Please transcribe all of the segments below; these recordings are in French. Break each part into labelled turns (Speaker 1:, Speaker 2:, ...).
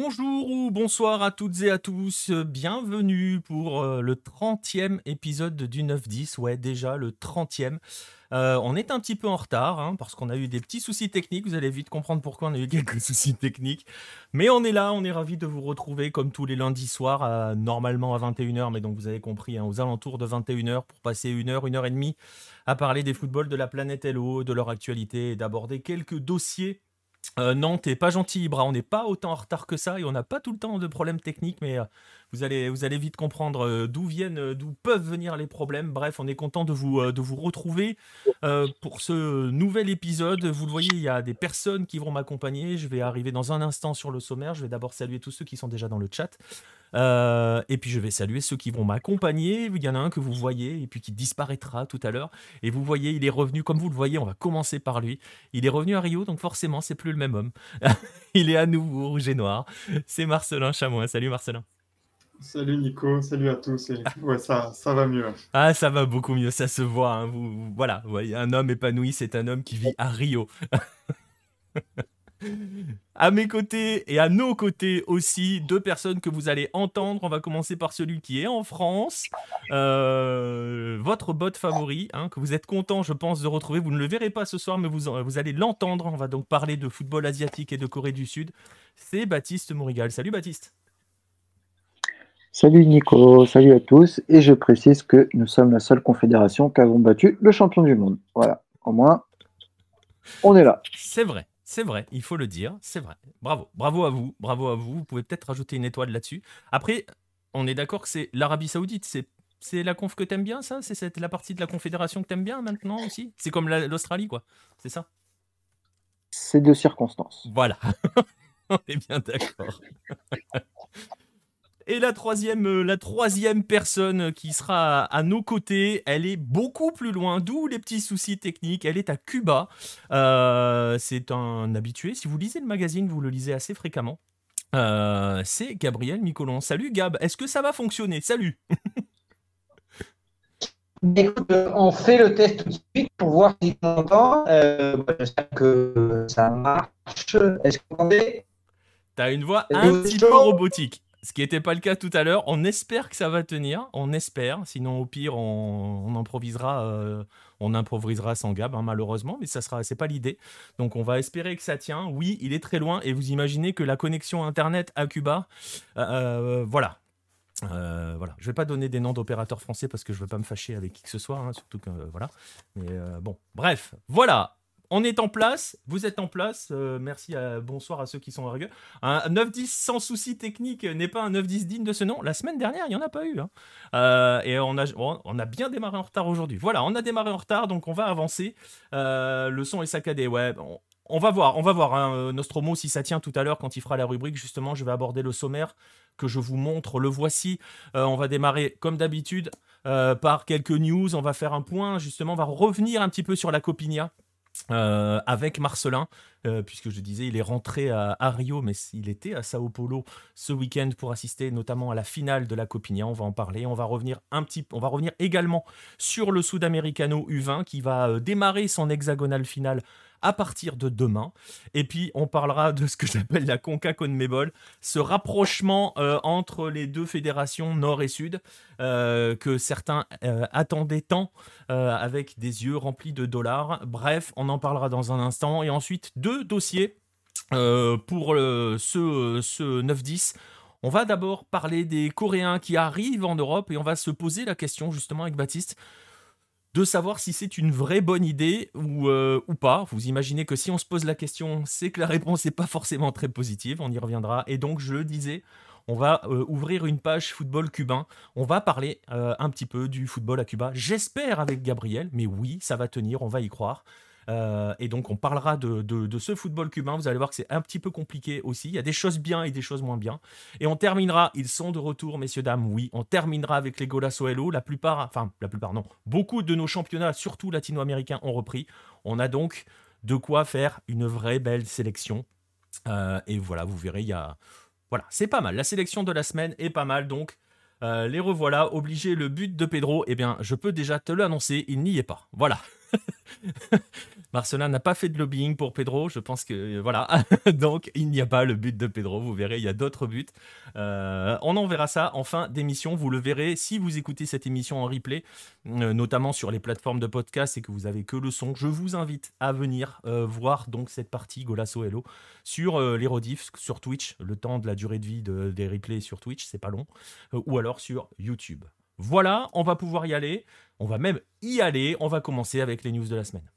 Speaker 1: Bonjour ou bonsoir à toutes et à tous, bienvenue pour euh, le 30e épisode du 9-10, ouais déjà le 30e. Euh, on est un petit peu en retard hein, parce qu'on a eu des petits soucis techniques, vous allez vite comprendre pourquoi on a eu quelques soucis techniques. Mais on est là, on est ravis de vous retrouver comme tous les lundis soirs, normalement à 21h, mais donc vous avez compris, hein, aux alentours de 21h pour passer une heure, une heure et demie à parler des footballs de la planète Hello, de leur actualité et d'aborder quelques dossiers euh, non, t'es pas gentil, Ibra. On n'est pas autant en retard que ça et on n'a pas tout le temps de problèmes techniques, mais euh, vous, allez, vite comprendre euh, d'où viennent, d'où peuvent venir les problèmes. Bref, on est content de vous, vous retrouver pour ce nouvel épisode. Vous le voyez, il y a des personnes qui vont m'accompagner. Je vais arriver dans un instant sur le sommaire. Je vais d'abord saluer tous ceux qui sont déjà dans le chat. Euh, et puis je vais saluer ceux qui vont m'accompagner. Il y en a un que vous voyez et puis qui disparaîtra tout à l'heure. Et vous voyez, il est revenu, comme vous le voyez, on va commencer par lui. Il est revenu à Rio, donc forcément, c'est plus le même homme. il est à nouveau rouge et noir. C'est Marcelin Chamois. Salut Marcelin.
Speaker 2: Salut Nico, salut à tous. Ouais, ça, ça va mieux.
Speaker 1: Ah, ça va beaucoup mieux, ça se voit. Hein. Vous, voilà, voyez, un homme épanoui, c'est un homme qui vit à Rio. À mes côtés et à nos côtés aussi, deux personnes que vous allez entendre. On va commencer par celui qui est en France. Euh, votre bot favori, hein, que vous êtes content, je pense, de retrouver. Vous ne le verrez pas ce soir, mais vous, vous allez l'entendre. On va donc parler de football asiatique et de Corée du Sud. C'est Baptiste Mourigal. Salut Baptiste.
Speaker 3: Salut Nico, salut à tous. Et je précise que nous sommes la seule confédération qui avons battu le champion du monde. Voilà, au moins, on est là.
Speaker 1: C'est vrai. C'est vrai, il faut le dire, c'est vrai. Bravo, bravo à vous, bravo à vous. Vous pouvez peut-être rajouter une étoile là-dessus. Après, on est d'accord que c'est l'Arabie Saoudite, c'est c'est la conf que t'aimes bien, ça? C'est la partie de la confédération que t'aimes bien maintenant aussi? C'est comme l'Australie, quoi. C'est ça?
Speaker 3: C'est de circonstances.
Speaker 1: Voilà. on est bien d'accord. Et la troisième, euh, la troisième personne qui sera à, nos côtés, elle est beaucoup plus loin, d'où les petits soucis techniques. Elle est à Cuba. Euh, c'est un habitué. Si vous lisez le magazine, vous le lisez assez fréquemment. Euh, c'est Gabriel Micolon. Salut Gab, est-ce que ça va fonctionner? Salut
Speaker 4: on fait le test tout de suite pour voir si on entend. J'espère que ça marche. Est-ce que vous entendez
Speaker 1: T'as une voix un petit peu robotique. Ce qui n'était pas le cas tout à l'heure. On espère que ça va tenir. On espère. Sinon, au pire, on, improvisera. Euh, on improvisera sans Gab, hein, malheureusement. Mais ça sera. C'est pas l'idée. Donc, on va espérer que ça tient. Oui, il est très loin. Et vous imaginez que la connexion internet à Cuba, euh, euh, voilà. voilà, je vais pas donner des noms d'opérateurs français parce que je veux pas me fâcher avec qui que ce soit, hein, surtout que voilà. Mais bon, bref, voilà on est en place, vous êtes en place. Euh, merci, à, bonsoir à ceux qui sont à rigueur. Un 9-10 sans souci technique n'est pas un 9-10 digne de ce nom. La semaine dernière, il n'y en a pas eu. Hein. Euh, et on a, on a bien démarré en retard aujourd'hui. Voilà, on a démarré en retard, donc on va avancer. Euh, le son est saccadé. Ouais, on, va voir, on va voir hein, Nostromo si ça tient tout à l'heure quand il fera la rubrique. Justement, je vais aborder le sommaire que je vous montre. Le voici. on va démarrer comme d'habitude par quelques news. On va faire un point. Justement, on va revenir un petit peu sur la Copinia. Euh, avec Marcelin, euh, puisque je disais, il est rentré à, Rio, mais il était à Sao Paulo ce week-end pour assister notamment à la finale de la Copigna. On va en parler. On va revenir un petit, on va revenir également sur le Sudamericano U20 qui va euh, démarrer son hexagonal finale à partir de demain. Et puis, on parlera de ce que j'appelle la Conca Conmebol, ce rapprochement euh, entre les deux fédérations nord et sud euh, que certains euh, attendaient tant avec des yeux remplis de dollars. Bref, on en parlera dans un instant. Et ensuite, deux dossiers pour ce, ce 9-10. On va d'abord parler des Coréens qui arrivent en Europe et on va se poser la question justement avec Baptiste de savoir si c'est une vraie bonne idée ou, euh, ou pas. Vous imaginez que si on se pose la question, c'est que la réponse n'est pas forcément très positive, on y reviendra. Et donc, je le disais, on va euh, ouvrir une page football cubain. On va parler euh, un petit peu du football à Cuba. J'espère avec Gabriel, mais oui, ça va tenir, on va y croire. Euh, et donc, on parlera de, ce football cubain. Vous allez voir que c'est un petit peu compliqué aussi. Il y a des choses bien et des choses moins bien. Et on terminera, ils sont de retour, messieurs, dames, oui. On terminera avec les Golasso La plupart, enfin, la plupart, non. Beaucoup de nos championnats, surtout latino-américains, ont repris. On a donc de quoi faire une vraie belle sélection. Euh, et voilà, vous verrez, il y a. Voilà, c'est pas mal. La sélection de la semaine est pas mal. Donc, euh, les revoilà. Obligé le but de Pedro, eh bien, je peux déjà te l'annoncer, il n'y est pas. Voilà. Marcelin n'a pas fait de lobbying pour Pedro. Je pense que euh, voilà. Donc il n'y a pas le but de Pedro. Vous verrez, il y a d'autres buts. Euh, on en verra ça en fin d'émission. Vous le verrez si vous écoutez cette émission en replay, euh, notamment sur les plateformes de podcast et que vous avez que le son. Je vous invite à venir voir donc cette partie Golasso Hello sur les rediffs sur Twitch. Le temps de la durée de vie des replays sur Twitch, c'est pas long. ou alors sur YouTube. Voilà, on va pouvoir y aller. On va même y aller. On va commencer avec les news de la semaine.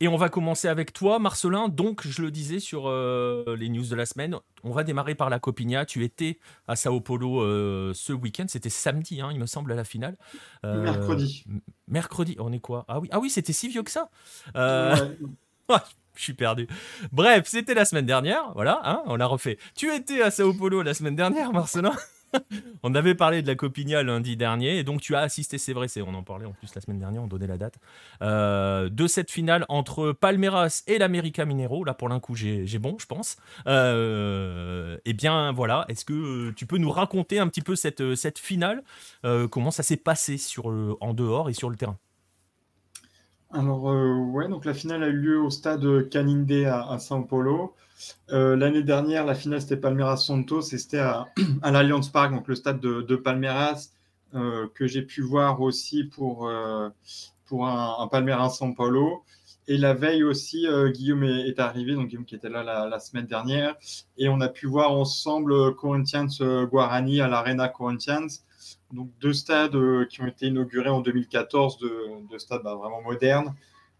Speaker 1: Et on va commencer avec toi, Marcelin. Donc, je le disais sur euh, les news de la semaine, on va démarrer par la Copigna. Tu étais à Sao Paulo euh, ce week-end. C'était samedi, hein, il me semble, à la finale.
Speaker 2: Euh, mercredi.
Speaker 1: Mercredi, on est quoi? Ah oui, ah oui c'était si vieux que ça. Ah, je suis perdu. Bref, c'était la semaine dernière. Voilà, hein, on l'a refait. Tu étais à Sao Paulo la semaine dernière, Marcelin? on avait parlé de la Copigna lundi dernier, et donc tu as assisté, c'est vrai, c'est, on en parlait en plus la semaine dernière, on donnait la date, euh, de cette finale entre Palmeiras et l'América Minero. Là, pour l'un coup, j'ai, bon, je pense. Euh, eh bien, voilà, est-ce que tu peux nous raconter un petit peu cette, finale? Comment ça s'est passé en dehors et sur le terrain?
Speaker 2: Alors, ouais, donc la finale a eu lieu au stade Caninde à, à São Paulo. Euh, l'année dernière, la finale, c'était Palmeiras Santos et c'était à, l'Allianz Park, donc le stade de, Palmeiras, euh, que j'ai pu voir aussi pour, euh, pour un, Palmeiras São Paulo. Et la veille aussi, Guillaume est, arrivé, donc Guillaume qui était là la, semaine dernière, et on a pu voir ensemble Corinthians Guarani à l'Arena Corinthians. Donc deux stades qui ont été inaugurés en 2014, deux, stades bah, vraiment modernes.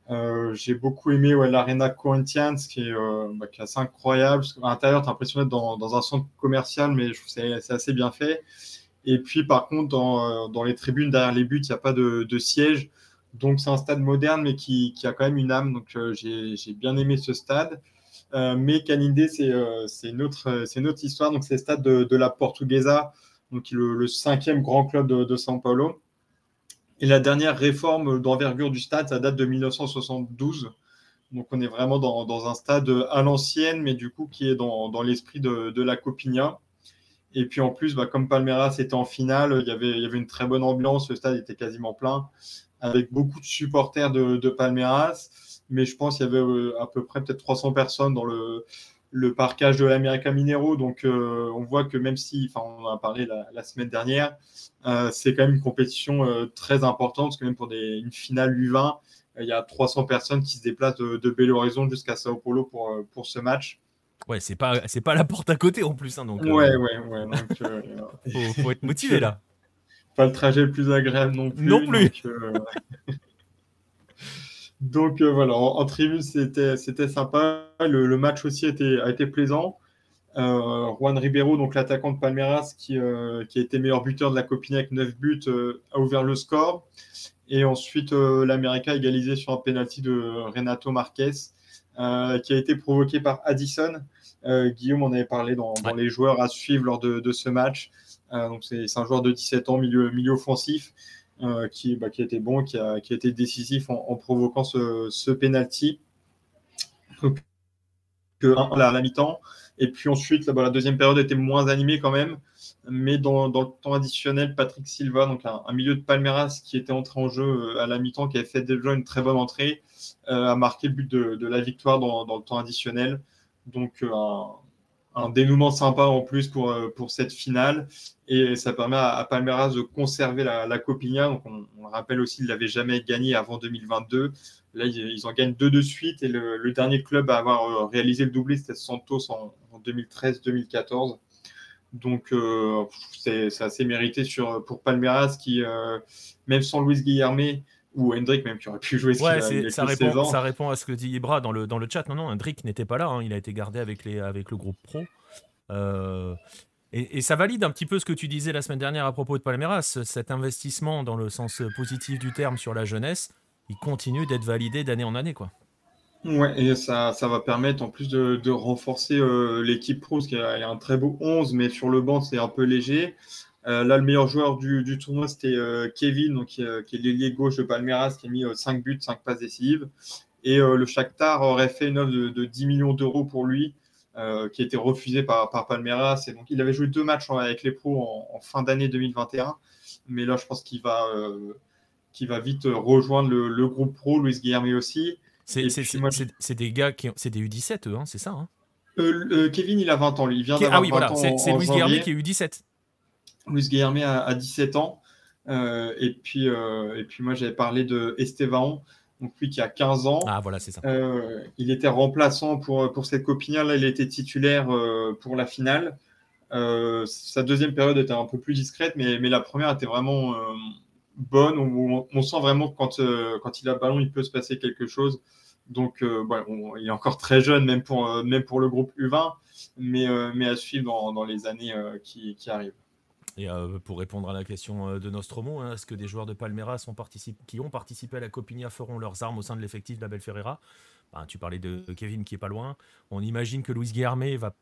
Speaker 2: Euh, j'ai beaucoup aimé ouais, l'Arena Corinthians, qui est, euh, bah, qui est assez incroyable. Qu'à l'intérieur, tu as l'impression d'être dans, un centre commercial, mais je trouve que c'est assez bien fait. Et puis, par contre, dans, euh, les tribunes, derrière les buts, il n'y a pas de, de siège. Donc, c'est un stade moderne, mais qui, a quand même une âme. Donc, euh, j'ai bien aimé ce stade. Euh, mais Canindé, c'est une, autre, histoire. Donc, c'est le stade de, de, la Portuguesa, donc le, le cinquième grand club de, São Paulo. Et la dernière réforme d'envergure du stade, ça date de 1972. Donc on est vraiment dans, un stade à l'ancienne, mais du coup qui est dans, l'esprit de, la Copigna. Et puis en plus, bah, comme Palmeiras était en finale, il y, avait, il y avait une très bonne ambiance, le stade était quasiment plein, avec beaucoup de supporters de, de Palmeiras. Mais je pense qu'il y avait euh, à peu près peut-être 300 personnes dans le, le parquage de l'America Minero. Donc, euh, on voit que même si, enfin, on en a parlé la, semaine dernière, euh, c'est quand même une compétition euh, très importante parce que même pour des, une finale U20, il y a 300 personnes qui se déplacent de, de Belo Horizonte jusqu'à Sao Paulo pour, pour ce match.
Speaker 1: Ouais, c'est pas, c'est pas la porte à côté en plus. Hein, donc,
Speaker 2: ouais, ouais, ouais.
Speaker 1: faut, faut, être motivé là.
Speaker 2: Pas le trajet le plus agréable non plus.
Speaker 1: Non plus.
Speaker 2: Donc euh, voilà, en, tribune, c'était sympa. Le, le, match aussi a été, a été plaisant. Euh, Juan Ribeiro, donc l'attaquant de Palmeiras, qui, euh, qui, a été meilleur buteur de la Copine avec 9 buts, a ouvert le score. Et ensuite, euh, l'América a égalisé sur un penalty de Renato Marquez, qui a été provoqué par Addison. Guillaume en avait parlé dans, dans, les joueurs à suivre lors de, de ce match. donc c'est un joueur de 17 ans, milieu, milieu offensif. Euh, qui, bah, a été bon, qui a, été décisif en, provoquant ce, ce penalty. Donc, à la mi-temps. Et puis ensuite, bah, la deuxième période était moins animée quand même. Mais dans, le temps additionnel, Patrick Silva, donc un, milieu de Palmeiras qui était entré en jeu euh, à la mi-temps, qui avait fait déjà une très bonne entrée, euh, a marqué le but de, la victoire dans, le temps additionnel. Donc un dénouement sympa en plus pour, euh, pour cette finale. Et ça permet à, Palmeiras de conserver la, la Copinha. Donc on, on, rappelle aussi qu'il n'avait jamais gagné avant 2022. Là, ils, en gagnent deux de suite. Et le, dernier club à avoir euh, réalisé le doublé, c'était Santos en, en 2013-2014. Donc euh, c'est assez mérité sur, pour Palmeiras qui, euh, même sans Luis Guillermet, ou Hendrik même qui aurait pu jouer
Speaker 1: ouais, ça, répond, ça répond à ce que dit Ibra dans le, dans le chat. Non, non, Hendrik n'était pas là, hein. il a été gardé avec, les, avec le groupe pro. Euh, et, et, ça valide un petit peu ce que tu disais la semaine dernière à propos de Palmeiras, cet investissement dans le sens positif du terme sur la jeunesse, il continue d'être validé d'année en année. quoi.
Speaker 2: Ouais, et ça, ça va permettre en plus de, de renforcer euh, l'équipe pro, parce qu'il y a un très beau 11, mais sur le banc c'est un peu léger. Euh, là, le meilleur joueur du, du tournoi, c'était euh, Kevin, donc, qui, euh, qui est l'ailier gauche de Palmeiras, qui a mis 5 buts, 5 passes décisives. Et le Shakhtar aurait fait une offre de, de 10 millions d'euros pour lui qui a été refusé par, par Palmeiras. Et donc, il avait joué deux matchs avec les pros en, fin d'année 2021. Mais là, je pense qu'il va, va vite rejoindre le, groupe pro, Luis Guillermo aussi.
Speaker 1: C'est des gars qui c'est des U17, eux, hein, c'est ça hein
Speaker 2: Kevin, il a 20 ans, lui. Il vient
Speaker 1: ah oui, voilà, c'est Luis Guillermo qui est U17.
Speaker 2: Luis Guillermo a, 17 ans. et, puis, et puis moi, j'avais parlé de Esteban donc lui qui a 15 ans.
Speaker 1: Ah voilà, c'est ça.
Speaker 2: Euh, il était remplaçant pour, pour cette copinière, là il était titulaire euh, pour la finale. Euh, sa deuxième période était un peu plus discrète, mais, mais la première était vraiment bonne. On, sent vraiment que quand, quand il a le ballon, il peut se passer quelque chose. Donc il est encore très jeune, même pour, même pour le groupe U20, mais, mais à suivre dans, dans les années qui, qui arrivent.
Speaker 1: Et euh, pour répondre à la question euh, de Nostromo, hein, est-ce que des joueurs de Palmeiras qui ont participé à la Copinia feront leurs armes au sein de l'effectif d'Abel Ferreira? Ben, Tu parlais de Kevin qui est pas loin. On imagine que Luis Guilherme va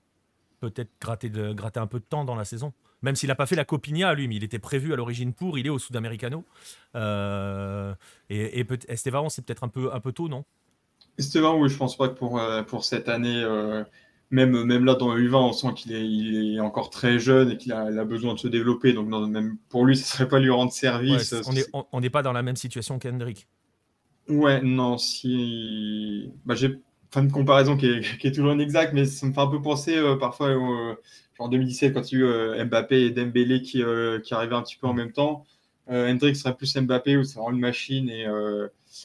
Speaker 1: peut-être gratter, gratter un peu de temps dans la saison. Même s'il n'a pas fait la Copinia, lui, mais il était prévu à l'origine pour, il est au Sudamericano. Euh, et, et Esteban, c'est peut-être un peu, un peu tôt, non?
Speaker 2: Esteban, oui, je pense pas que pour, pour cette année, même, même là, dans le U20, on sent qu'il est, il est encore très jeune et qu'il a, besoin de se développer. Donc, même pour lui, ce serait pas lui rendre service.
Speaker 1: on n'est pas dans la même situation qu'Hendrick.
Speaker 2: Ouais, non, si. Bah, j'ai pas une comparaison qui est, qui est, toujours inexacte, mais ça me fait un peu penser euh, parfois en 2017 quand il y a eu euh, Mbappé et Dembélé qui, euh, qui arrivaient un petit peu en même temps. Hendrick serait plus Mbappé où c'est vraiment une machine et,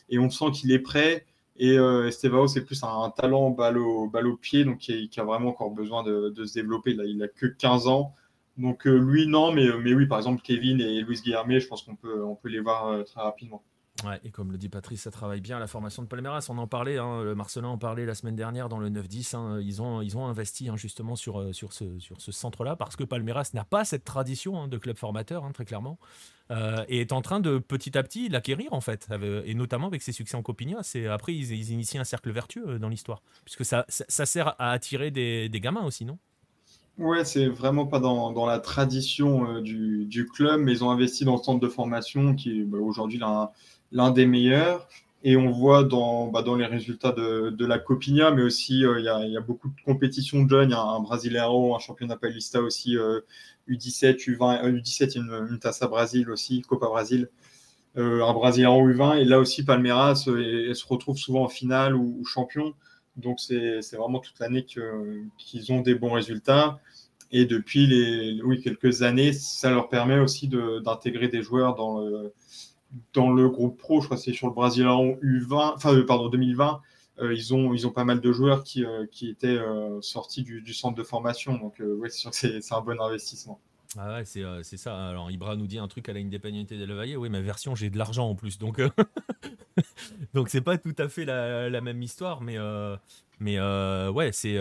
Speaker 2: et on sent qu'il est prêt. Et euh, Estevao, c'est plus un, talent balle au, pied, donc qui, a vraiment encore besoin de, se développer. Là, il n'a que 15 ans. Donc euh, lui, non, mais, mais oui, par exemple, Kevin et Luis Guillerme, je pense qu'on peut, on peut les voir euh, très rapidement.
Speaker 1: Ouais, et comme le dit Patrice, ça travaille bien la formation de Palmeiras. On en parlait, hein, Marcelin en parlait la semaine dernière dans le 9-10. Hein. ils, ont, ils ont investi hein, justement sur, sur ce, sur ce centre-là parce que Palmeiras n'a pas cette tradition de club formateur, très clairement. Euh, et est en train de petit à petit l'acquérir en fait, et notamment avec ses succès en Copinia. C'est après ils, initient un cercle vertueux euh, dans l'histoire, puisque ça, sert à attirer des, gamins aussi, non?
Speaker 2: Ouais, c'est vraiment pas dans, la tradition euh, du, du, club, mais ils ont investi dans le centre de formation qui est bah, aujourd'hui l'un des meilleurs. Et on voit dans, bah, les résultats de, la Copinia, mais aussi il y, a, beaucoup de compétitions de jeunes. Il y a un Brasileiro, un championnat Paulista aussi U17, U20, U17, une, une Taça Brasil aussi, Copa Brasil, euh, un Brésilien en U20. Et là aussi, Palmeiras euh, se retrouve souvent en finale ou, champion. Donc, c'est vraiment toute l'année qu'ils ont des bons résultats. Et depuis quelques années, ça leur permet aussi d'intégrer des joueurs dans le, dans le groupe pro. Je crois que c'est sur le Brésilien U20, enfin, euh, pardon, 2020. ils, ont, ils ont pas mal de joueurs qui, qui étaient sortis du, centre de formation. Donc, oui, c'est sûr que c'est un bon investissement.
Speaker 1: Ah ouais, c'est, c'est ça. Alors, Ibra nous dit un truc à la Independiente del Valle. Oui, ma version, j'ai de l'argent en plus. Donc, donc c'est pas tout à fait la, la même histoire. Mais, mais ouais, c'est,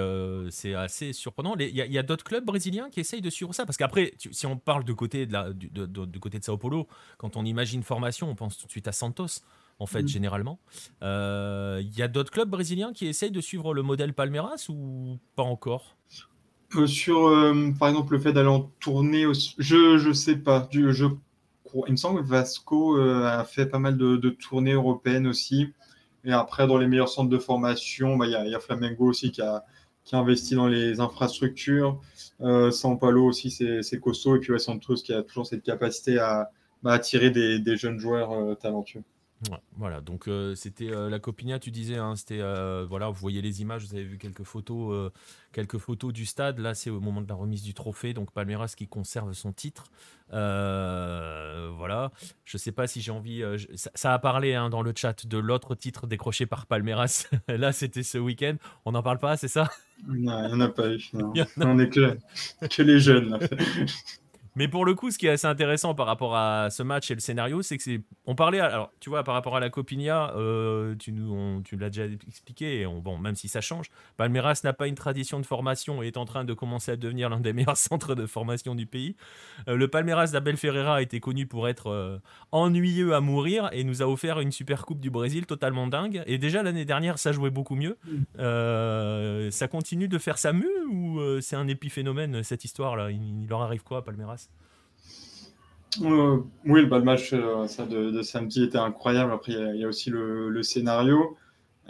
Speaker 1: c'est assez surprenant. Il y a, a d'autres clubs brésiliens qui essayent de suivre ça? Parce qu'après, si on parle de côté de, la, du, de, côté de Sao Paulo, quand on imagine formation, on pense tout de suite à Santos en fait, mmh. généralement. Il y a d'autres clubs brésiliens qui essayent de suivre le modèle Palmeiras ou pas encore?
Speaker 2: Euh, sur, euh, par exemple, le fait d'aller en tournée, je ne sais pas. Je, il me semble que Vasco euh, a fait pas mal de, tournées européennes aussi. Et après, dans les meilleurs centres de formation, bah, il y, a Flamengo aussi qui a, qui dans les infrastructures. Euh, San Paulo aussi, c'est costaud. Et puis Santos qui a toujours cette capacité à, bah, attirer des, des, jeunes joueurs talentueux
Speaker 1: voilà, donc euh, c'était euh, la Copinia, tu disais, hein, c'était euh, voilà, vous voyez les images, vous avez vu quelques photos, quelques photos du stade. Là, c'est au moment de la remise du trophée, donc Palmeiras qui conserve son titre. voilà, je sais pas si j'ai envie. Ça, a parlé hein, dans le chat de l'autre titre décroché par Palmeiras. là, c'était ce week-end. On n'en parle pas, c'est ça?
Speaker 2: Non, il n'y en a pas eu. On est que, que les jeunes. Là.
Speaker 1: Mais pour le coup, ce qui est assez intéressant par rapport à ce match et le scénario, c'est que c'est. On parlait. Alors, tu vois, par rapport à la Copinia, euh, tu nous, tu l'as déjà expliqué. Et bon, même si ça change, Palmeiras n'a pas une tradition de formation et est en train de commencer à devenir l'un des meilleurs centres de formation du pays. Euh, le Palmeiras d'Abel Ferreira a été connu pour être euh, ennuyeux à mourir et nous a offert une super coupe du Brésil totalement dingue. Et déjà l'année dernière, ça jouait beaucoup mieux. Mm. ça continue de faire sa mue ou c'est un épiphénomène cette histoire-là? Il, il leur arrive quoi, Palmeiras?
Speaker 2: Euh, oui, le match euh, de, samedi était incroyable. Après, il y, a aussi le, scénario.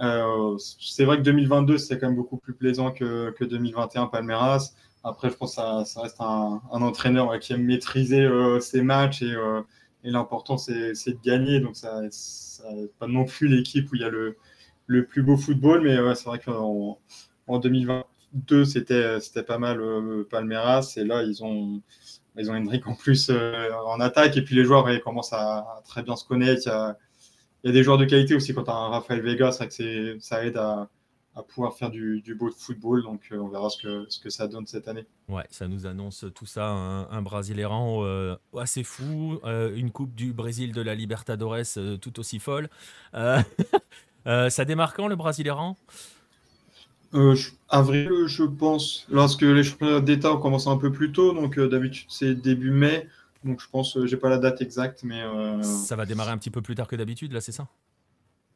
Speaker 2: Euh, c'est vrai que 2022, c'est quand même beaucoup plus plaisant que, que 2021 Palmeiras. Après, je pense que ça, reste un, entraîneur qui aime maîtriser ses matchs et, l'important, c'est de gagner. Donc, ça n'est pas non plus l'équipe où il y a le, plus beau football, mais c'est vrai qu'en en 2022, c'était pas mal Palmeiras. Et là, ils ont, ils ont Hendrick en plus en attaque. Et puis, les joueurs ils commencent à, très bien se connaître. Il y a, des joueurs de qualité aussi quand tu as un Rafael Vega, c'est vrai que ça aide à, pouvoir faire du, beau football. Donc euh, on verra ce que, ça donne cette année.
Speaker 1: Ouais, ça nous annonce tout ça, un, un Brasileirão euh, assez fou, euh, une coupe du Brésil de la Libertadores euh, tout aussi folle. Euh, ça démarre quand le Brasileirão
Speaker 2: euh, avril, je pense, lorsque les championnats d'État ont commencé un peu plus tôt, donc d'habitude c'est début mai. Donc je pense, j'ai pas la date exacte, mais euh...
Speaker 1: ça va démarrer un petit peu plus tard que d'habitude, là, c'est ça?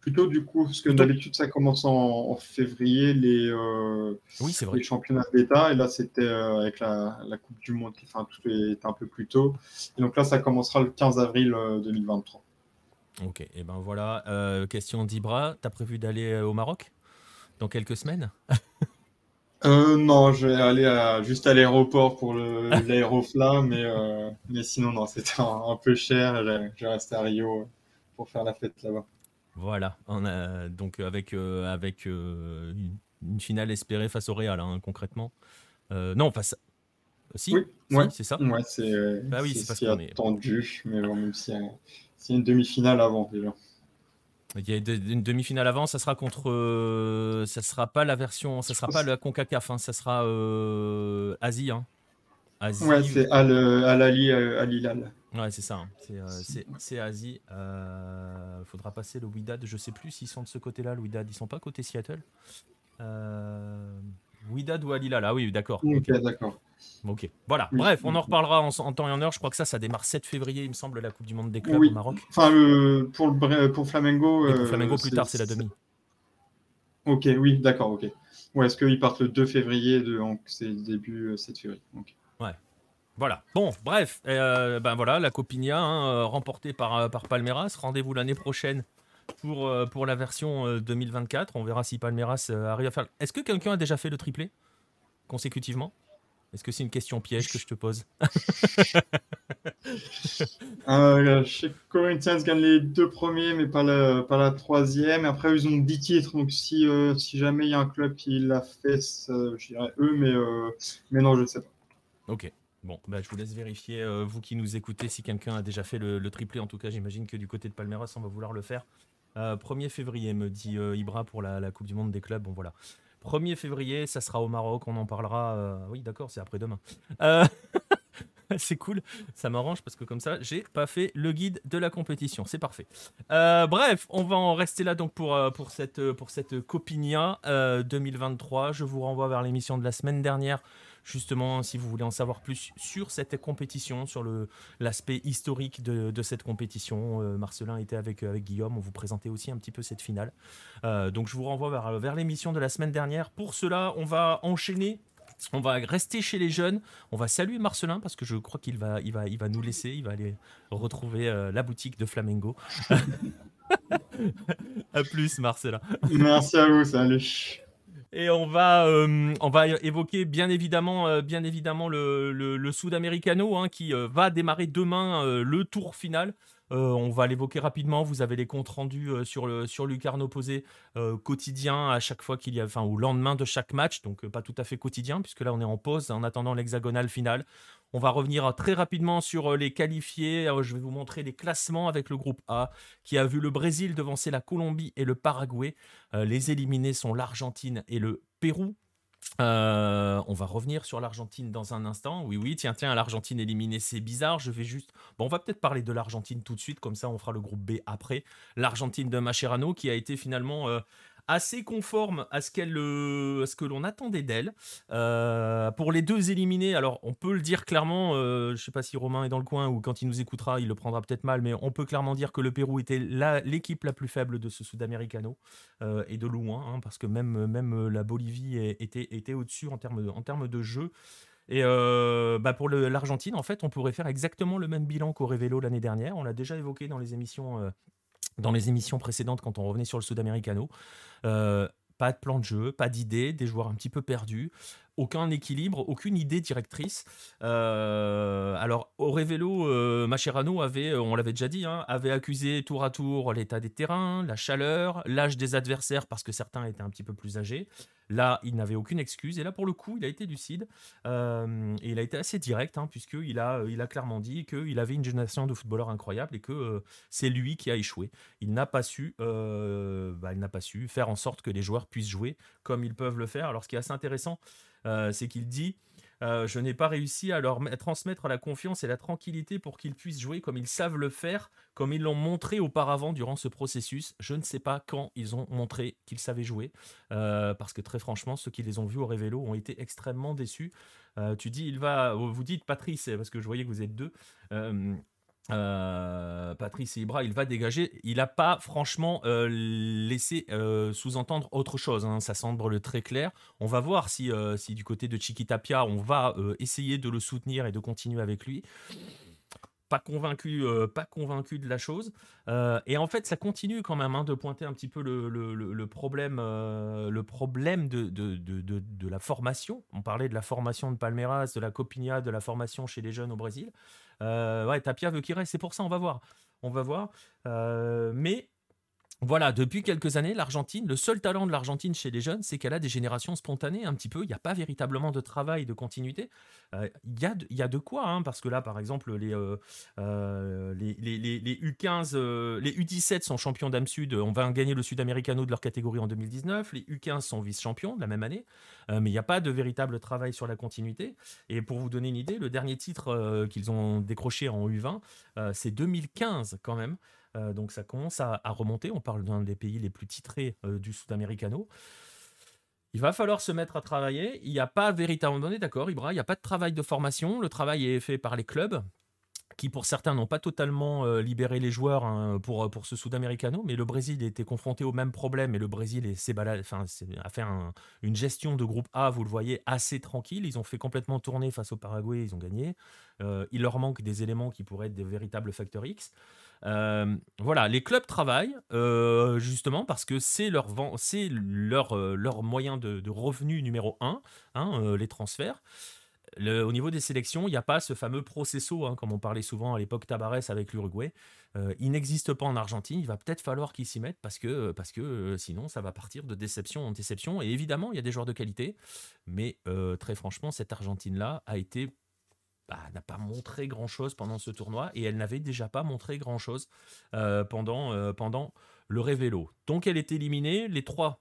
Speaker 2: Plutôt du coup, parce que d'habitude ça commence en, en février les, euh,
Speaker 1: oui, vrai.
Speaker 2: les championnats d'État, et là c'était euh, avec la, la, Coupe du Monde qui enfin, tout est un peu plus tôt. Et donc là ça commencera le 15 avril 2023.
Speaker 1: Ok, et ben voilà. Euh, question d'Ibra, t'as prévu d'aller au Maroc? Dans quelques semaines
Speaker 2: Euh, non, je vais aller à, juste à l'aéroport pour l'aéroflat, mais, euh, mais sinon, non, c'était un, un, peu cher. Je, rester à Rio pour faire la fête là-bas.
Speaker 1: Voilà, on a, donc avec, euh, avec euh, une, une, finale espérée face au Real, hein, concrètement. Euh, non, face. Si,
Speaker 2: oui,
Speaker 1: si,
Speaker 2: ouais.
Speaker 1: c'est ça.
Speaker 2: Ouais, c'est
Speaker 1: bah oui,
Speaker 2: ce qui est attendu, mais bon, même s'il y, si y a une demi-finale avant déjà.
Speaker 1: Il y a une demi-finale avant, ça sera contre, euh, ça sera pas la version, ça sera pas la Concacaf, hein, ça sera euh, Asie, hein.
Speaker 2: Asie. Ouais, c'est Al, Al Ali, Al Hilal.
Speaker 1: Ouais, c'est ça. Hein. C'est euh, Asie. Euh, faudra passer le Widad. Je sais plus s'ils sont de ce côté-là, le Widad. Ils sont pas côté Seattle. Euh, Widad ou Al Hilal Ah oui, d'accord.
Speaker 2: Ok, okay. d'accord.
Speaker 1: Ok, voilà. Oui. Bref, on en reparlera en, en, temps et en heure. Je crois que ça, ça démarre 7 février, il me semble, la Coupe du Monde des clubs oui. au Maroc.
Speaker 2: Enfin, le, pour, le, pour Flamengo.
Speaker 1: Et pour Flamengo, plus tard, c'est la demi.
Speaker 2: Ok, oui, d'accord, ok. Ouais, est-ce qu'ils partent le 2 février, de, c'est début 7 février. Okay.
Speaker 1: Ouais. Voilà. Bon, bref, euh, ben voilà, la Copinia hein, remportée par, par Palmeiras. Rendez-vous l'année prochaine pour, pour la version 2024. On verra si Palmeiras arrive à faire. Est-ce que quelqu'un a déjà fait le triplé consécutivement? Est-ce que c'est une question piège que je te pose?
Speaker 2: Euh, Je sais que Corinthians gagne les deux premiers, mais pas la, pas la troisième. Après, ils ont 10 titres, donc si, euh, si jamais il y a un club qui l'a fait, je dirais eux, mais, euh, mais non, je ne sais pas.
Speaker 1: Ok. Bon, bah, je vous laisse vérifier, euh, vous qui nous écoutez, si quelqu'un a déjà fait le, le, triplé. En tout cas, j'imagine que du côté de Palmeiras, on va vouloir le faire. Euh, 1er février, me dit euh, Ibra pour la, Coupe du Monde des clubs. Bon, voilà. 1er février, ça sera au Maroc, on en parlera. euh, Oui, d'accord, c'est après-demain. Euh, c'est cool, ça m'arrange parce que comme ça, j'ai pas fait le guide de la compétition. C'est parfait. Euh, bref, on va en rester là donc pour, pour cette, pour cette Copinia 2023. Je vous renvoie vers l'émission de la semaine dernière justement si vous voulez en savoir plus sur cette compétition, sur l'aspect historique de, cette compétition. Euh, Marcelin était avec, avec Guillaume, on vous présentait aussi un petit peu cette finale. Euh, donc je vous renvoie vers, l'émission de la semaine dernière. Pour cela, on va enchaîner. On va rester chez les jeunes. On va saluer Marcelin parce que je crois qu'il va, il va, il va nous laisser. Il va aller retrouver euh, la boutique de Flamengo. à plus, Marcelin.
Speaker 2: Merci à vous. Salut.
Speaker 1: Et on va, euh, on va évoquer bien évidemment, euh, le, le, Sudamericano hein, qui euh, va démarrer demain le tour final. on va l'évoquer rapidement. Vous avez les comptes rendus sur le sur Lucarne opposé quotidien à chaque fois qu'il y a, enfin au lendemain de chaque match, donc pas tout à fait quotidien puisque là on est en pause en attendant l'hexagonal final. On va revenir très rapidement sur les qualifiés. Je vais vous montrer les classements avec le groupe A qui a vu le Brésil devancer la Colombie et le Paraguay. Les éliminés sont l'Argentine et le Pérou. Euh, on va revenir sur l'Argentine dans un instant. Oui, oui, tiens, tiens, l'Argentine éliminée, c'est bizarre. Je vais juste. Bon, on va peut-être parler de l'Argentine tout de suite, comme ça on fera le groupe B après. L'Argentine de Macherano qui a été finalement. Euh, assez conforme à ce, qu'elle, euh, à ce que l'on attendait d'elle. Euh, pour les deux éliminés, alors on peut le dire clairement, euh, je ne sais pas si Romain est dans le coin ou quand il nous écoutera, il le prendra peut-être mal, mais on peut clairement dire que le Pérou était l'équipe la plus faible de ce Sudamericano, et de loin, hein, parce que même, même la Bolivie était, était au-dessus en termes, en termes de jeu. Et bah pour l'Argentine, en fait, on pourrait faire exactement le même bilan qu'au Révélo l'année dernière. On l'a déjà évoqué dans les émissions dans les émissions précédentes quand on revenait sur le Sudamericano. Euh, pas de plan de jeu, pas d'idée, des joueurs un petit peu perdus aucun équilibre, aucune idée directrice. Euh, alors, au Révélo, euh, Macherano avait, euh, on l'avait déjà dit, hein, avait accusé tour à tour l'état des terrains, la chaleur, l'âge des adversaires parce que certains étaient un petit peu plus âgés. Là, il n'avait aucune excuse. Et là, pour le coup, il a été lucide. et il a été assez direct, hein, puisqu'il a, il a clairement dit qu'il avait une génération de footballeurs incroyable et que c'est lui qui a échoué. Il n'a pas su, bah, pas su faire en sorte que les joueurs puissent jouer comme ils peuvent le faire. Alors, ce qui est assez intéressant, euh, c'est qu'il dit euh, Je n'ai pas réussi à leur transmettre la confiance et la tranquillité pour qu'ils puissent jouer comme ils savent le faire, comme ils l'ont montré auparavant durant ce processus. Je ne sais pas quand ils ont montré qu'ils savaient jouer, euh, parce que très franchement, ceux qui les ont vus au Révélo ont été extrêmement déçus. tu dis, il va, vous dites Patrice, parce que je voyais que vous êtes deux. Euh, Patrice Ibra, il va dégager. Il n'a pas franchement euh, laissé euh, sous-entendre autre chose. Hein. Ça semble très clair. On va voir si, si du côté de Chiquitapia, on va essayer de le soutenir et de continuer avec lui pas convaincu, euh, pas convaincu de la chose. Euh, et en fait, ça continue quand même hein, de pointer un petit peu le, problème, le problème euh, de, la formation. On parlait de la formation de Palmeiras, de la Copinha, de la formation chez les jeunes au Brésil. Ouais, Tapia veut qu'il reste, c'est pour ça, on va voir. On va voir. mais voilà, depuis quelques années, l'Argentine, le seul talent de l'Argentine chez les jeunes, c'est qu'elle a des générations spontanées un petit peu. Il n'y a pas véritablement de travail, de continuité. Euh, il y, a de, quoi, hein, parce que là, par exemple, les, euh, euh, les, U15, les U17 sont champions d'âme sud. On va gagner le Sud-Americano de leur catégorie en 2019. Les U15 sont vice-champions de la même année. mais il n'y a pas de véritable travail sur la continuité. Et pour vous donner une idée, le dernier titre qu'ils ont décroché en U20, c'est 2015 quand même. Euh, donc ça commence à, remonter. On parle d'un des pays les plus titrés euh, du Sud-Americano. Il va falloir se mettre à travailler. Il n'y a pas véritablement, d'accord, Ibra, il n'y a pas de travail de formation. Le travail est fait par les clubs qui pour certains n'ont pas totalement euh, libéré les joueurs hein, pour, pour ce Sud-Americano, mais le Brésil était confronté au même problème et le Brésil est, enfin, a fait une gestion de groupe A, vous le voyez, assez tranquille. Ils ont fait complètement tourner face au Paraguay, ils ont gagné. il leur manque des éléments qui pourraient être des véritables facteurs X. Euh, voilà, les clubs travaillent euh, justement parce que c'est leur, c'est leur, euh, leur moyen de, revenu numéro un, hein, les transferts. au niveau des sélections, il n'y a pas ce fameux processo, hein, comme on parlait souvent à l'époque Tabarès avec l'Uruguay. il n'existe pas en Argentine. Il va peut-être falloir qu'ils s'y mettent parce que, parce que sinon, ça va partir de déception en déception. Et évidemment, il y a des joueurs de qualité. Mais très franchement, cette Argentine-là a été bah, n'a pas montré grand-chose pendant ce tournoi et elle n'avait déjà pas montré grand-chose euh, pendant, euh, pendant le Révélo. Donc elle est éliminée. Les trois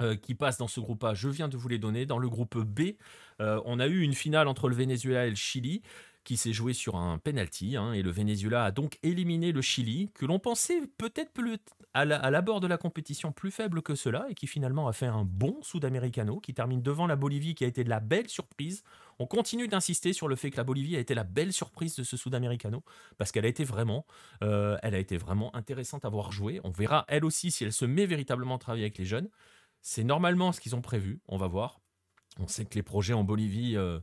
Speaker 1: euh, qui passent dans ce groupe A, je viens de vous les donner. Dans le groupe B, on a eu une finale entre le Venezuela et le Chili qui s'est joué sur un penalty, hein, et le Venezuela a donc éliminé le Chili, que l'on pensait peut-être à l'abord de la compétition plus faible que cela, et qui finalement a fait un bon Sud-Americano, qui termine devant la Bolivie, qui a été de la belle surprise. On continue d'insister sur le fait que la Bolivie a été la belle surprise de ce Sud-Americano, parce qu'elle a été vraiment, euh, elle a été vraiment intéressante à voir jouer. On verra elle aussi si elle se met véritablement à travailler avec les jeunes. C'est normalement ce qu'ils ont prévu, on va voir. On sait que les projets en Bolivie... Euh,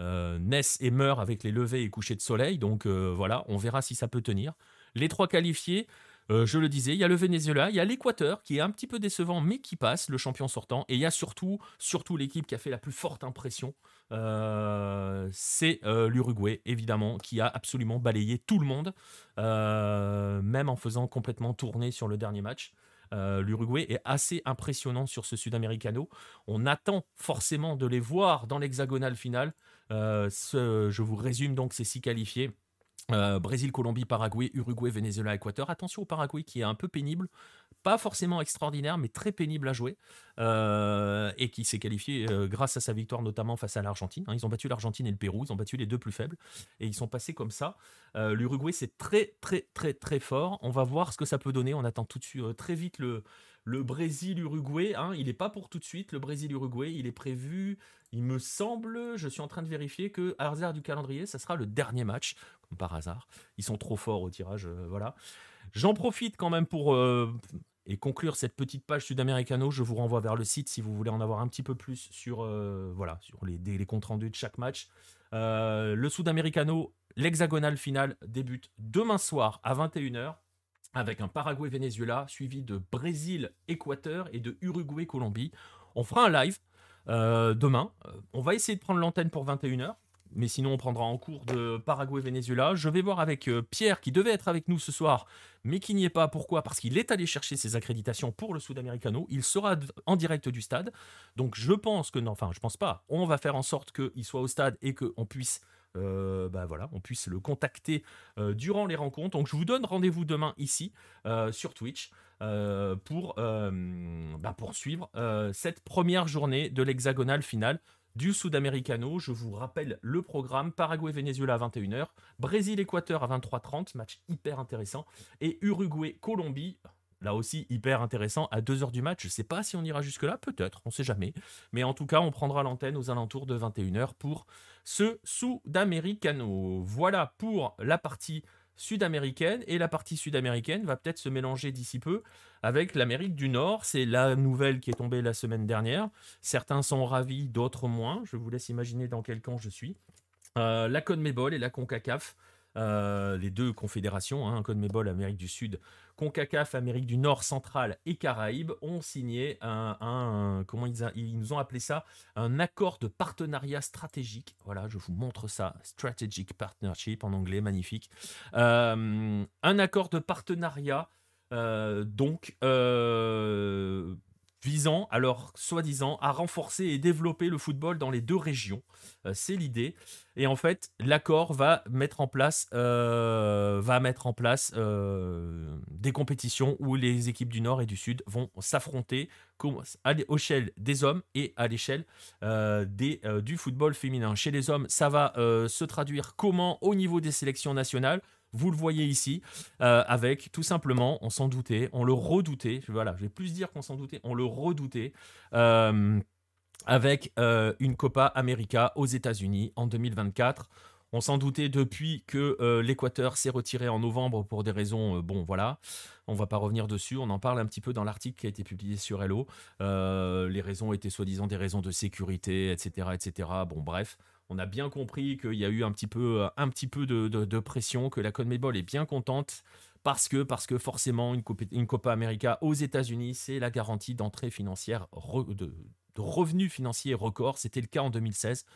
Speaker 1: euh, naissent et meurent avec les levées et couchers de soleil. Donc euh, voilà, on verra si ça peut tenir. Les trois qualifiés, euh, je le disais, il y a le Venezuela, il y a l'Équateur qui est un petit peu décevant mais qui passe, le champion sortant. Et il y a surtout, surtout l'équipe qui a fait la plus forte impression, c'est l'Uruguay, évidemment, qui a absolument balayé tout le monde, même en faisant complètement tourner sur le dernier match. L'Uruguay est assez impressionnant sur ce Sud-Americano. On attend forcément de les voir dans l'hexagonal final. Euh, je vous résume donc ces six qualifiés. Euh, Brésil, Colombie, Paraguay, Uruguay, Venezuela, Équateur. Attention au Paraguay qui est un peu pénible, pas forcément extraordinaire, mais très pénible à jouer, euh, et qui s'est qualifié grâce à sa victoire notamment face à l'Argentine. Hein. ils ont battu l'Argentine et le Pérou, ils ont battu les deux plus faibles, et ils sont passés comme ça. L'Uruguay c'est très très très très fort. On va voir ce que ça peut donner. On attend tout de suite très vite le, le Brésil-Uruguay, hein, il n'est pas pour tout de suite. Le Brésil-Uruguay, il est prévu, il me semble, je suis en train de vérifier que à hasard du calendrier, ça sera le dernier match, comme par hasard. Ils sont trop forts au tirage, euh, voilà. J'en profite quand même pour euh, et conclure cette petite page sud-américano. Je vous renvoie vers le site si vous voulez en avoir un petit peu plus sur euh, voilà sur les, comptes rendus de chaque match. le sud-américano, l'hexagonal final débute demain soir à 21h avec un Paraguay-Venezuela suivi de Brésil-Équateur et de Uruguay-Colombie. On fera un live euh, demain. Euh, on va essayer de prendre l'antenne pour 21h. Mais sinon, on prendra en cours de Paraguay-Venezuela. Je vais voir avec euh, Pierre, qui devait être avec nous ce soir, mais qui n'y est pas. Pourquoi? Parce qu'il est allé chercher ses accréditations pour le Sudamericano. Il sera en direct du stade. Donc, je pense que, non, enfin, je pense pas. On va faire en sorte qu'il soit au stade et qu'on puisse euh, bah voilà, on puisse le contacter euh, durant les rencontres. Donc je vous donne rendez-vous demain ici sur Twitch pour bah, poursuivre cette première journée de l'hexagonale finale du Sudamericano. Je vous rappelle le programme Paraguay-Venezuela à 21h, Brésil-Équateur à 23h30, match hyper intéressant, et Uruguay-Colombie Là aussi, hyper intéressant. À 2h du match, je ne sais pas si on ira jusque-là, peut-être, on ne sait jamais. Mais en tout cas, on prendra l'antenne aux alentours de 21h pour ce Sudamericano. Voilà pour la partie sud-américaine. Et la partie sud-américaine va peut-être se mélanger d'ici peu avec l'Amérique du Nord. C'est la nouvelle qui est tombée la semaine dernière. Certains sont ravis, d'autres moins. Je vous laisse imaginer dans quel camp je suis. Euh, la CONMEBOL et la CONCACAF euh, les deux confédérations, hein, CONMEBOL Amérique du Sud, CONCACAF Amérique du Nord, Centrale et Caraïbes, ont signé un, comment ils, nous ont appelé ça, un accord de partenariat stratégique. Voilà, je vous montre ça, Strategic Partnership en anglais, magnifique. Euh, un accord de partenariat, euh, donc visant, alors soi-disant, à renforcer et développer le football dans les deux régions. Euh, c'est l'idée. Et en fait, l'accord va mettre en place, euh, va mettre en place euh, des compétitions où les équipes du Nord et du Sud vont s'affronter à l'échelle des hommes et à l'échelle du football féminin. Chez les hommes, ça va se traduire comment au niveau des sélections nationales vous le voyez ici, euh, avec tout simplement, on s'en doutait, on le redoutait, voilà, je vais plus dire qu'on s'en doutait, on le redoutait, euh, avec euh, une Copa América aux États-Unis en 2024. On s'en doutait depuis que l'Équateur s'est retiré en novembre pour des raisons, bon voilà, on va pas revenir dessus, on en parle un petit peu dans l'article qui a été publié sur Hello. les raisons étaient soi-disant des raisons de sécurité, etc., etc. Bon bref, on a bien compris qu'il y a eu un petit peu, euh, de, pression, que la CONMEBOL est bien contente parce que, parce que forcément, une, Copa América aux États-Unis, c'est la garantie d'entrée financière, de, de revenus financiers records. C'était le cas en 2016, euh,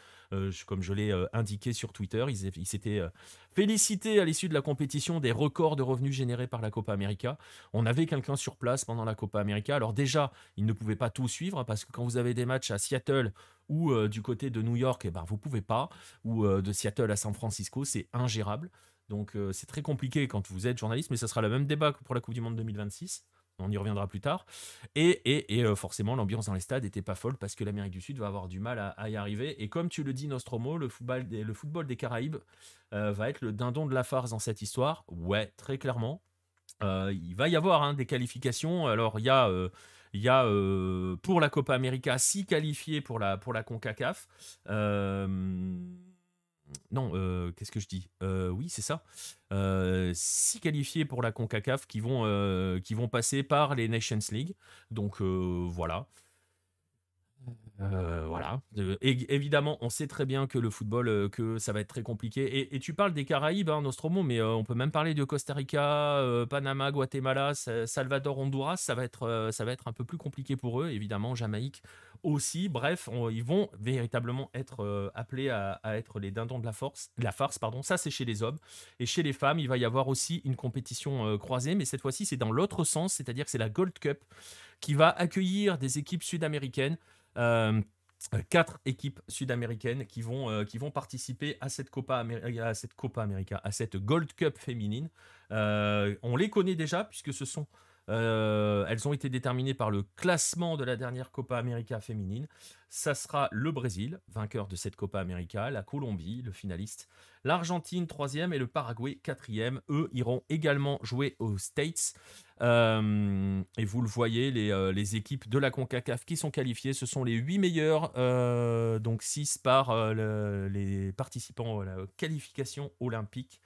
Speaker 1: comme je l'ai euh, indiqué sur Twitter. Ils, s'étaient euh, félicités à l'issue de la compétition des records de revenus générés par la Copa América. On avait quelqu'un sur place pendant la Copa América. Alors déjà, ils ne pouvaient pas tout suivre parce que quand vous avez des matchs à Seattle ou du côté de New York, eh ben, vous pouvez pas. Ou de Seattle à San Francisco, c'est ingérable. Donc c'est très compliqué quand vous êtes journaliste, mais ça sera le même débat que pour la Coupe du Monde 2026 on y reviendra plus tard. Et, euh, forcément, l'ambiance dans les stades n'était pas folle parce que l'Amérique du Sud va avoir du mal à, y arriver. Et comme tu le dis, Nostromo, le football des, le football des Caraïbes euh, va être le dindon de la farce dans cette histoire. Ouais, très clairement. Euh, il va y avoir hein, des qualifications. Alors, il y a, y a pour la Copa América six qualifiés pour la, pour la CONCACAF non, euh, qu'est-ce que je dis? Euh, Oui, c'est ça. Euh, six qualifiés pour la CONCACAF qui vont, qui vont passer par les Nations League. Donc voilà. Euh, voilà. Euh, évidemment, on sait très bien que le football, euh, que ça va être très compliqué. Et, tu parles des Caraïbes, hein, Nostromo, mais on peut même parler de Costa Rica, Panama, Guatemala, Salvador, Honduras. Ça va être, un peu plus compliqué pour eux. Évidemment, Jamaïque aussi. Bref, ils vont véritablement être appelés à, être les dindons de la force, la farce. Pardon. Ça, c'est chez les hommes. Et chez les femmes, il va y avoir aussi une compétition croisée, mais cette fois-ci, c'est dans l'autre sens, c'est-à-dire que c'est la Gold Cup qui va accueillir des équipes sud-américaines. Euh, quatre équipes sud-américaines qui vont, euh, qui vont participer à cette Copa, América, à cette Copa à cette Gold Cup féminine. Euh, on les connaît déjà puisque ce sont euh, elles ont été déterminées par le classement de la dernière Copa América féminine. Ça sera le Brésil, vainqueur de cette Copa América, la Colombie, le finaliste, l'Argentine, troisième, et le Paraguay, quatrième. Eux iront également jouer aux States. Euh, et vous le voyez, les, euh, les, équipes de la CONCACAF qui sont qualifiées, ce sont les huit meilleurs, donc six par les participants à la qualification olympique.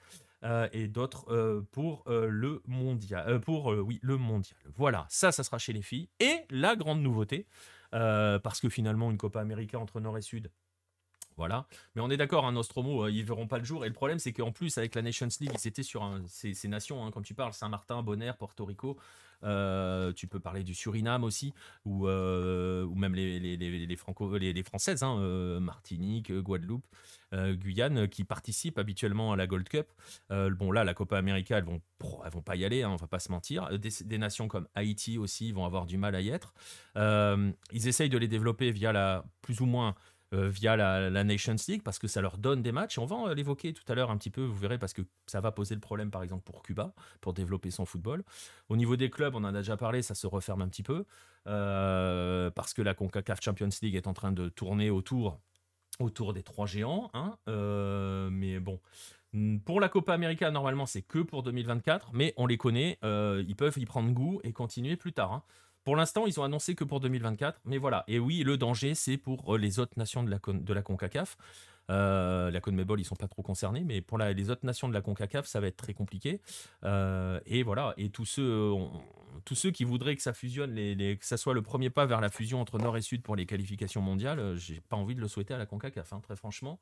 Speaker 1: Euh, et d'autres euh, pour euh, le mondial. pour oui, le mondial. Voilà, ça, ça sera chez les filles. Et la grande nouveauté, parce que finalement, une Copa América entre Nord et Sud, Voilà. Mais on est d'accord, un hein, Nostromo, ils verront pas le jour. Et le problème, c'est qu'en plus, avec la Nations League, ils étaient sur ces, nations, hein, comme tu parles, Saint-Martin, Bonaire, Porto Rico. Euh, tu peux parler du Suriname aussi, ou, euh, même les, les, franco, les, françaises, hein, euh, Martinique, Guadeloupe, Guyane, qui participent habituellement à la Gold Cup. bon, là, la Copa América, elles vont, vont pas y aller, hein, on va pas se mentir. Des, nations comme Haïti aussi vont avoir du mal à y être. ils essayent de les développer via la plus ou moins euh, via la, Nations League parce que ça leur donne des matchs. on va euh, l'évoquer tout à l'heure un petit peu, vous verrez, parce que ça va poser le problème, par exemple, pour Cuba, pour développer son football. Au niveau des clubs, on en a déjà parlé, ça se referme un petit peu euh, parce que la CONCACAF Champions League est en train de tourner autour, autour des trois géants. Hein, mais bon. Pour la Copa América, normalement, c'est que pour 2024, mais on les connaît, ils peuvent y prendre goût et continuer plus tard. Hein. Pour l'instant, ils ont annoncé que pour 2024, mais voilà. Et oui, le danger, c'est pour euh, les autres nations de la, de la CONCACAF. Euh, la CONMEBOL, ils sont pas trop concernés, mais pour les autres nations de la CONCACAF, ça va être très compliqué. Euh, et voilà. Et tous ceux, tous ceux qui voudraient que ça fusionne, que ça soit le premier pas vers la fusion entre Nord et Sud pour les qualifications mondiales, j'ai pas envie de le souhaiter à la CONCACAF, hein, très franchement.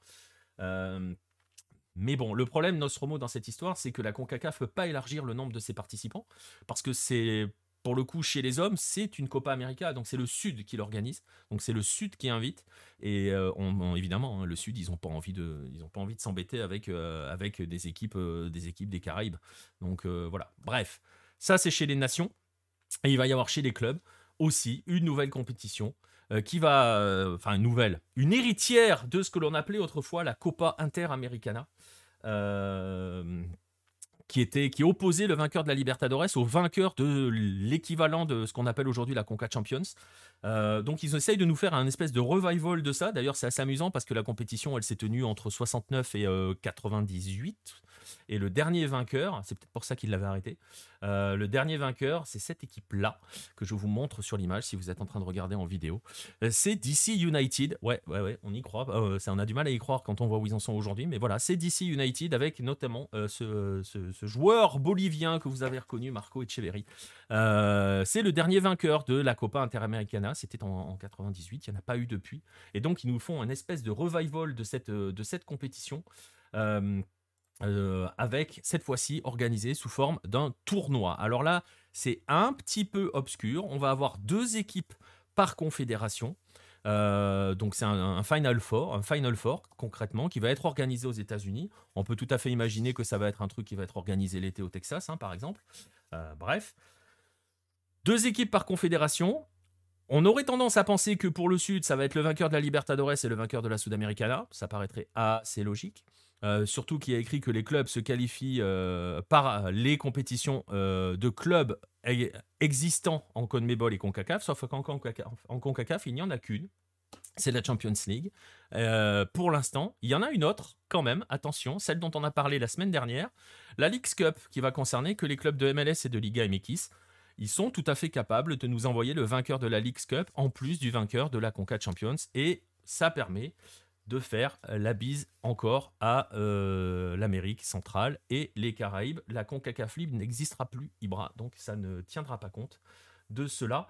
Speaker 1: mais bon, le problème, Nostromo, dans cette histoire, c'est que la CONCACAF ne peut pas élargir le nombre de ses participants, parce que c'est pour le coup, chez les hommes, c'est une Copa América, donc c'est le Sud qui l'organise, donc c'est le Sud qui invite, et euh, évidemment, hein, le Sud, ils n'ont pas envie de, ont pas envie de s'embêter avec euh, des équipes, euh, des équipes des Caraïbes. Donc voilà. Bref, ça c'est chez les nations, et il va y avoir chez les clubs aussi une nouvelle compétition qui va, enfin une nouvelle, une héritière de ce que l'on appelait autrefois la Copa Interamericana qui était qui opposait le vainqueur de la Libertadores au vainqueur de l'équivalent de ce qu'on appelle aujourd'hui la Conca Champions. Euh, donc ils essayent de nous faire un espèce de revival de ça. D'ailleurs c'est assez amusant parce que la compétition elle s'est tenue entre 69 et 98 euh, et le dernier vainqueur, c'est peut-être pour ça qu'il l'avait arrêté, euh, le dernier vainqueur, c'est cette équipe-là, que je vous montre sur l'image si vous êtes en train de regarder en vidéo. Euh, c'est DC United. Ouais, ouais, ouais, on y croit. Euh, on a du mal à y croire quand on voit où ils en sont aujourd'hui. Mais voilà, c'est DC United avec notamment ce, joueur bolivien que vous avez reconnu, Marco Echeverri. c'est le dernier vainqueur de la Copa Interamericana. C'était en, 98. Il n'y en a pas eu depuis. Et donc, ils nous font un espèce de revival de cette, de cette compétition. Avec cette fois-ci organisé sous forme d'un tournoi. Alors là, c'est un petit peu obscur. On va avoir deux équipes par confédération. Euh, donc c'est un, Final Four, un Final Four concrètement, qui va être organisé aux États-Unis. On peut tout à fait imaginer que ça va être un truc qui va être organisé l'été au Texas, hein, par exemple. Euh, bref, deux équipes par confédération. On aurait tendance à penser que pour le Sud, ça va être le vainqueur de la Libertadores et le vainqueur de la Sudamericana. Ça paraîtrait assez logique. Euh, surtout qui a écrit que les clubs se qualifient euh, par les compétitions euh, de clubs existants en CONMEBOL et CONCACAF, sauf qu'en CONCACAF, il n'y en a qu'une. C'est la Champions League. pour l'instant, il y en a une autre, quand même, attention, celle dont on a parlé la semaine dernière, la Leagues Cup, qui va concerner que les clubs de MLS et de Liga MX. Ils sont tout à fait capables de nous envoyer le vainqueur de la Leagues Cup en plus du vainqueur de la CONCACAF Champions. Et ça permet de faire la bise encore à euh, l'Amérique centrale et les Caraïbes. La CONCACAF libre n'existera plus, Ibra, donc ça ne tiendra pas compte de cela.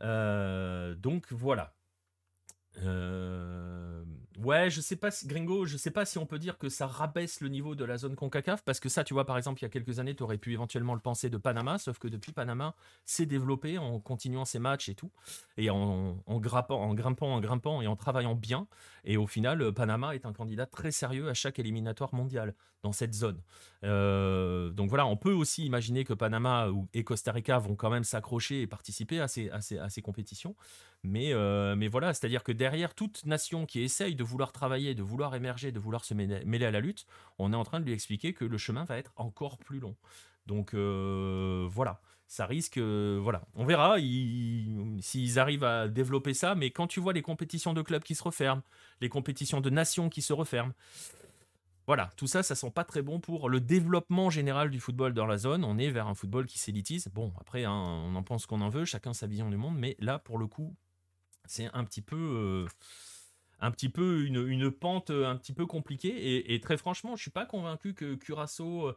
Speaker 1: Euh, donc voilà. Euh, ouais, je sais pas si, Gringo, je sais pas si on peut dire que ça rabaisse le niveau de la zone CONCACAF, parce que ça, tu vois, par exemple, il y a quelques années, tu aurais pu éventuellement le penser de Panama, sauf que depuis Panama s'est développé en continuant ses matchs et tout, et en, grimpant, en grimpant, en grimpant et en travaillant bien. Et au final, Panama est un candidat très sérieux à chaque éliminatoire mondial dans cette zone. Euh, donc voilà, on peut aussi imaginer que Panama et Costa Rica vont quand même s'accrocher et participer à ces, compétitions. Mais, euh, mais voilà, c'est-à-dire que derrière toute nation qui essaye de vouloir travailler, de vouloir émerger, de vouloir se mêler à la lutte, on est en train de lui expliquer que le chemin va être encore plus long. Donc euh, voilà, ça risque, voilà, on verra s'ils arrivent à développer ça. Mais quand tu vois les compétitions de clubs qui se referment, les compétitions de nations qui se referment, voilà, tout ça, ça sent pas très bon pour le développement général du football dans la zone. On est vers un football qui s'élitise. Bon, après, hein, on en pense qu'on en veut, chacun sa vision du monde, mais là, pour le coup, c'est un petit peu. Euh, un petit peu une, pente un petit peu compliquée et, très franchement je suis pas convaincu que Curaçao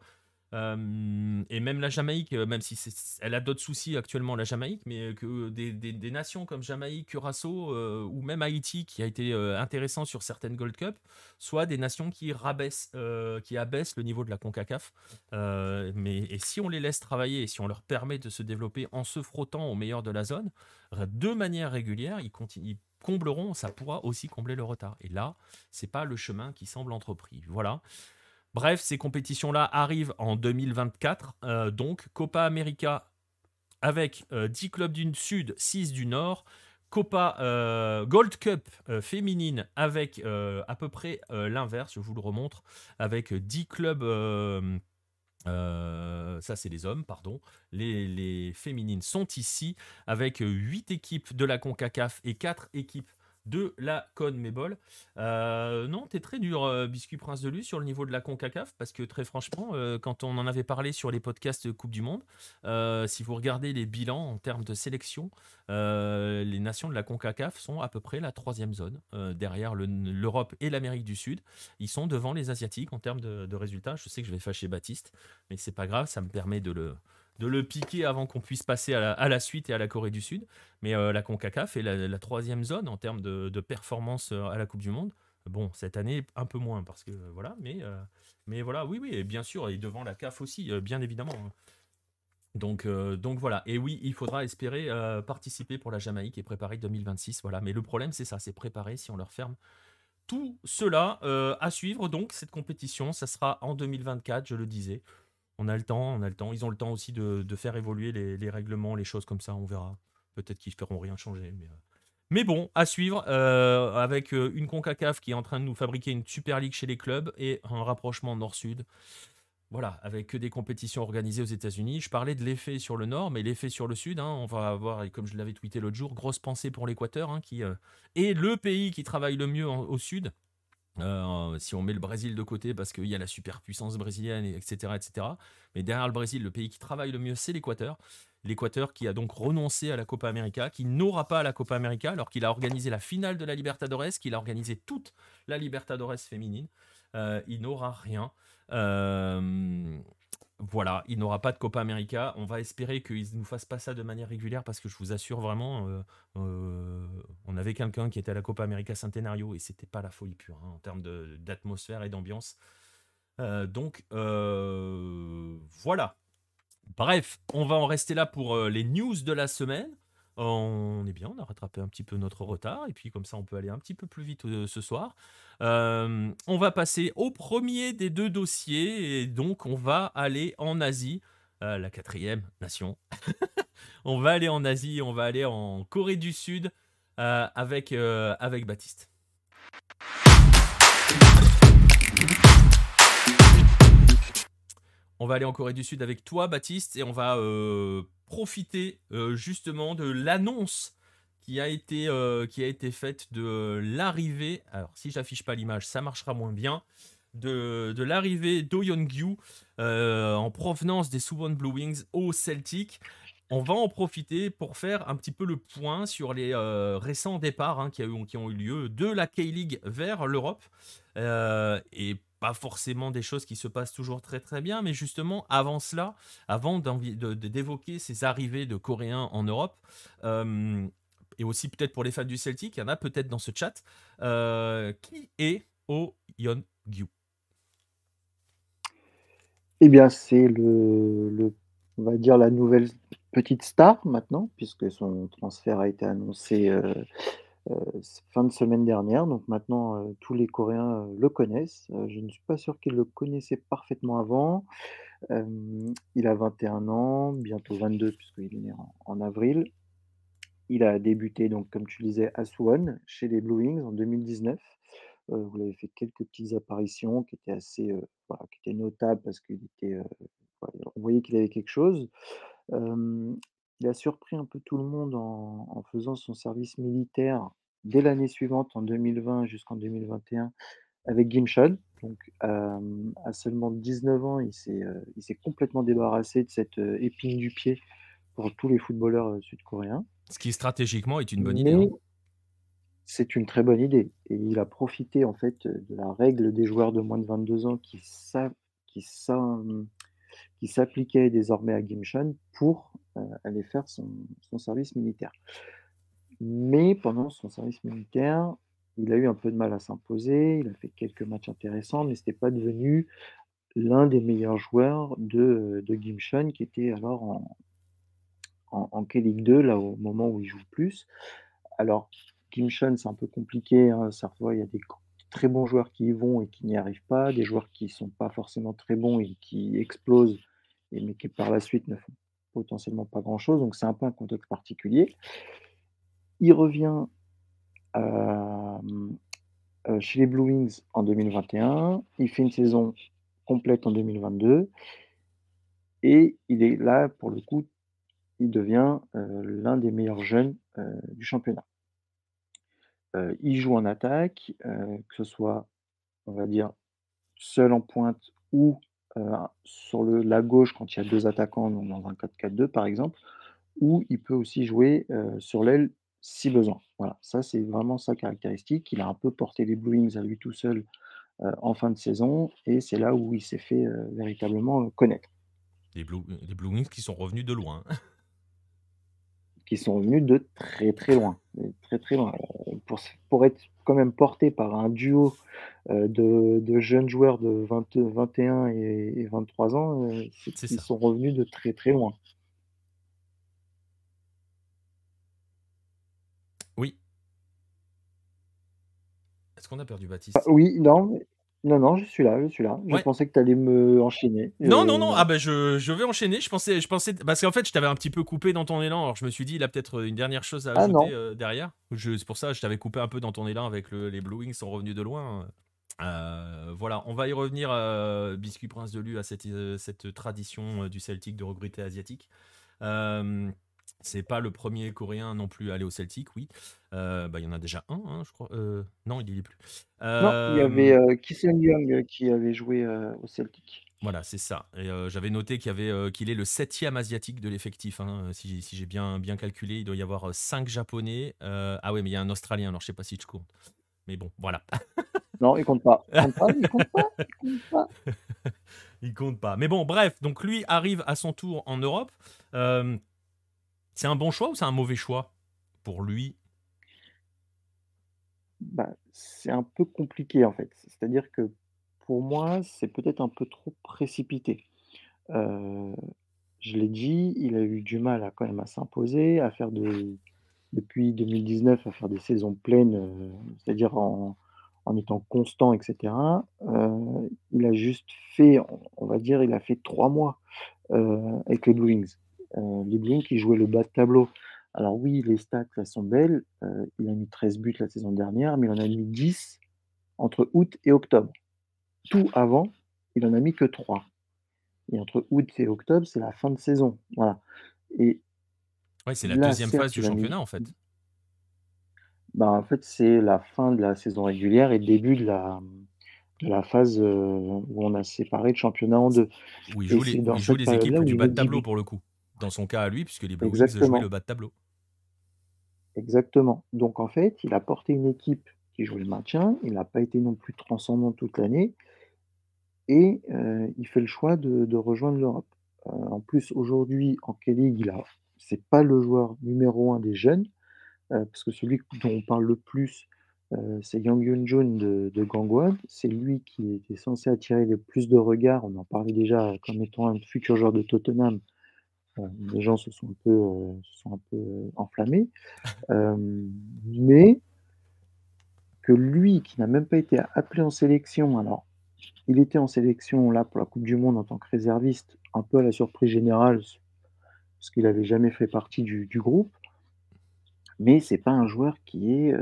Speaker 1: Euh, et même la Jamaïque, euh, même si elle a d'autres soucis actuellement, la Jamaïque, mais que des, nations comme Jamaïque, Curaçao ou même Haïti, qui a été intéressant sur certaines Gold Cup, soit des nations qui rabaissent, qui abaissent le niveau de la CONCACAF. mais et si on les laisse travailler et si on leur permet de se développer en se frottant au meilleur de la zone, de manière régulière, ils, ils combleront, ça pourra aussi combler le retard. Et là, c'est pas le chemin qui semble entrepris. Voilà. Bref, ces compétitions-là arrivent en 2024. Euh, donc, Copa América avec 10 euh, clubs du Sud, 6 du Nord. Copa euh, Gold Cup féminine avec à peu près l'inverse, je vous le remontre, avec 10 clubs. ça, c'est les hommes, pardon. Les, les, féminines sont ici avec 8 équipes de la CONCACAF et 4 équipes de la CONMEBOL. Euh, non, t'es très dur, euh, Biscuit Prince de Luz, sur le niveau de la CONCACAF, parce que très franchement, euh, quand on en avait parlé sur les podcasts Coupe du Monde, euh, si vous regardez les bilans en termes de sélection, les nations de la CONCACAF sont à peu près la troisième zone, derrière l'Europe et l'Amérique du Sud. Ils sont devant les Asiatiques en termes de, résultats. Je sais que je vais fâcher Baptiste, mais c'est pas grave, ça me permet de le, de le piquer avant qu'on puisse passer à la, suite et à la Corée du Sud. Mais euh, la CONCACAF est la, troisième zone en termes de, performance euh, à la Coupe du Monde. Bon, cette année, un peu moins, parce que euh, voilà, mais, mais voilà, oui, oui, et bien sûr, et devant la CAF aussi, bien évidemment. Hein. Donc, donc voilà, et oui, il faudra espérer participer pour la Jamaïque et préparer 2026. Voilà, mais le problème, c'est ça, c'est préparer si on leur ferme tout cela à suivre. Donc, cette compétition, ça sera en 2024, je le disais. On a le temps, on a le temps. Ils ont le temps aussi de, faire évoluer les, règlements, les choses comme ça, on verra. Peut-être qu'ils ne feront rien changer. Mais, euh. bon, à suivre, euh, avec euh, une CONCACAF qui est en train de nous fabriquer une Super League chez les clubs et un rapprochement Nord-Sud. Voilà, avec des compétitions organisées aux États-Unis. Je parlais de l'effet sur le Nord, mais l'effet sur le Sud, hein, on va avoir, comme je l'avais tweeté l'autre jour, grosse pensée pour l'Équateur, hein, qui est le pays qui travaille le mieux au Sud. Euh, si on met le Brésil de côté parce qu'il y a la superpuissance brésilienne, etc., etc. Mais derrière le Brésil, le pays qui travaille le mieux, c'est l'Équateur. L'Équateur qui a donc renoncé à la Copa América, qui n'aura pas la Copa América alors qu'il a organisé la finale de la Libertadores, qu'il a organisé toute la Libertadores féminine. Euh, il n'aura rien. Euh, voilà, il n'aura pas de Copa América. On va espérer qu'ils ne nous fassent pas ça de manière régulière parce que je vous assure vraiment, euh, euh, on avait quelqu'un qui était à la Copa América Centenario et c'était pas la folie pure hein, en termes d'atmosphère et d'ambiance. Euh, donc voilà. Bref, on va en rester là pour les news de la semaine. On est bien, on a rattrapé un petit peu notre retard et puis comme ça on peut aller un petit peu plus vite euh, ce soir. Euh, on va passer au premier des deux dossiers et donc on va aller en Asie, euh, la quatrième nation. on va aller en Asie, on va aller en Corée du Sud avec, avec Baptiste. On va aller en Corée du Sud avec toi, Baptiste, et on va profiter euh, justement de l'annonce qui a été, euh, qui a été faite de l'arrivée. Alors, si j'affiche pas l'image, ça marchera moins bien. De, de l'arrivée d'O euh, en provenance des Suwon Blue Wings au Celtic. On va en profiter pour faire un petit peu le point sur les récents départs hein, qui, qui, ont eu lieu de la K-League vers l'Europe. Pas forcément des choses qui se passent toujours très très bien, mais justement avant cela, avant d'évoquer ces arrivées de Coréens en Europe, euh, et aussi peut-être pour les fans du Celtic, il y en a peut-être dans ce chat, euh, qui est Oh Yeon Gyu
Speaker 3: Eh bien, c'est le, on va dire la nouvelle petite star maintenant, puisque son transfert a été annoncé euh, euh, fin de semaine dernière. Donc maintenant, euh, tous les Coréens euh, le connaissent. je ne suis pas sûr qu'ils le connaissaient parfaitement avant. il a 21 ans, bientôt 22 puisqu'il est né en, avril. Il a débuté, donc, comme tu disais, à Suwon, chez les Blue Wings en 2019. vous avez fait quelques petites apparitions qui étaient assez, qui étaient notables parce qu'il était, on voyait qu'il avait quelque chose. Il a surpris un peu tout le monde en faisant son service militaire dès l'année suivante, en 2020 jusqu'en 2021, avec Gimchon. Donc, à seulement 19 ans, il s'est complètement débarrassé de cette épine du pied pour tous les footballeurs sud-coréens.
Speaker 1: Ce qui stratégiquement est une bonne idée. Hein.
Speaker 3: C'est une très bonne idée. Et il a profité en fait de la règle des joueurs de moins de 22 ans qui s'appliquait désormais à Gimshon pour aller faire son, service militaire. Mais pendant son service militaire, il a eu un peu de mal à s'imposer, il a fait quelques matchs intéressants, mais ce n'était pas devenu l'un des meilleurs joueurs de, de qui était alors en, en, K-League 2, là au moment où il joue plus. Alors, Gimshon, c'est un peu compliqué, hein, il y a des très bons joueurs qui y vont et qui n'y arrivent pas, des joueurs qui ne sont pas forcément très bons et qui explosent, mais qui par la suite ne font potentiellement pas grand-chose, donc c'est un peu un contexte particulier. Il revient euh, euh, chez les Blue Wings en 2021. Il fait une saison complète en 2022. Et il est là, pour le coup, il devient euh, l'un des meilleurs jeunes du championnat. il joue en attaque, que ce soit, on va dire, seul en pointe ou sur le, la gauche quand il y a deux attaquants dans un 4-4-2 par exemple, ou il peut aussi jouer sur l'aile si besoin. Voilà, ça c'est vraiment sa caractéristique. Il a un peu porté les Blue Wings à lui tout seul euh, en fin de saison et c'est là où il s'est fait euh, véritablement euh, connaître.
Speaker 1: Les Blue, les Blue Wings qui sont revenus de loin.
Speaker 3: qui sont revenus de très très loin. Très très loin. Pour, pour être quand même porté par un duo de, de, jeunes joueurs de 20, 21 et, 23 ans, ils sont revenus de très très loin.
Speaker 1: Est-ce qu'on a perdu Baptiste?
Speaker 3: Ah, Oui, non, non, non, je suis là, je suis là. Je pensais que tu allais me enchaîner.
Speaker 1: Non, non, non, ah ben je, je, vais enchaîner. Je pensais, je pensais, parce qu'en fait, je t'avais un petit peu coupé dans ton élan. Alors je me suis dit, il a peut-être une dernière chose à ah, ajouter euh, derrière. C'est pour ça que je t'avais coupé un peu dans ton élan avec les Blue Wings sont revenus de loin. Euh, voilà, on va y revenir, euh, Biscuit Prince de Lu, à cette, cette tradition du Celtic de regretter asiatique. C'est pas le premier coréen non plus à aller au Celtic, oui. Euh, bah, il y en a déjà un, hein, je crois. Euh, non, il n'y est plus.
Speaker 3: Non, il y avait euh, Young qui avait joué au Celtic.
Speaker 1: Voilà, c'est ça. Et j'avais noté qu'il avait, qu'il est le septième asiatique de l'effectif. Hein, si, si j'ai bien, bien calculé, il doit y avoir cinq japonais. ah ouais, mais il y a un australien, alors je sais pas si je compte. Mais bon, voilà.
Speaker 3: non, il compte pas. Il compte pas, il compte pas. Il compte pas.
Speaker 1: il compte pas. Mais bon, bref, donc lui arrive à son tour en Europe. C'est un bon choix ou c'est un mauvais choix pour lui?
Speaker 3: Bah, C'est un peu compliqué en fait. C'est-à-dire que pour moi, c'est peut-être un peu trop précipité. Euh, je l'ai dit, il a eu du mal à quand même à s'imposer, à faire de, depuis 2019 à faire des saisons pleines, euh, c'est-à-dire en, étant constant, etc. Euh, il a juste fait, on va dire, il a fait trois mois avec les Blue Wings. Euh, les Blues qui jouaient le bas de tableau. Alors oui, les stats là, sont belles. Euh, il a mis 13 buts la saison dernière, mais il en a mis 10 entre août et octobre. Tout avant, il en a mis que 3. Et entre août et octobre, c'est la fin de saison. Voilà. Et
Speaker 1: ouais, c'est la deuxième phase du championnat, en fait.
Speaker 3: Bah, en fait, c'est la fin de la saison régulière et le début de la, de la phase euh, où on a séparé le championnat en deux.
Speaker 1: Où les, il joue les équipes du bas de tableau, pour le coup dans son cas à lui, puisque les Blue Wings jouaient le bas de tableau.
Speaker 3: Exactement. Donc en fait, il a porté une équipe qui jouait le maintien, il n'a pas été non plus transcendant toute l'année, et euh, il fait le choix de, rejoindre l'Europe. Euh, en plus, aujourd'hui, en K-League, il a, c'est pas le joueur numéro un des jeunes, euh, parce que celui dont on parle le plus, c'est Yang Yun-jun de, de Gangwon. C'est lui qui était censé attirer le plus de regards. On en parlait déjà comme étant un futur joueur de Tottenham les gens se sont un peu, euh, sont un peu euh, enflammés. Euh, mais que lui, qui n'a même pas été appelé en sélection, alors il était en sélection là pour la Coupe du Monde en tant que réserviste, un peu à la surprise générale, parce qu'il n'avait jamais fait partie du, groupe. Mais c'est pas un joueur qui est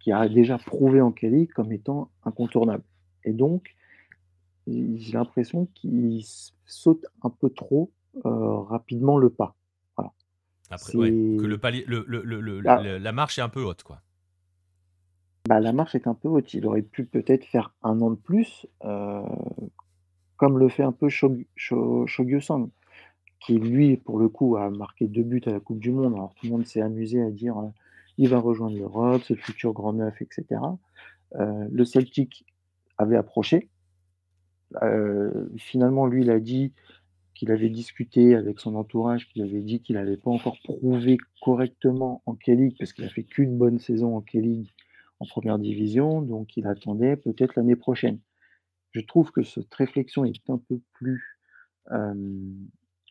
Speaker 3: qui a déjà prouvé en Kelly comme étant incontournable. Et donc, j'ai l'impression qu'il saute un peu trop rapidement le pas. Voilà.
Speaker 1: Après, que le palier, le, le, ah. la marche est un peu haute, quoi.
Speaker 3: Bah, la marche est un peu haute. Il aurait pu peut-être faire un an de plus, euh, comme le fait un peu Sang, qui lui, pour le coup, a marqué deux buts à la Coupe du Monde. Alors tout le monde s'est amusé à dire euh, il va rejoindre l'Europe, c'est le futur grand neuf, etc. le Celtic avait approché, finalement, lui, il a dit qu'il avait discuté avec son entourage, qu'il avait dit qu'il n'avait pas encore prouvé correctement en K-League, parce qu'il a fait qu'une bonne saison en K-League en première division, donc il attendait peut-être l'année prochaine. Je trouve que cette réflexion est un peu plus, on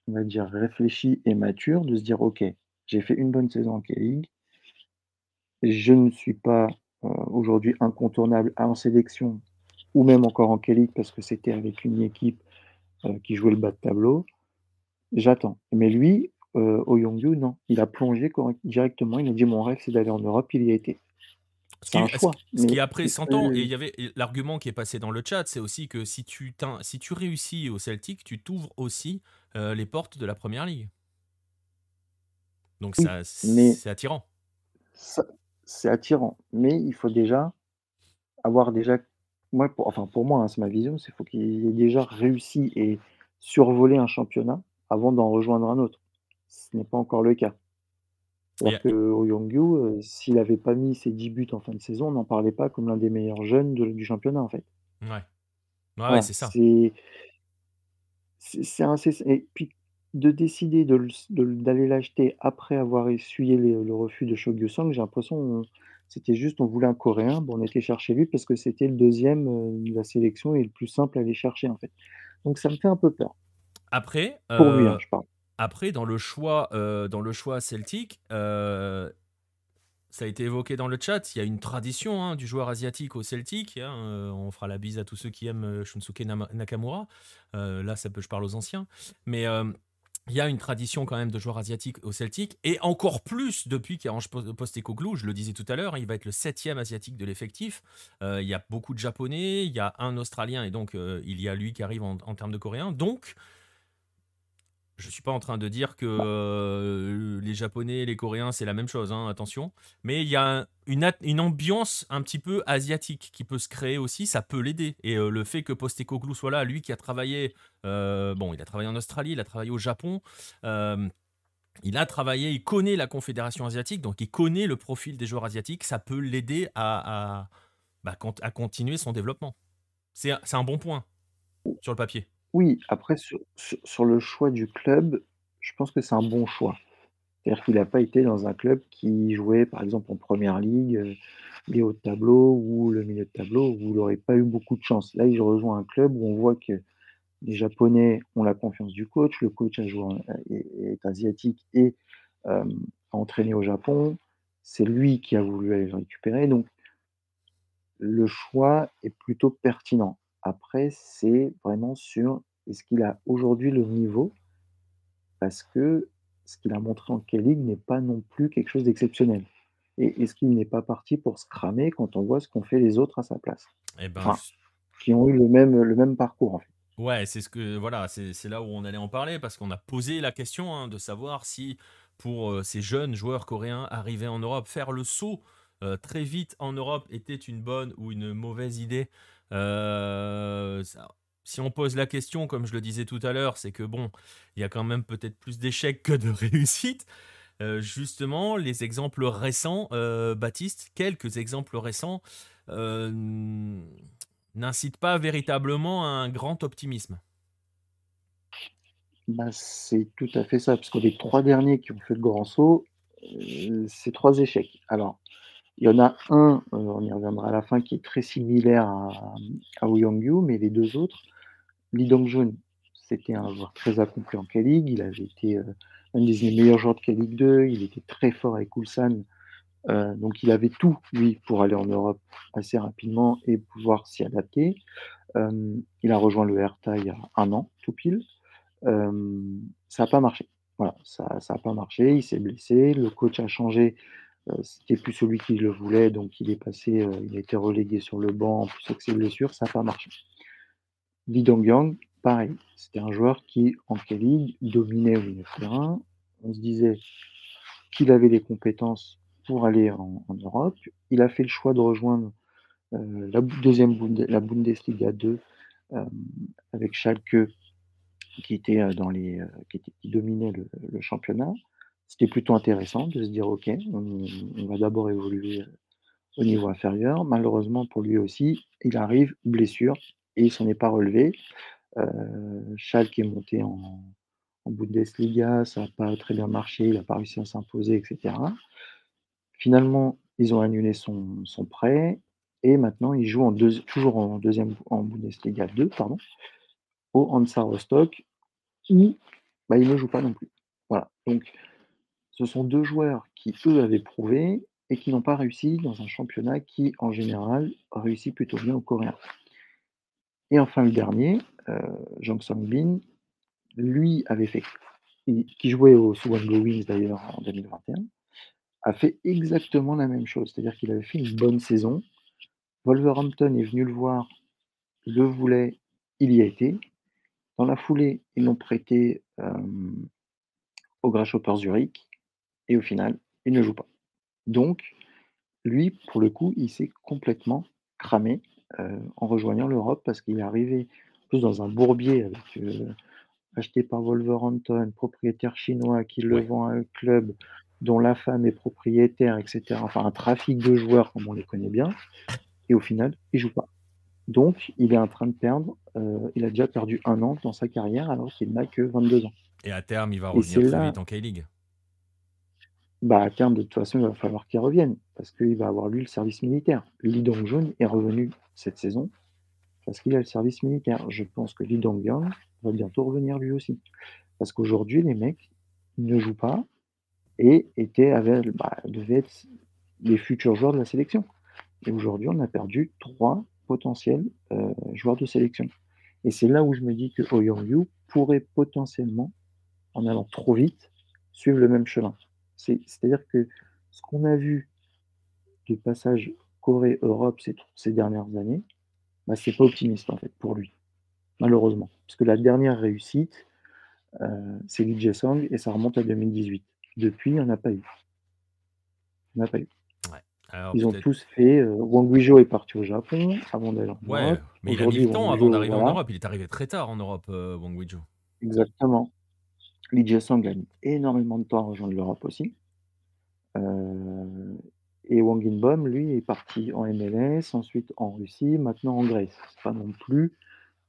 Speaker 3: va dire, réfléchie et mature, de se dire, OK, j'ai fait une bonne saison en K-League, je ne suis pas aujourd'hui incontournable en sélection ou même encore en K-League parce que c'était avec une équipe qui jouait le bas de tableau. J'attends. Mais lui, au Yongyu, non. Il a plongé directement. Il a dit Mon rêve, c'est d'aller en Europe. Il y a été.
Speaker 1: C'est un choix. Ce qui après s'entend, et il y avait l'argument qui est passé dans le chat, c'est aussi que si tu, si tu réussis au Celtic, tu t'ouvres aussi les portes de la première ligue. Donc ça, c'est attirant.
Speaker 3: C'est attirant. Mais il faut déjà avoir déjà moi, pour, enfin pour moi, hein, c'est ma vision, c'est faut qu'il ait déjà réussi et survolé un championnat avant d'en rejoindre un autre. Ce n'est pas encore le cas. Alors qu'au Yongyu, euh, s'il n'avait pas mis ses 10 buts en fin de saison, on n'en parlait pas comme l'un des meilleurs jeunes du championnat, en fait.
Speaker 1: Ouais, ouais, c'est ça.
Speaker 3: C'est, et puis de décider d'aller l'acheter après avoir essuyé le refus de Shogyu Song, j'ai l'impression c'était juste, on voulait un Coréen, bon, on était chercher lui parce que c'était le deuxième euh, de la sélection et le plus simple à aller chercher, en fait. Donc ça me fait un peu peur.
Speaker 1: Après,
Speaker 3: Pour lui, hein, euh, je parle.
Speaker 1: après dans le choix, euh, dans le choix celtique, ça a été évoqué dans le chat. Il y a une tradition hein, du joueur asiatique au Celtic. Hein, on fera la bise à tous ceux qui aiment Shunsuke Nakamura. là, ça peut, je parle aux anciens. Mais il y a une tradition quand même de joueurs asiatiques au Celtic, et encore plus depuis qu'Ange Postecoglou, je le disais tout à l'heure, il va être le septième asiatique de l'effectif. Euh, il y a beaucoup de japonais, il y a un australien, et donc euh, il y a lui qui arrive en, en termes de coréen. Donc, je ne suis pas en train de dire que euh, les Japonais et les Coréens, c'est la même chose, hein, attention. Mais il y a une, une, ambiance un petit peu asiatique qui peut se créer aussi, ça peut l'aider. Et euh, le fait que Postecoglou soit là, lui qui a travaillé, euh, bon, il a travaillé en Australie, il a travaillé au Japon, il a travaillé, il connaît la Confédération asiatique, donc il connaît le profil des joueurs asiatiques, ça peut l'aider à, à, bah, à continuer son développement. C'est un bon point sur le papier.
Speaker 3: Oui, après sur le choix du club, je pense que c'est un bon choix. C'est-à-dire qu'il n'a pas été dans un club qui jouait, par exemple, en première ligue, euh, les hauts de tableau ou le milieu de tableau, où il pas eu beaucoup de chance. Là, il rejoint un club où on voit que les Japonais ont la confiance du coach, le coach a joué est asiatique et, a entraîné au Japon. C'est lui qui a voulu aller le récupérer, donc le choix est plutôt pertinent. Après, c'est vraiment sur est-ce qu'il a aujourd'hui le niveau? Parce que ce qu'il a montré en K-League n'est pas non plus quelque chose d'exceptionnel. Et est-ce qu'il n'est pas parti pour se cramer quand on voit ce qu'ont fait les autres à sa place?
Speaker 1: Eh ben,
Speaker 3: Qui ont eu le même, le même parcours en fait.
Speaker 1: Ouais, c'est ce que voilà, c'est là où on allait en parler parce qu'on a posé la question hein, de savoir si pour euh, ces jeunes joueurs coréens arrivés en Europe, faire le saut euh, très vite en Europe était une bonne ou une mauvaise idée. Euh, si on pose la question, comme je le disais tout à l'heure, c'est que bon, il y a quand même peut-être plus d'échecs que de réussites. Euh, justement, les exemples récents, Baptiste, quelques exemples récents, n'incitent pas véritablement à un grand optimisme.
Speaker 3: Bah, c'est tout à fait ça, parce que les trois derniers qui ont fait le grand saut, c'est trois échecs. Alors, il y en a un, euh, on y reviendra à la fin, qui est très similaire à, à Ouyangyu, mais les deux autres, Lee Dong-jun, c'était un joueur très accompli en K-League, il avait été euh, un des meilleurs joueurs de K-League 2, il était très fort avec Ulsan, euh, donc il avait tout, lui, pour aller en Europe assez rapidement et pouvoir s'y adapter. il a rejoint le Hertha il y a un an, tout pile. ça n'a pas marché. Voilà, ça n'a pas marché, il s'est blessé, le coach a changé c'était plus celui qui le voulait, donc il est passé, euh, il a été relégué sur le banc, en plus avec ses blessures, ça n'a pas marché. Lee Dong-yang, pareil, c'était un joueur qui, en K-League, dominait au milieu de terrain. On se disait qu'il avait les compétences pour aller en, Europe. Il a fait le choix de rejoindre euh, la deuxième la Bundesliga 2 avec Schalke qui était dans les qui, dominait le championnat. C'était plutôt intéressant de se dire: «OK, on va d'abord évoluer, au niveau inférieur». Malheureusement pour lui aussi, il arrive, blessure, et il s'en est pas relevé. Euh, Schalke est monté en, en Bundesliga, ça n'a pas très bien marché, il n'a pas réussi à s'imposer, etc. Finalement, ils ont annulé son, son prêt et maintenant il joue en toujours en deuxième en Bundesliga 2, pardon, au Hansa Rostock où bah, il ne joue pas non plus. Voilà. Donc, ce sont deux joueurs qui, eux, avaient prouvé et qui n'ont pas réussi dans un championnat qui, en général, réussit plutôt bien aux Coréens. Et enfin, le dernier, euh, Jong Song-bin, lui avait fait, qui jouait au Suwon Wings d'ailleurs en 2021, a fait exactement la même chose. C'est-à-dire qu'il avait fait une bonne saison. Wolverhampton est venu le voir, le voulait, il y a été. Dans la foulée, ils l'ont prêté euh, au Grasshopper Zurich et au final, il ne joue pas. Donc, lui, pour le coup, il s'est complètement cramé euh, en rejoignant l'Europe parce qu'il est arrivé plus dans un bourbier avec euh, acheté par Wolverhampton, propriétaire chinois qui le vend à un club dont la femme est propriétaire, etc. Enfin, un trafic de joueurs comme on les connaît bien. Et au final, il joue pas. Donc, il est en train de perdre. Euh, il a déjà perdu un an dans sa carrière alors qu'il n'a que 22 ans.
Speaker 1: Et à terme, il va revenir très vite en K-League.
Speaker 3: Bah, à de toute façon, il va falloir qu'il revienne parce qu'il va avoir lui le service militaire. Lee Dong-jun est revenu cette saison parce qu'il a le service militaire. Je pense que Lee Dong-young va bientôt revenir lui aussi. Parce qu'aujourd'hui, les mecs ne jouent pas et étaient, avaient, bah, devaient être les futurs joueurs de la sélection. Et aujourd'hui, on a perdu trois potentiels euh, joueurs de sélection. Et c'est là où je me dis que Yu pourrait potentiellement, en allant trop vite, suivre le même chemin. C'est-à-dire que ce qu'on a vu de passage Corée-Europe ces, ces, dernières années, bah, c'est pas optimiste en fait pour lui, malheureusement. Parce que la dernière réussite, euh, c'est Lee Jae-sung et ça remonte à 2018. Depuis, il n'y en a pas eu. Il n'y en a pas eu. Ils ont tous fait. Euh, Wang Guizhou est parti au Japon avant d'aller en
Speaker 1: ouais, Europe. Mais il a mis le temps avant d'arriver en Europe. Il est arrivé très tard en Europe, euh, Wang Guizhou.
Speaker 3: Exactement. Lee a mis énormément de temps à rejoindre l'Europe aussi. Euh, et Wang In-bom, lui, est parti en MLS, ensuite en Russie, maintenant en Grèce. C'est pas non plus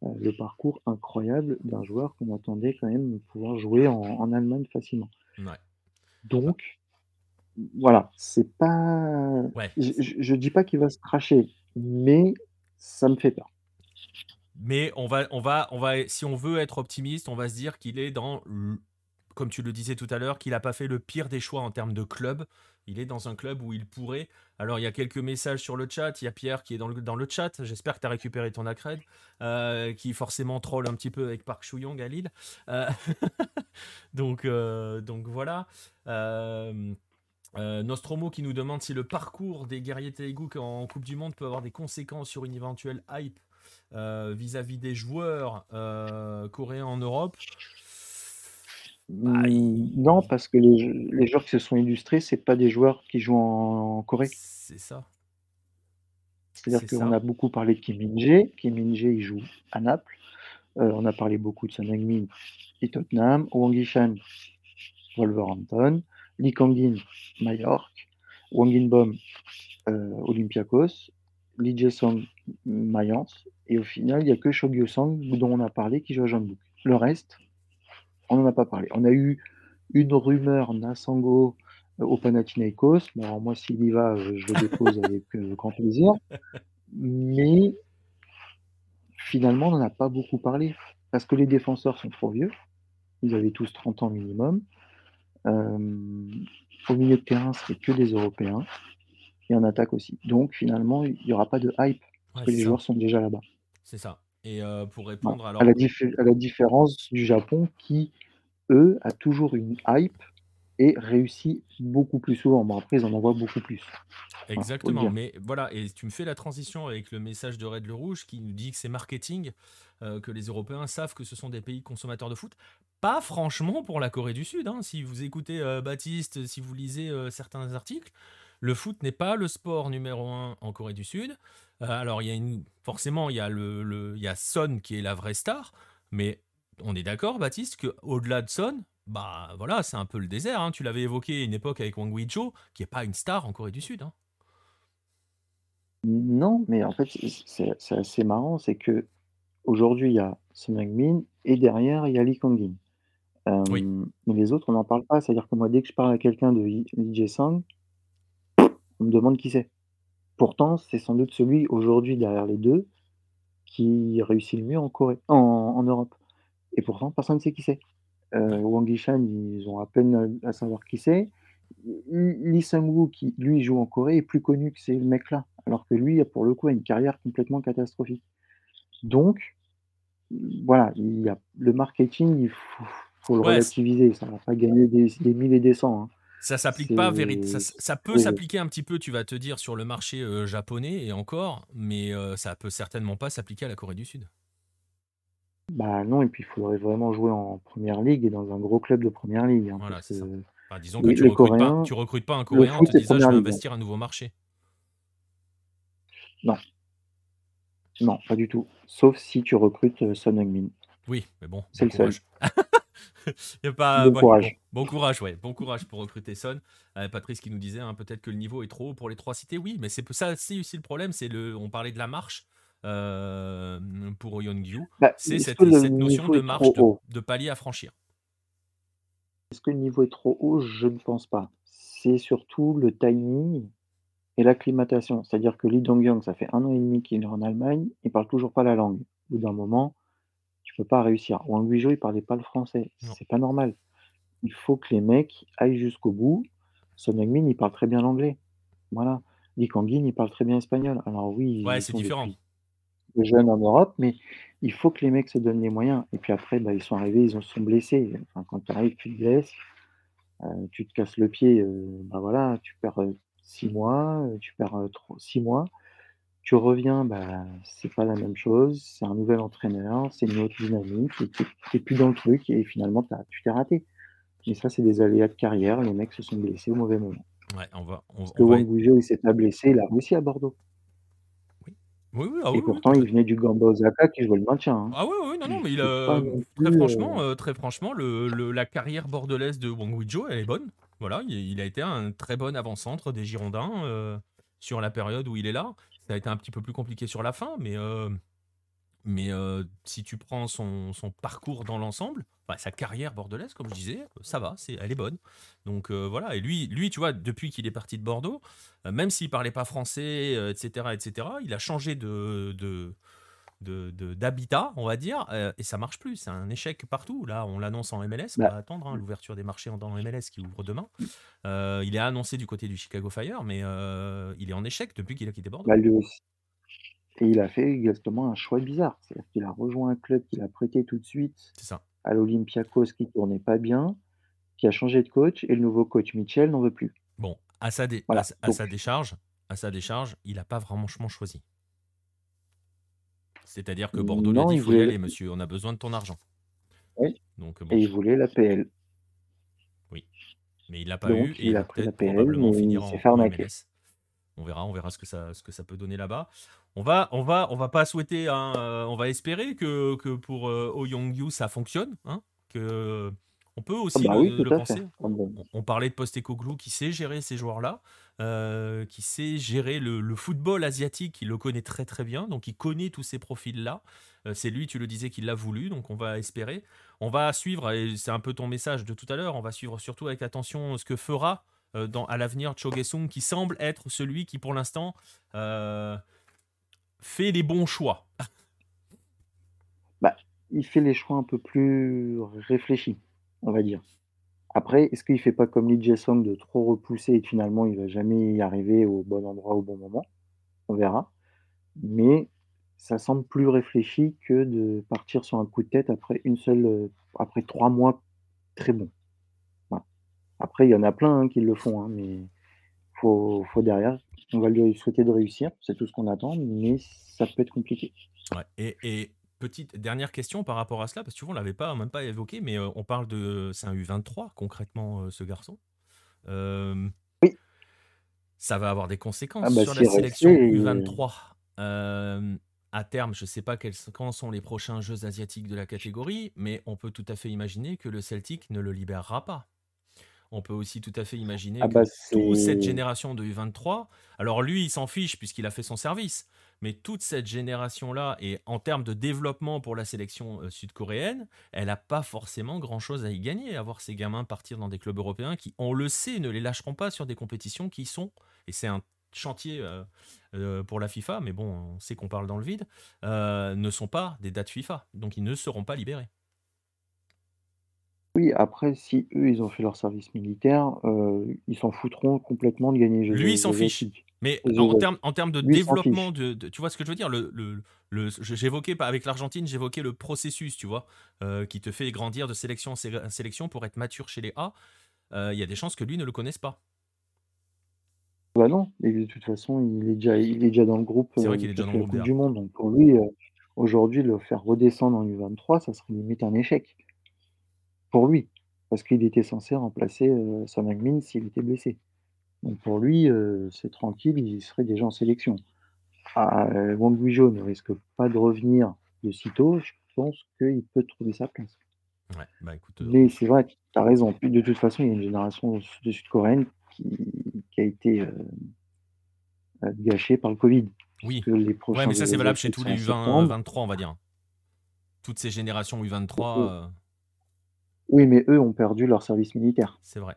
Speaker 3: euh, le parcours incroyable d'un joueur qu'on attendait quand même pouvoir jouer en, en Allemagne facilement.
Speaker 1: Ouais.
Speaker 3: Donc, voilà, c'est pas. Je, ne dis pas qu'il va se cracher, mais ça me fait peur.
Speaker 1: Mais on va, on va, on va, si on veut être optimiste, on va se dire qu'il est dans, comme tu le disais tout à l'heure, qu'il n'a pas fait le pire des choix en termes de club. Il est dans un club où il pourrait. Alors, il y a quelques messages sur le chat. Il y a Pierre qui est dans le, chat. J'espère que tu as récupéré ton accred. Euh, qui forcément troll un petit peu avec Park Chouillong à Lille. Euh, donc, euh, donc voilà. Nostromo qui nous demande si le parcours des guerriers Teleguk en Coupe du Monde peut avoir des conséquences sur une éventuelle hype euh, vis-à-vis des joueurs euh, coréens en Europe?
Speaker 3: Bah, non, parce que les, joueurs qui se sont illustrés, c'est pas des joueurs qui jouent en, Corée.
Speaker 1: C'est ça.
Speaker 3: C'est-à-dire qu'on a beaucoup parlé de Kim Min-jae. Kim Min-jae, il joue à Naples. on a parlé beaucoup de Son Heung-min et Tottenham. Wang Yishan, Wolverhampton. Lee Kangin, Mallorca, Wang Inbom, euh, Olympiakos, Lee Jae-sung, Mayence, et au final, il n'y a que Shogyo Sang dont on a parlé qui joue à Jeonbuk. Le reste, on n'en a pas parlé. On a eu une rumeur Nasango euh, au Panathinaikos. Bon, moi, s'il y va, euh, je le dépose avec grand plaisir. Mais finalement, on n'en a pas beaucoup parlé parce que les défenseurs sont trop vieux. Ils avaient tous 30 ans minimum. Euh, au milieu de terrain, c'est que des Européens. Et en attaque aussi. Donc finalement, il n'y aura pas de hype, parce que les joueurs sont déjà là-bas.
Speaker 1: C'est ça. Et euh, pour répondre alors...
Speaker 3: à, la à la différence du Japon qui, eux, a toujours une hype et réussit beaucoup plus souvent. Bon, après, ils en envoient beaucoup plus.
Speaker 1: Exactement. mais voilà, et tu me fais la transition avec le message de Red le Rouge qui nous dit que c'est marketing, euh, que les Européens savent que ce sont des pays consommateurs de foot. Pas franchement pour la Corée du Sud. Hein. Si vous écoutez euh, Baptiste, si vous lisez euh, certains articles, le foot n'est pas le sport numéro un en Corée du Sud. alors, il y a une... forcément, il y, a le, le, il y a Son qui est la vraie star, mais on est d'accord, Baptiste, qu'au-delà de Son, bah voilà, c'est un peu le désert. Hein. Tu l'avais évoqué une époque avec Wang Wijo, qui n'est pas une star en Corée du Sud. Hein.
Speaker 3: Non, mais en fait, c'est assez marrant, c'est que aujourd'hui, il y a Son Heung-min et derrière, il y a Lee Kang-in.
Speaker 1: Oui.
Speaker 3: mais les autres, on n'en parle pas. C'est-à-dire que moi, dès que je parle à quelqu'un de Lee Jae-sang, on me demande qui c'est. Pourtant, c'est sans doute celui, aujourd'hui, derrière les deux, qui réussit le mieux en Corée en Europe et pourtant personne ne sait qui c'est. Euh, Wang Yishan, ils ont à peine à savoir qui c'est. Lee Sang-woo, qui lui joue en Corée, est plus connu que ces mecs-là, alors que lui, pour le coup, a une carrière complètement catastrophique. Donc, voilà, il y a, le marketing, il faut, le relativiser. Ça ne va pas gagner des, des mille et des cents. Hein.
Speaker 1: Ça s'applique pas ça, ça, peut s'appliquer un petit peu, tu vas te dire, sur le marché euh, japonais et encore, mais euh, ça peut certainement pas s'appliquer à la Corée du Sud.
Speaker 3: Bah non, et puis il faudrait vraiment jouer en première ligue et dans un gros club de première ligue. Hein,
Speaker 1: voilà, disons que tu recrutes, pas, tu recrutes pas un Coréen en te disant je vais investir un nouveau marché.
Speaker 3: Non. Non, pas du tout. Sauf si tu recrutes euh, Son Heung-min.
Speaker 1: Oui, mais bon.
Speaker 3: C'est le seul.
Speaker 1: y a pas... Bon courage. Bon, courage, ouais. Bon courage pour recruter Son. Euh, Patrice qui nous disait hein, peut-être que le niveau est trop haut pour les trois cités. Oui, mais c'est ça aussi le problème. C'est le. On parlait de la marche. Euh, pour Yongyu, bah, c'est cette, notion de marche, de, palier à franchir.
Speaker 3: Est-ce que le niveau est trop haut? Je ne pense pas. C'est surtout le timing et l'acclimatation. C'est-à-dire que Lee Dong-young, ça fait un an et demi qu'il est en Allemagne, il parle toujours pas la langue. Au bout d'un moment, tu peux pas réussir. Wang Guizhou, il parlait pas le français. C'est pas normal. Il faut que les mecs aillent jusqu'au bout. Son Heung-min, il parle très bien l'anglais. Voilà. Lee Kang-in, il parle très bien espagnol. Alors oui,
Speaker 1: ouais, c'est différent
Speaker 3: jeunes en Europe, mais il faut que les mecs se donnent les moyens. Et puis après, bah, ils sont arrivés, ils se sont blessés. Enfin, quand tu arrives, tu te blesses, euh, tu te casses le pied, euh, bah voilà, tu perds euh, six mois, tu perds six mois. Tu reviens, bah, c'est pas la même chose, c'est un nouvel entraîneur, c'est une autre dynamique, tu n'es plus dans le truc et finalement tu t'es raté. Mais ça, c'est des aléas de carrière, les mecs se sont blessés au mauvais moment.
Speaker 1: Ouais, on va,
Speaker 3: Parce que Wang il s'est pas blessé, il a réussi à Bordeaux.
Speaker 1: Ah
Speaker 3: et pourtant, il venait du Gamba Osaka qui jouait le maintien. Hein.
Speaker 1: Ah oui, oui, non, non, mais il a, très franchement, euh, très franchement, le, la carrière bordelaise de Wang elle est bonne. Voilà, il, a été un très bon avant-centre des Girondins euh, sur la période où il est là. Ça a été un petit peu plus compliqué sur la fin, mais euh, mais si tu prends son, parcours dans l'ensemble, bah, sa carrière bordelaise, comme je disais, ça va, c'est, elle est bonne. Donc voilà, et lui, lui, tu vois, depuis qu'il est parti de Bordeaux, même s'il parlait pas français, etc., etc., il a changé de, d'habitat, on va dire, et ça marche plus. C'est un échec partout. Là, on l'annonce en MLS. On bah va attendre hein, l'ouverture des marchés en MLS qui ouvre demain. il est annoncé du côté du Chicago Fire, mais il est en échec depuis qu'il a quitté Bordeaux.
Speaker 3: Bah, et il a fait exactement un choix bizarre. C'est-à-dire qu'il a rejoint un club qu'il a prêté tout de suite à l'Olympiakos qui tournait pas bien, qui a changé de coach, et le nouveau coach Mitchell n'en veut plus.
Speaker 1: Bon, à sa, à, sa décharge, à sa décharge, il n'a pas vraiment choisi. C'est-à-dire que Bordeaux lui a dit il faut y aller, monsieur, on a besoin de ton argent.
Speaker 3: Oui. Donc, Et il voulait la PL.
Speaker 1: Oui. Mais il l'a pas eu.
Speaker 3: il a pris mais il s'est fait arnaquer.
Speaker 1: On verra, on verra ce que ça, ce que ça peut donner là-bas. On va, on va, on va pas souhaiter, hein, euh, on va espérer que, que pour euh, Oh ça fonctionne, hein, que on peut aussi ah bah le, penser. Ah on, parlait de Postecoglou qui sait gérer ces joueurs-là, euh, qui sait gérer le, football asiatique, il le connaît très très bien, donc il connaît tous ces profils-là. c'est lui, tu le disais, qui l'a voulu, donc on va espérer. On va suivre, et c'est un peu ton message de tout à l'heure, on va suivre surtout avec attention ce que fera euh, à l'avenir Chogesung, qui semble être celui qui, pour l'instant, euh, fait les bons choix.
Speaker 3: bah, il fait les choix un peu plus réfléchis, on va dire. Après, est-ce qu'il fait pas comme Lee Jae de trop repousser et finalement il va jamais y arriver au bon endroit au bon moment? On verra. Mais ça semble plus réfléchi que de partir sur un coup de tête après une seule, euh, après trois mois très bons. Après, il y en a plein hein, qui le font, hein, mais faut, faut derrière. On va lui souhaiter de réussir, c'est tout ce qu'on attend, mais ça peut être compliqué.
Speaker 1: Petite dernière question par rapport à cela, parce que tu vois, on l'avait pas, même pas évoqué, mais euh, on parle de, c'est un U23 concrètement, euh, ce garçon. Euh,
Speaker 3: oui.
Speaker 1: Ça va avoir des conséquences ah bah, sur la sélection U23. à terme, je ne sais pas quels, quand sont les prochains Jeux asiatiques de la catégorie, mais on peut tout à fait imaginer que le Celtic ne le libérera pas on peut aussi tout à fait imaginer
Speaker 3: Ah
Speaker 1: que
Speaker 3: bah
Speaker 1: toute cette génération de U23, alors lui, il s'en fiche puisqu'il a fait son service, mais toute cette génération-là, et en termes de développement pour la sélection euh, sud-coréenne, elle n'a pas forcément grand-chose à y gagner, à voir ces gamins partir dans des clubs européens qui, on le sait, ne les lâcheront pas sur des compétitions qui sont, et c'est un chantier euh, euh, pour la FIFA, mais bon, on sait qu'on parle dans le vide, euh, ne sont pas des dates FIFA, donc ils ne seront pas libérés.
Speaker 3: Oui, après, si eux, ils ont fait leur service militaire, euh, ils s'en foutront complètement de gagner
Speaker 1: Lui, il s'en fiche. Mais en, termes, en de
Speaker 3: Lui,
Speaker 1: développement, de, de- tu vois ce que je veux dire? Le, le, le- J'évoquais pas avec l'Argentine, j'évoquais le processus, tu vois, euh, qui te fait grandir de sélection en sé- sélection pour être mature chez les A. Euh, Il y a des chances que lui ne le connaisse pas.
Speaker 3: Bah non, et de toute façon, il est déjà, il est déjà dans le groupe
Speaker 1: C'est vrai qu'il est déjà dans le groupe
Speaker 3: du Monde. Donc pour lui, aujourd'hui, le faire redescendre en U23, ça serait limite un échec pour lui. Parce qu'il était censé remplacer euh, Son Heung-min s'il était blessé. Donc pour lui, euh, c'est tranquille, il serait déjà en sélection. Ah, euh, Wang Guizhou ne risque pas de revenir de sitôt. Je pense qu'il peut trouver sa place.
Speaker 1: Ouais, bah écoute, euh,
Speaker 3: Mais c'est vrai, tu as raison. De toute façon, il y a une génération de Sud-Coréennes qui, qui a été euh, gâchée par le Covid.
Speaker 1: oui.
Speaker 3: les
Speaker 1: Ouais, mais ça, c'est valable chez tous les U20,
Speaker 3: septembre.
Speaker 1: 23, on va dire. Toutes ces générations U23,
Speaker 3: Oui.
Speaker 1: euh,
Speaker 3: Oui, mais eux ont perdu leur service militaire.
Speaker 1: c'est vrai.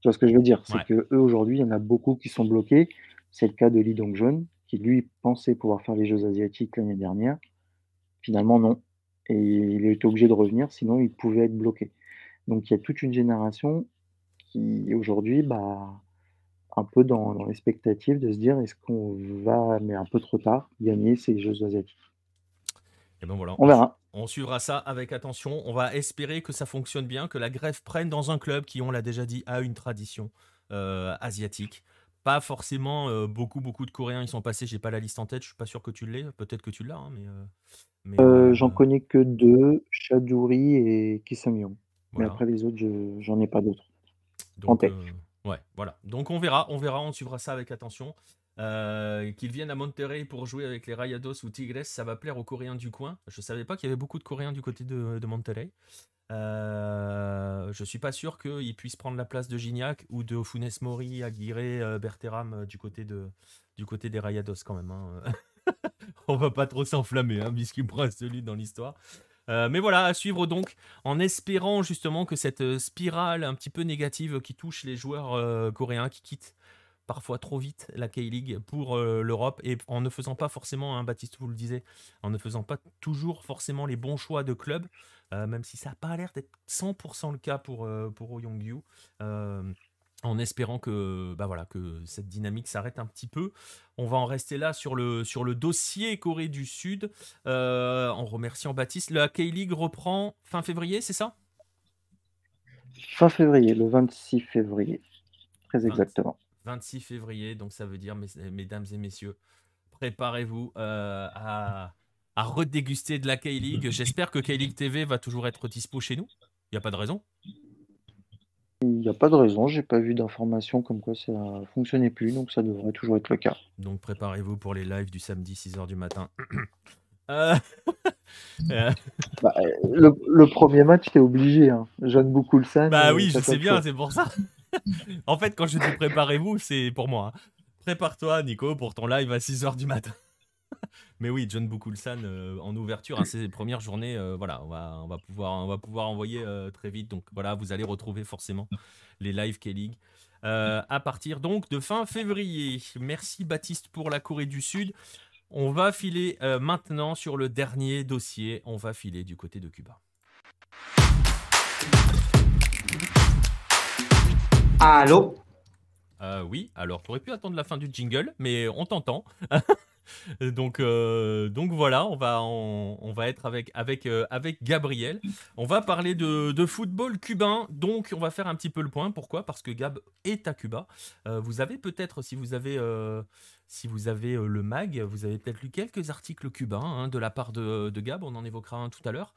Speaker 3: Tu vois ce que je veux dire? C'est
Speaker 1: Ouais.
Speaker 3: que eux aujourd'hui, il y en a beaucoup qui sont bloqués. C'est le cas de Lee Dong-jeon, qui lui pensait pouvoir faire les Jeux asiatiques l'année dernière. Finalement, non. Et il a été obligé de revenir, sinon il pouvait être bloqué. Donc il y a toute une génération qui aujourd'hui, bah, un peu dans, dans l'expectative de se dire est-ce qu'on va, mais un peu trop tard, gagner ces Jeux asiatiques?
Speaker 1: Et ben voilà.
Speaker 3: On verra.
Speaker 1: On suivra ça avec attention. On va espérer que ça fonctionne bien, que la greffe prenne dans un club qui, on l'a déjà dit, a une tradition euh, asiatique. Pas forcément euh, beaucoup, beaucoup de Coréens ils sont passés. J'ai pas la liste en tête. Je suis pas sûr que tu l'aies. Peut-être que tu l'as, hein, mais. euh,
Speaker 3: j'en connais que deux, Chadouri et Kisung-young. Mais après les autres, je j'en ai pas d'autres. en
Speaker 1: Donc,
Speaker 3: tête.
Speaker 1: ouais, voilà. Donc on verra, on verra, on suivra ça avec attention. Euh, qu'ils viennent à Monterrey pour jouer avec les Rayados ou Tigres, ça va plaire aux Coréens du coin. Je savais pas qu'il y avait beaucoup de Coréens du côté de, de Monterrey. Euh, je suis pas sûr qu'ils puissent prendre la place de Gignac ou de Funes Mori, Aguirre, euh, Berteram euh, du côté du côté des Rayados quand même. hein. on va pas trop s'enflammer, hein, puisqu'il me reste celui dans l'histoire. Euh, mais voilà, à suivre donc, en espérant justement que cette spirale un petit peu négative qui touche les joueurs coréens qui quittent parfois trop vite la K-League pour euh, l'Europe et en ne faisant pas forcément, hein, Baptiste vous le disait, en ne faisant pas toujours forcément les bons choix de club, euh, même si ça n'a pas l'air d'être 100% le cas pour, euh, pour Young-yu. Euh, en espérant que, bah voilà, que cette dynamique s'arrête un petit peu. On va en rester là sur le, sur le dossier Corée du Sud, en remerciant Baptiste. La K-League reprend fin février, c'est ça?
Speaker 3: Fin février, le 26 février. Très
Speaker 1: 20.
Speaker 3: exactement.
Speaker 1: 26 février, donc ça veut dire, mes- mesdames et messieurs, préparez-vous euh, à, à redéguster de la K-League. J'espère que K-League TV va toujours être dispo chez nous. Il n'y a pas de raison.
Speaker 3: Il n'y a pas de raison, j'ai pas vu d'informations comme quoi ça fonctionnait plus, donc ça devrait toujours être le cas.
Speaker 1: Donc préparez-vous pour les lives du samedi 6h du matin. Euh, euh,
Speaker 3: Bah, le, le premier match, t'es obligé. Hein. Jeanne Boukoulsan.
Speaker 1: bah oui, je sais bien, c'est pour ça. en fait, quand je dis préparez-vous, c'est pour moi. hein. Prépare-toi, Nico, pour ton live à 6h du matin. Mais oui, John Boukoulsan euh, en ouverture à ses premières journées, euh, voilà, on va, pouvoir, envoyer euh, très vite. Donc voilà, vous allez retrouver forcément les live K-League à partir donc de fin février. Merci Baptiste pour la Corée du Sud. On va filer maintenant sur le dernier dossier. On va filer du côté de Cuba.
Speaker 4: Allô
Speaker 1: Euh, oui, alors tu aurais pu attendre la fin du jingle, mais on t'entend. donc, euh, donc voilà, on va, on, va être avec, avec, euh, avec Gabriel. On va parler de, football cubain. Donc, on va faire un petit peu le point. Pourquoi? Parce que Gab est à Cuba. Vous avez peut-être, si vous avez, si vous avez le mag, vous avez peut-être lu quelques articles cubains hein, de la part de, Gab. On en évoquera un tout à l'heure.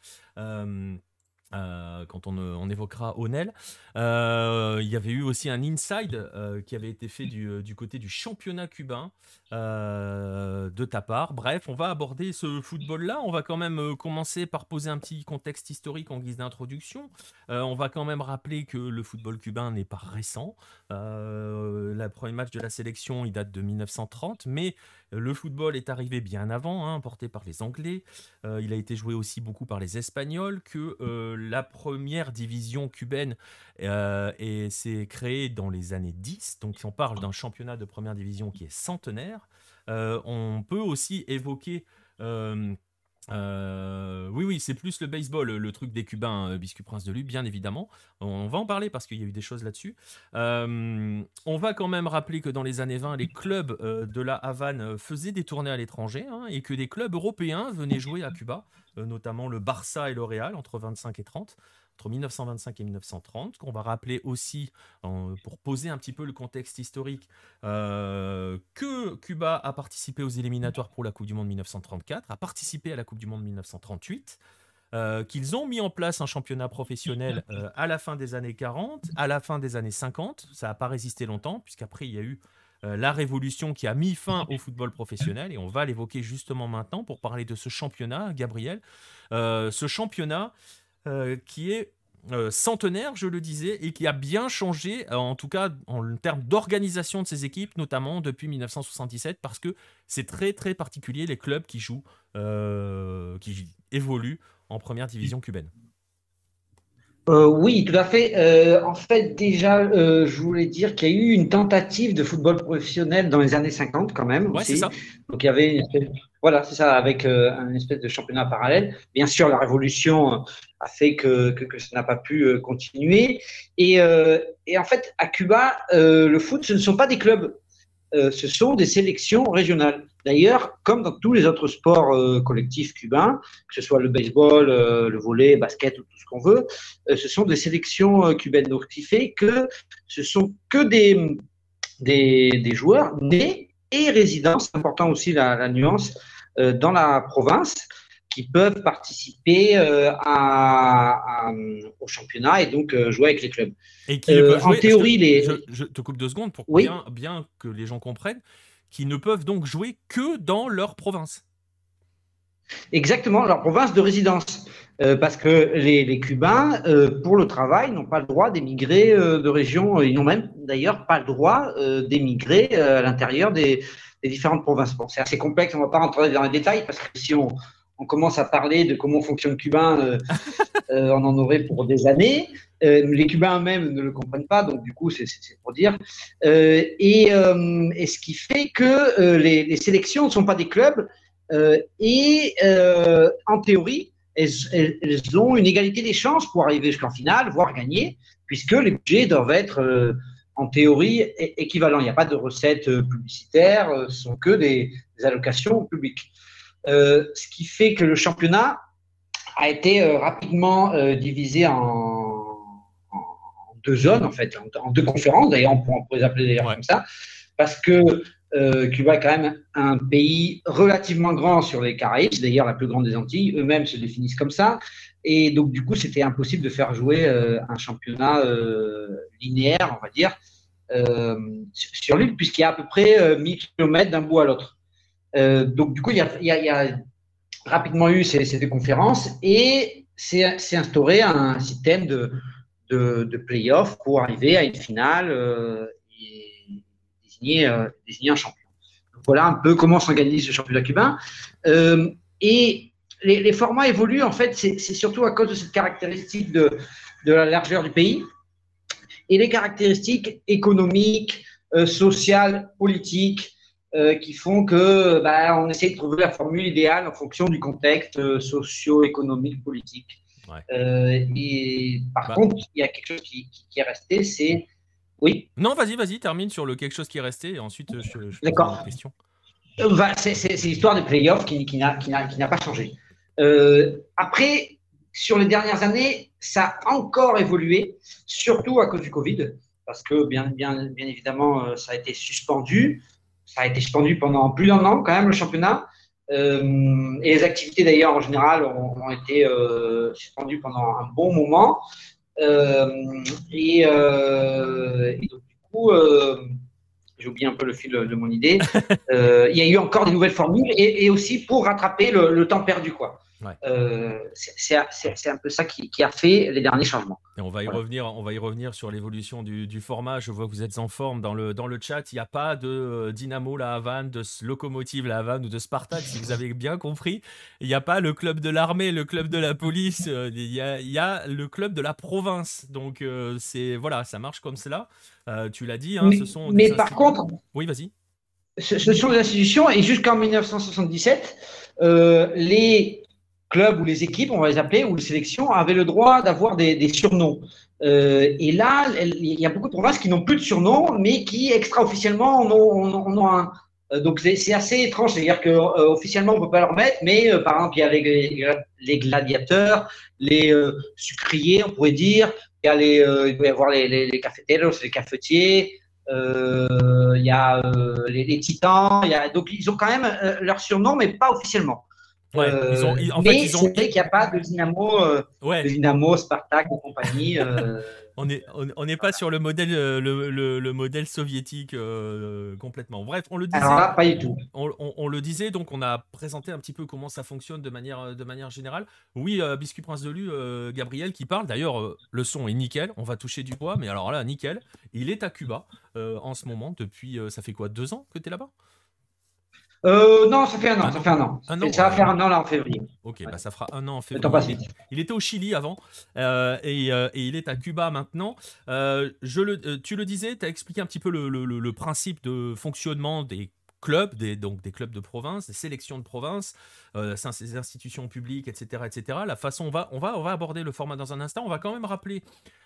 Speaker 1: Euh, quand on, euh, évoquera Onel. Euh, il y avait eu aussi un inside qui avait été fait du, du côté du championnat cubain, de ta part. Bref, on va aborder ce football-là. On va quand même commencer par poser un petit contexte historique en guise d'introduction. on va quand même rappeler que le football cubain n'est pas récent. le premier match de la sélection, il date de 1930, mais le football est arrivé bien avant, hein, porté par les Anglais. il a été joué aussi beaucoup par les Espagnols, que la première division cubaine s'est créée dans les années 10. Donc, on parle d'un championnat de première division qui est centenaire. Euh, on peut aussi évoquer. Euh, euh, oui, oui, c'est plus le baseball, le, truc des Cubains, Biscuit Prince de Lu, bien évidemment. On va en parler parce qu'il y a eu des choses là-dessus. on va quand même rappeler que dans les années 20, les clubs de la Havane faisaient des tournées à l'étranger hein, et que des clubs européens venaient jouer à Cuba, notamment le Barça et le Real entre 25 et 30 entre 1925 et 1930, qu'on va rappeler aussi, pour poser un petit peu le contexte historique, euh, que Cuba a participé aux éliminatoires pour la Coupe du Monde 1934, a participé à la Coupe du Monde 1938, euh, qu'ils ont mis en place un championnat professionnel euh, à la fin des années 40, à la fin des années 50. Ça n'a pas résisté longtemps, puisqu'après, il y a eu la révolution qui a mis fin au football professionnel, et on va l'évoquer justement maintenant pour parler de ce championnat, Gabriel. ce championnat euh, qui est euh, centenaire, je le disais, et qui a bien changé, euh, en tout cas en termes d'organisation de ses équipes, notamment depuis 1977, parce que c'est très très particulier les clubs qui jouent, qui évoluent en première division cubaine.
Speaker 4: Oui, tout à fait. en fait, déjà, je voulais dire qu'il y a eu une tentative de football professionnel dans les années 50 quand même.
Speaker 1: Ouais, c'est ça.
Speaker 4: Donc il y avait une voilà, c'est ça, avec euh, un espèce de championnat parallèle. Bien sûr, la révolution euh, a fait que, que, ça n'a pas pu euh, continuer. Et, et, en fait, à Cuba, le foot, ce ne sont pas des clubs, ce sont des sélections régionales. D'ailleurs, comme dans tous les autres sports collectifs cubains, que ce soit le baseball, le volley, le basket ou tout ce qu'on veut, ce sont des sélections cubaines. Donc, ce qui fait que ce sont que des, des, des joueurs nés et résidents, c'est important aussi la, la nuance, euh, dans la province qui peuvent participer euh, à, au championnat et donc euh, jouer avec les clubs.
Speaker 1: Et qui jouer, en théorie, les... je, te coupe deux secondes pour bien, bien que les gens comprennent, qui ne peuvent donc jouer que dans leur province.
Speaker 4: Exactement, leur province de résidence. parce que les, Cubains, pour le travail, n'ont pas le droit d'émigrer de régions, ils n'ont même d'ailleurs pas le droit d'émigrer à l'intérieur des, différentes provinces. C'est assez complexe, on ne va pas rentrer dans les détails parce que si on, on commence à parler de comment fonctionne Cubain, euh, euh, on en aurait pour des années. Euh, les Cubains eux-mêmes ne le comprennent pas, donc du coup, c'est pour dire. Et, et, ce qui fait que les, les, sélections ne sont pas des clubs et en théorie, elles, elles, ont une égalité des chances pour arriver jusqu'en finale, voire gagner, puisque les budgets doivent être en théorie équivalent. Il n'y a pas de recettes publicitaires, ce sont que des, allocations publiques. Euh, ce qui fait que le championnat a été rapidement divisé en, deux zones, en fait, en, deux conférences, d'ailleurs, on, pourrait les appeler d'ailleurs comme ça, parce que Cuba est quand même un pays relativement grand sur les Caraïbes, d'ailleurs la plus grande des Antilles, eux-mêmes se définissent comme ça, et donc, du coup, c'était impossible de faire jouer euh, un championnat euh, linéaire, on va dire, euh, sur l'île, puisqu'il y a à peu près 1000 km d'un bout à l'autre. Donc, du coup, il y a, rapidement eu ces, deux conférences et c'est instauré un système de, de, de play-off pour arriver à une finale et désigner, désigner, un champion. voilà un peu comment s'organise ce championnat cubain. et les, formats évoluent, en fait, c'est surtout à cause de cette caractéristique de, la largeur du pays et les caractéristiques économiques, euh, sociales, politiques euh, qui font que bah, on essaie de trouver la formule idéale en fonction du contexte euh, socio-économique, politique. et par bah. contre, il y a quelque chose qui, est resté, c'est oui.
Speaker 1: Non, vas-y, vas-y, termine sur le quelque chose qui est resté et ensuite je, je D'accord. question.
Speaker 4: Bah, c'est l'histoire des playoffs qui, qui n'a pas changé. Euh, après, sur les dernières années, ça a encore évolué, surtout à cause du Covid, parce que bien, bien, bien évidemment, euh, ça a été suspendu. Ça a été suspendu pendant plus d'un an quand même, le championnat. Euh, et les activités d'ailleurs en général ont, été euh, suspendues pendant un bon moment. Euh, et, et, donc du coup, j'ai oublié un peu le fil de mon idée. il y a eu encore des nouvelles formules et, aussi pour rattraper le, temps perdu. quoi. Euh, c'est un peu ça qui, a fait les derniers changements.
Speaker 1: Et on va y revenir. On va y revenir sur l'évolution du, format. Je vois que vous êtes en forme dans le dans le chat. Il n'y a pas de euh, Dynamo la Havane, de Locomotive la Havane ou de Spartak. si vous avez bien compris, il n'y a pas le club de l'armée, le club de la police. Euh, il y, a, le club de la province. Donc c'est voilà, ça marche comme cela. tu l'as dit. Hein,
Speaker 4: mais,
Speaker 1: ce sont
Speaker 4: mais par contre,
Speaker 1: oui, vas-y.
Speaker 4: Ce, sont des institutions et jusqu'en 1977, les clubs ou les équipes, on va les appeler, ou les sélections, avaient le droit d'avoir des, surnoms. Euh, et là, il y a beaucoup de provinces qui n'ont plus de surnoms, mais qui extra-officiellement en ont, un. Euh, donc c'est assez étrange, c'est-à-dire qu'officiellement euh, on ne peut pas leur mettre, mais par exemple il y a les, gladiateurs, les sucriers, on pourrait dire, il, y a les, il peut y avoir les, les, les cafeteros, les cafetiers, il y a les, titans, donc ils ont quand même leur surnom, mais pas officiellement.
Speaker 1: Ouais, ils ont,
Speaker 4: en mais fait, ils ont... c'est vrai qu'il n'y a pas de Dynamo, euh, de Dynamo, Spartak et compagnie. Euh.
Speaker 1: on n'est on, pas sur le modèle, euh, le, le, modèle soviétique complètement. Bref, on le disait.
Speaker 4: Alors là, pas du tout.
Speaker 1: On, on, le disait, donc on a présenté un petit peu comment ça fonctionne de manière, de manière générale. Oui, Biscuit Prince de Lu, Gabriel qui parle. D'ailleurs, le son est nickel. On va toucher du bois, mais alors là, nickel. Il est à Cuba en ce moment depuis, ça fait quoi, deux ans que tu es là-bas?
Speaker 4: Euh, non, ça fait un an. ça fait un an. ça va faire un an là en février.
Speaker 1: Ok, bah ça fera un an en février. Il, était au Chili avant euh, euh, et, il est à Cuba maintenant. je le, tu le disais, tu as expliqué un petit peu le, principe de fonctionnement des clubs, des, donc des clubs de province, des sélections de province, ces institutions publiques, etc., etc. La façon, on va, on va, on va aborder le format dans un instant. On va quand même rappeler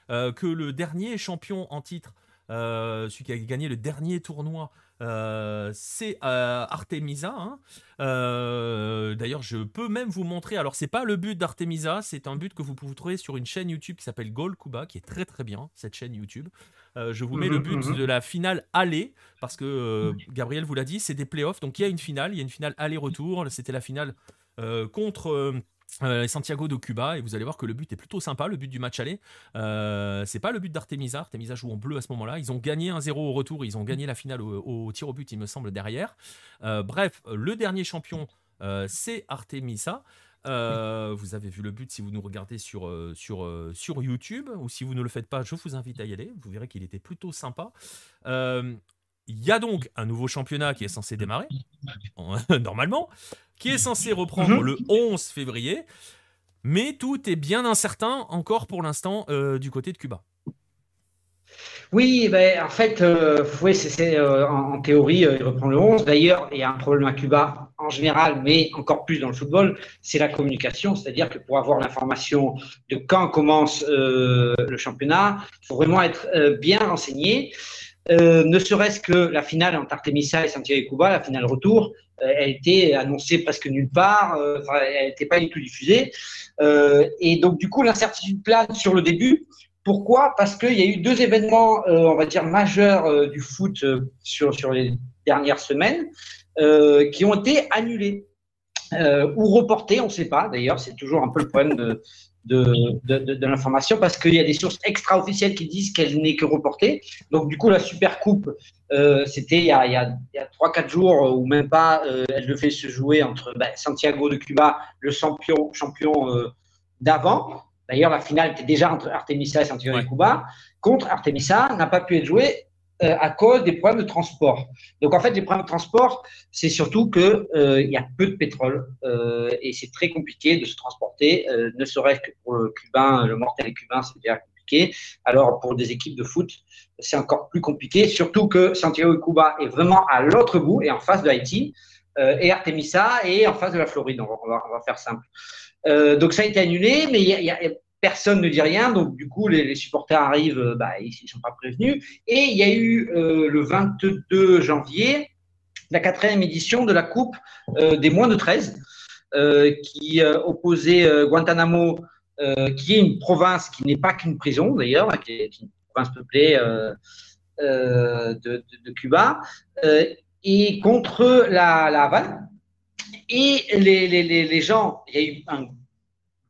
Speaker 1: que le dernier champion en titre, celui qui a gagné le dernier tournoi euh, c'est euh, Artemisa. Hein. Euh, d'ailleurs, je peux même vous montrer. Alors, c'est pas le but d'Artemisa, c'est un but que vous pouvez trouver sur une chaîne YouTube qui s'appelle Goal Kuba, qui est très très bien cette chaîne YouTube. je vous mets le mhm, but mhm. de la finale aller parce que Gabriel vous l'a dit, c'est des playoffs. Donc il y a une finale, il y a une finale aller-retour. C'était la finale contre euh, Santiago de Cuba et vous allez voir que le but est plutôt sympa, le but du match aller. Euh, c'est pas le but d'Artemisa, Artemisa joue en bleu à ce moment-là. Ils ont gagné 1-0 au retour, ils ont gagné la finale au, tir au but, il me semble, derrière. Euh, bref, le dernier champion, c'est Artemisa. vous avez vu le but si vous nous regardez sur, sur, sur YouTube ou si vous ne le faites pas, je vous invite à y aller. Vous verrez qu'il était plutôt sympa. Il y a donc un nouveau championnat qui est censé démarrer, normalement, qui est censé reprendre mhm. le 11 février, mais tout est bien incertain encore pour l'instant euh, du côté de Cuba.
Speaker 4: Oui, ben, en fait, euh, c'est, euh, en, théorie, il reprend le 11. D'ailleurs, il y a un problème à Cuba en général, mais encore plus dans le football, c'est la communication. C'est-à-dire que pour avoir l'information de quand commence le championnat, il faut vraiment être bien renseigné. Euh, ne serait-ce que la finale entre Artemisa et Santiago de Cuba, la finale retour, euh, elle été annoncée presque nulle part, euh, elle n'était pas du tout diffusée. et donc, du coup, l'incertitude plane sur le début. Pourquoi? Parce qu'il y a eu deux événements, on va dire, majeurs du foot sur, sur les dernières semaines qui ont été annulés. ou reportés, on ne sait pas. D'ailleurs, c'est toujours un peu le problème de, de, de, de, l'information parce qu'il y a des sources extra-officielles qui disent qu'elle n'est que reportée. Donc, du coup, la Super Coupe, euh, c'était il y a, il y a, 3-4 jours euh, ou même pas, euh, elle devait se jouer entre ben, Santiago de Cuba, le champion, champion euh, d'avant. D'ailleurs, la finale était déjà entre Artemisa et Santiago de Cuba. Contre Artemisa, n'a pas pu être jouée euh, à cause des problèmes de transport. Donc en fait, les problèmes de transport, c'est surtout qu'il euh, y a peu de pétrole euh, et c'est très compliqué de se transporter, ne serait-ce que pour le cubain, le mortel cubain, c'est déjà compliqué. Alors pour des équipes de foot, c'est encore plus compliqué, surtout que Santiago de Cuba est vraiment à l'autre bout et en face de Haïti. et Artemisa est en face de la Floride, on va, on va, faire simple. donc ça a été annulé, mais il y a personne ne dit rien, donc du coup les, supporters arrivent, euh, bah, ils ne sont pas prévenus. Et il y a eu euh, le 22 janvier la quatrième édition de la Coupe euh, des moins de 13, qui opposait Guantanamo, qui est une province qui n'est pas qu'une prison d'ailleurs, hein, qui est une province peuplée de, Cuba, et contre la, Havane. Et les, les, les, gens, il y a eu un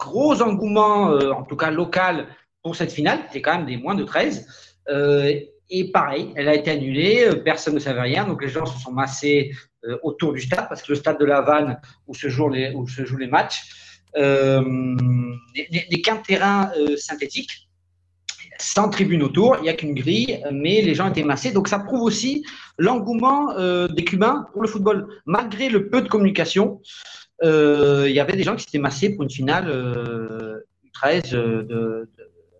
Speaker 4: gros engouement, euh, en tout cas local, pour cette finale. C'est quand même des moins de 13. Euh, Et pareil, elle a été annulée, personne ne savait rien, donc les gens se sont massés autour du stade, parce que le stade de La Vanne, où se jouent les, où se jouent les matchs, n'est qu'un terrain synthétique sans tribune autour, il n'y a qu'une grille, mais les gens étaient massés. Donc ça prouve aussi l'engouement euh, des Cubains pour le football. Malgré le peu de communication, euh, il y avait des gens qui s'étaient massés pour une finale euh, 13 de, de,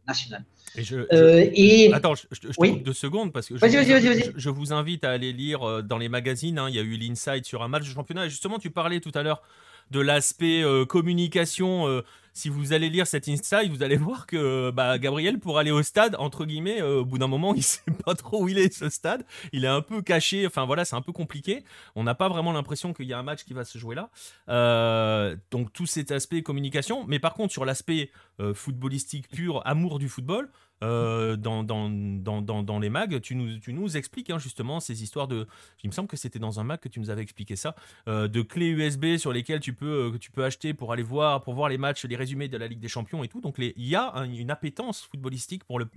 Speaker 4: nationale.
Speaker 1: Et je, Attends, je, je, te coupe deux secondes parce que je, vous invite à aller lire euh, dans les magazines. Hein, il y a eu l'insight sur un match de championnat. Et justement, tu parlais tout à l'heure de l'aspect communication si vous allez lire cet insight, vous allez voir que bah, Gabriel, pour aller au stade, entre guillemets, euh, au bout d'un moment, il sait pas trop où il est ce stade. Il est un peu caché. Enfin voilà, c'est un peu compliqué. On n'a pas vraiment l'impression qu'il y a un match qui va se jouer là. Euh, donc tout cet aspect communication. Mais par contre, sur l'aspect euh, footballistique pur, amour du football, euh, dans, les mags, tu nous, expliques hein, justement ces histoires de. Il me semble que c'était dans un mag que tu nous avais expliqué ça, euh, de clés USB sur lesquelles tu peux, euh, tu peux acheter pour aller voir, pour voir les matchs, les résumés de la Ligue des Champions et tout. Donc il y a une appétence footballistique pour le.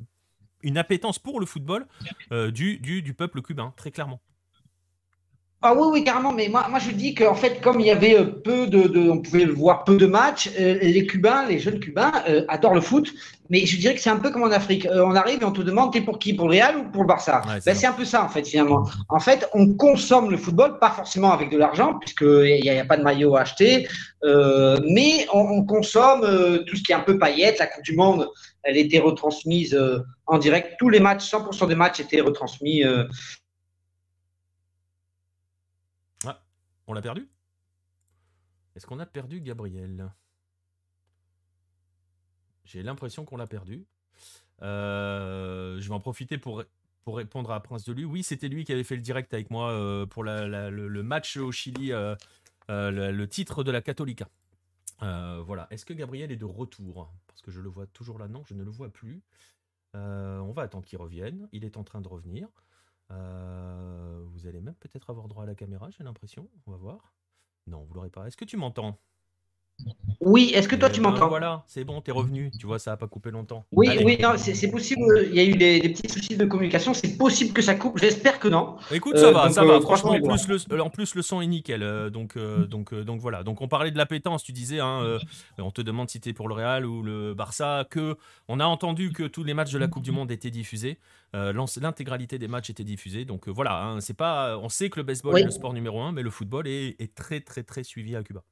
Speaker 1: Une appétence pour le football du peuple cubain, très clairement.
Speaker 4: Ah oui, oui, carrément. Mais moi, moi je dis qu'en fait, comme il y avait euh, peu de, on pouvait voir peu de matchs, euh, les Cubains, les jeunes Cubains euh, adorent le foot. Mais je dirais que c'est un peu comme en Afrique. on arrive et on te demande t'es pour qui Pour le Real ou pour le Barça ben, C'est un peu ça en fait finalement. En fait, on consomme le football, pas forcément avec de l'argent, puisqu'il n'y a, a, pas de maillot à acheter, mais on, consomme tout ce qui est un peu paillette. La Coupe du Monde, elle était retransmise en direct. Tous les matchs, 100% des matchs étaient retransmis
Speaker 1: On l'a perdu? Est-ce qu'on a perdu Gabriel? J'ai l'impression qu'on l'a perdu. Euh, je vais en profiter pour, répondre à Prince de lui. Oui, c'était lui qui avait fait le direct avec moi euh, pour le, match au Chili, euh, le, titre de la Catholica. voilà. Est-ce que Gabriel est de retour? Parce que je le vois toujours là. Non, je ne le vois plus. on va attendre qu'il revienne. Il est en train de revenir. Euh, vous allez même peut-être avoir droit à la caméra, j'ai l'impression. On va voir. Non, vous l'aurez pas. Est-ce que tu m'entends?
Speaker 4: Oui, est-ce que toi
Speaker 1: eh
Speaker 4: tu m'entends
Speaker 1: Voilà, c'est bon, t'es revenu. Tu vois, ça n'a pas coupé longtemps.
Speaker 4: Oui, oui, non, c'est possible. Il y a eu des, petits soucis de communication. C'est possible que ça coupe. J'espère que non.
Speaker 1: Écoute, ça va, euh, ça va. Euh, franchement, en plus, le, en plus, le son est nickel. Euh, donc, donc, donc voilà. Donc, on parlait de l'appétence. Tu disais, hein, on te demande si t'es pour le Real ou le Barça. Que on a entendu que tous les matchs de la Coupe du Monde étaient diffusés. L'intégralité des matchs était diffusée. Donc voilà, hein, c'est pas. On sait que le baseball est le sport numéro un, mais le football est, est très, très, très suivi à Cuba.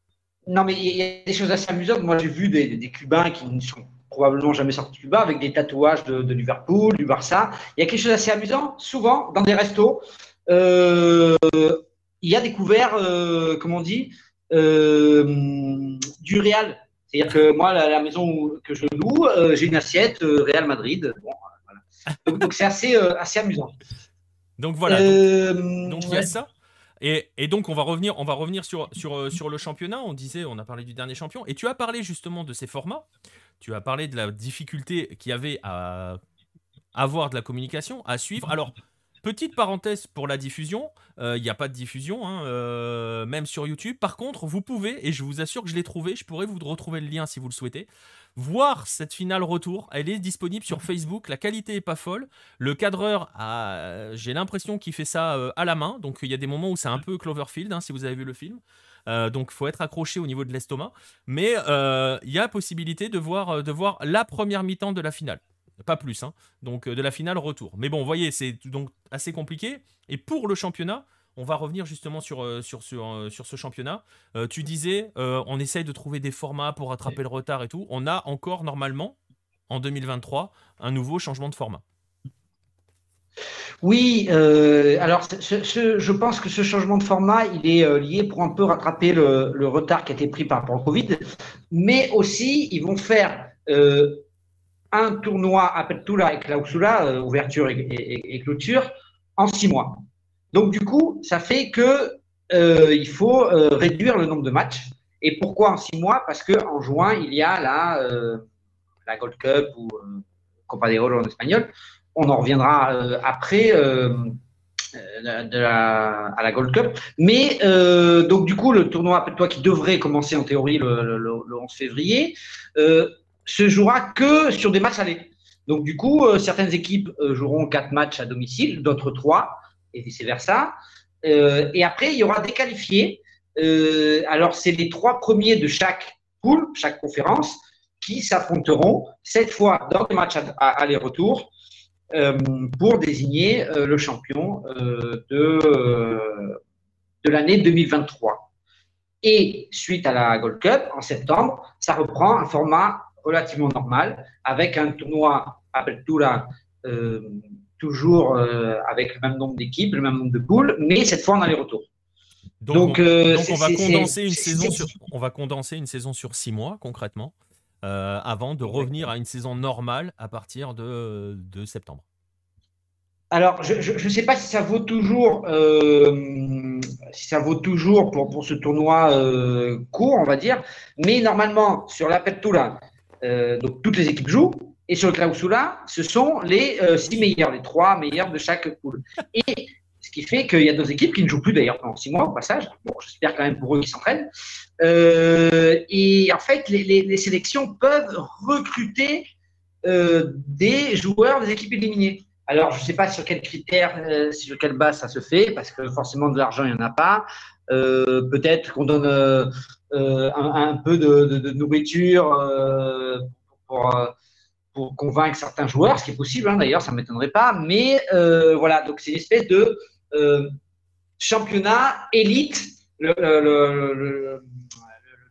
Speaker 4: Non, mais il y a des choses assez amusantes. Moi, j'ai vu des, Cubains qui ne sont probablement jamais sortis de Cuba avec des tatouages de, Liverpool, du Barça. Il y a quelque chose d'assez amusant. Souvent, dans des restos, euh, il y a des couverts, euh, comment on dit, euh, du Real. C'est-à-dire que moi, la, maison que je loue, j'ai une assiette Real Madrid. Donc, c'est assez, assez amusant.
Speaker 1: Donc voilà. Donc, il y a ça? Et, donc, on va revenir, on va revenir sur, sur, euh, sur le championnat. On disait, on a parlé du dernier champion. Et tu as parlé justement de ces formats. Tu as parlé de la difficulté qu'il y avait à avoir de la communication, à suivre. Alors, petite parenthèse pour la diffusion. Euh, il n'y a pas de diffusion, hein, euh, même sur YouTube. Par contre, vous pouvez, et je vous assure que je l'ai trouvé, je pourrais vous retrouver le lien si vous le souhaitez voir cette finale retour. Elle est disponible sur Facebook. La qualité est pas folle. Le cadreur, j'ai l'impression qu'il fait ça euh, à la main. Donc il y a des moments où c'est un peu Cloverfield, hein, si vous avez vu le film. Euh, donc il faut être accroché au niveau de l'estomac. Mais euh, il y a possibilité de voir la première mi-temps de la finale. Pas plus, hein. donc de la finale retour. Mais bon, vous voyez, c'est donc assez compliqué. Et pour le championnat, on va revenir justement sur, euh, euh, ce championnat. Euh, tu disais, on essaye de trouver des formats pour rattraper le retard et tout. On a encore normalement, en 2023, un nouveau changement de format.
Speaker 4: Oui, alors je pense que ce changement de format, il est lié pour un peu rattraper le, retard qui a été pris par rapport au Covid, mais aussi ils vont faire un tournoi Apertura et Clausura, ouverture et, clôture, en six mois. Donc, du coup, ça fait que euh, il faut euh, réduire le nombre de matchs. Et pourquoi en six mois? Parce qu'en juin, il y a la, euh, Gold Cup ou Copa de Oro en espagnol. On en reviendra après à la Gold Cup. Mais donc, du coup, le tournoi, toi, qui devrait commencer en théorie le, 11 février, se jouera que sur des matchs allés. Donc, du coup, certaines équipes joueront quatre matchs à domicile, d'autres trois, et vice-versa. et après, il y aura des qualifiés. alors, c'est les trois premiers de chaque poule, chaque conférence, qui s'affronteront cette fois dans le match à aller-retour euh, pour désigner euh, le champion euh, de, de l'année 2023. Et suite à la Gold Cup, en septembre, ça reprend un format relativement normal, avec un tournoi Apertura euh, toujours avec le même nombre d'équipes, le même nombre de poules, mais cette fois en aller-retour.
Speaker 1: Donc, on, donc on, va condenser une saison sur, on va condenser une saison sur six mois concrètement. Euh, avant de revenir à une saison normale à partir de, septembre
Speaker 4: alors, je ne sais pas si ça vaut toujours, euh, si ça vaut toujours pour, pour ce tournoi euh, court, on va dire. Mais normalement, sur la Pertura, donc toutes les équipes jouent. Et sur le Clausula, ce sont les six meilleurs, les trois meilleurs de chaque poule. Et ce qui fait qu'il y a deux équipes qui ne jouent plus d'ailleurs pendant six mois au passage. Bon, j'espère quand même pour eux qu'ils s'entraînent. Euh, et en fait, les, sélections peuvent recruter euh, des joueurs des équipes éliminées. Alors, je ne sais pas sur quels critères, euh, sur quelle base ça se fait, parce que forcément de l'argent, il n'y en a pas. Peut-être qu'on donne un, peu de, nourriture pour, pour, convaincre certains joueurs, ce qui est possible hein, d'ailleurs, ça ne m'étonnerait pas. Mais voilà, donc c'est une espèce de euh, championnat élite. Le,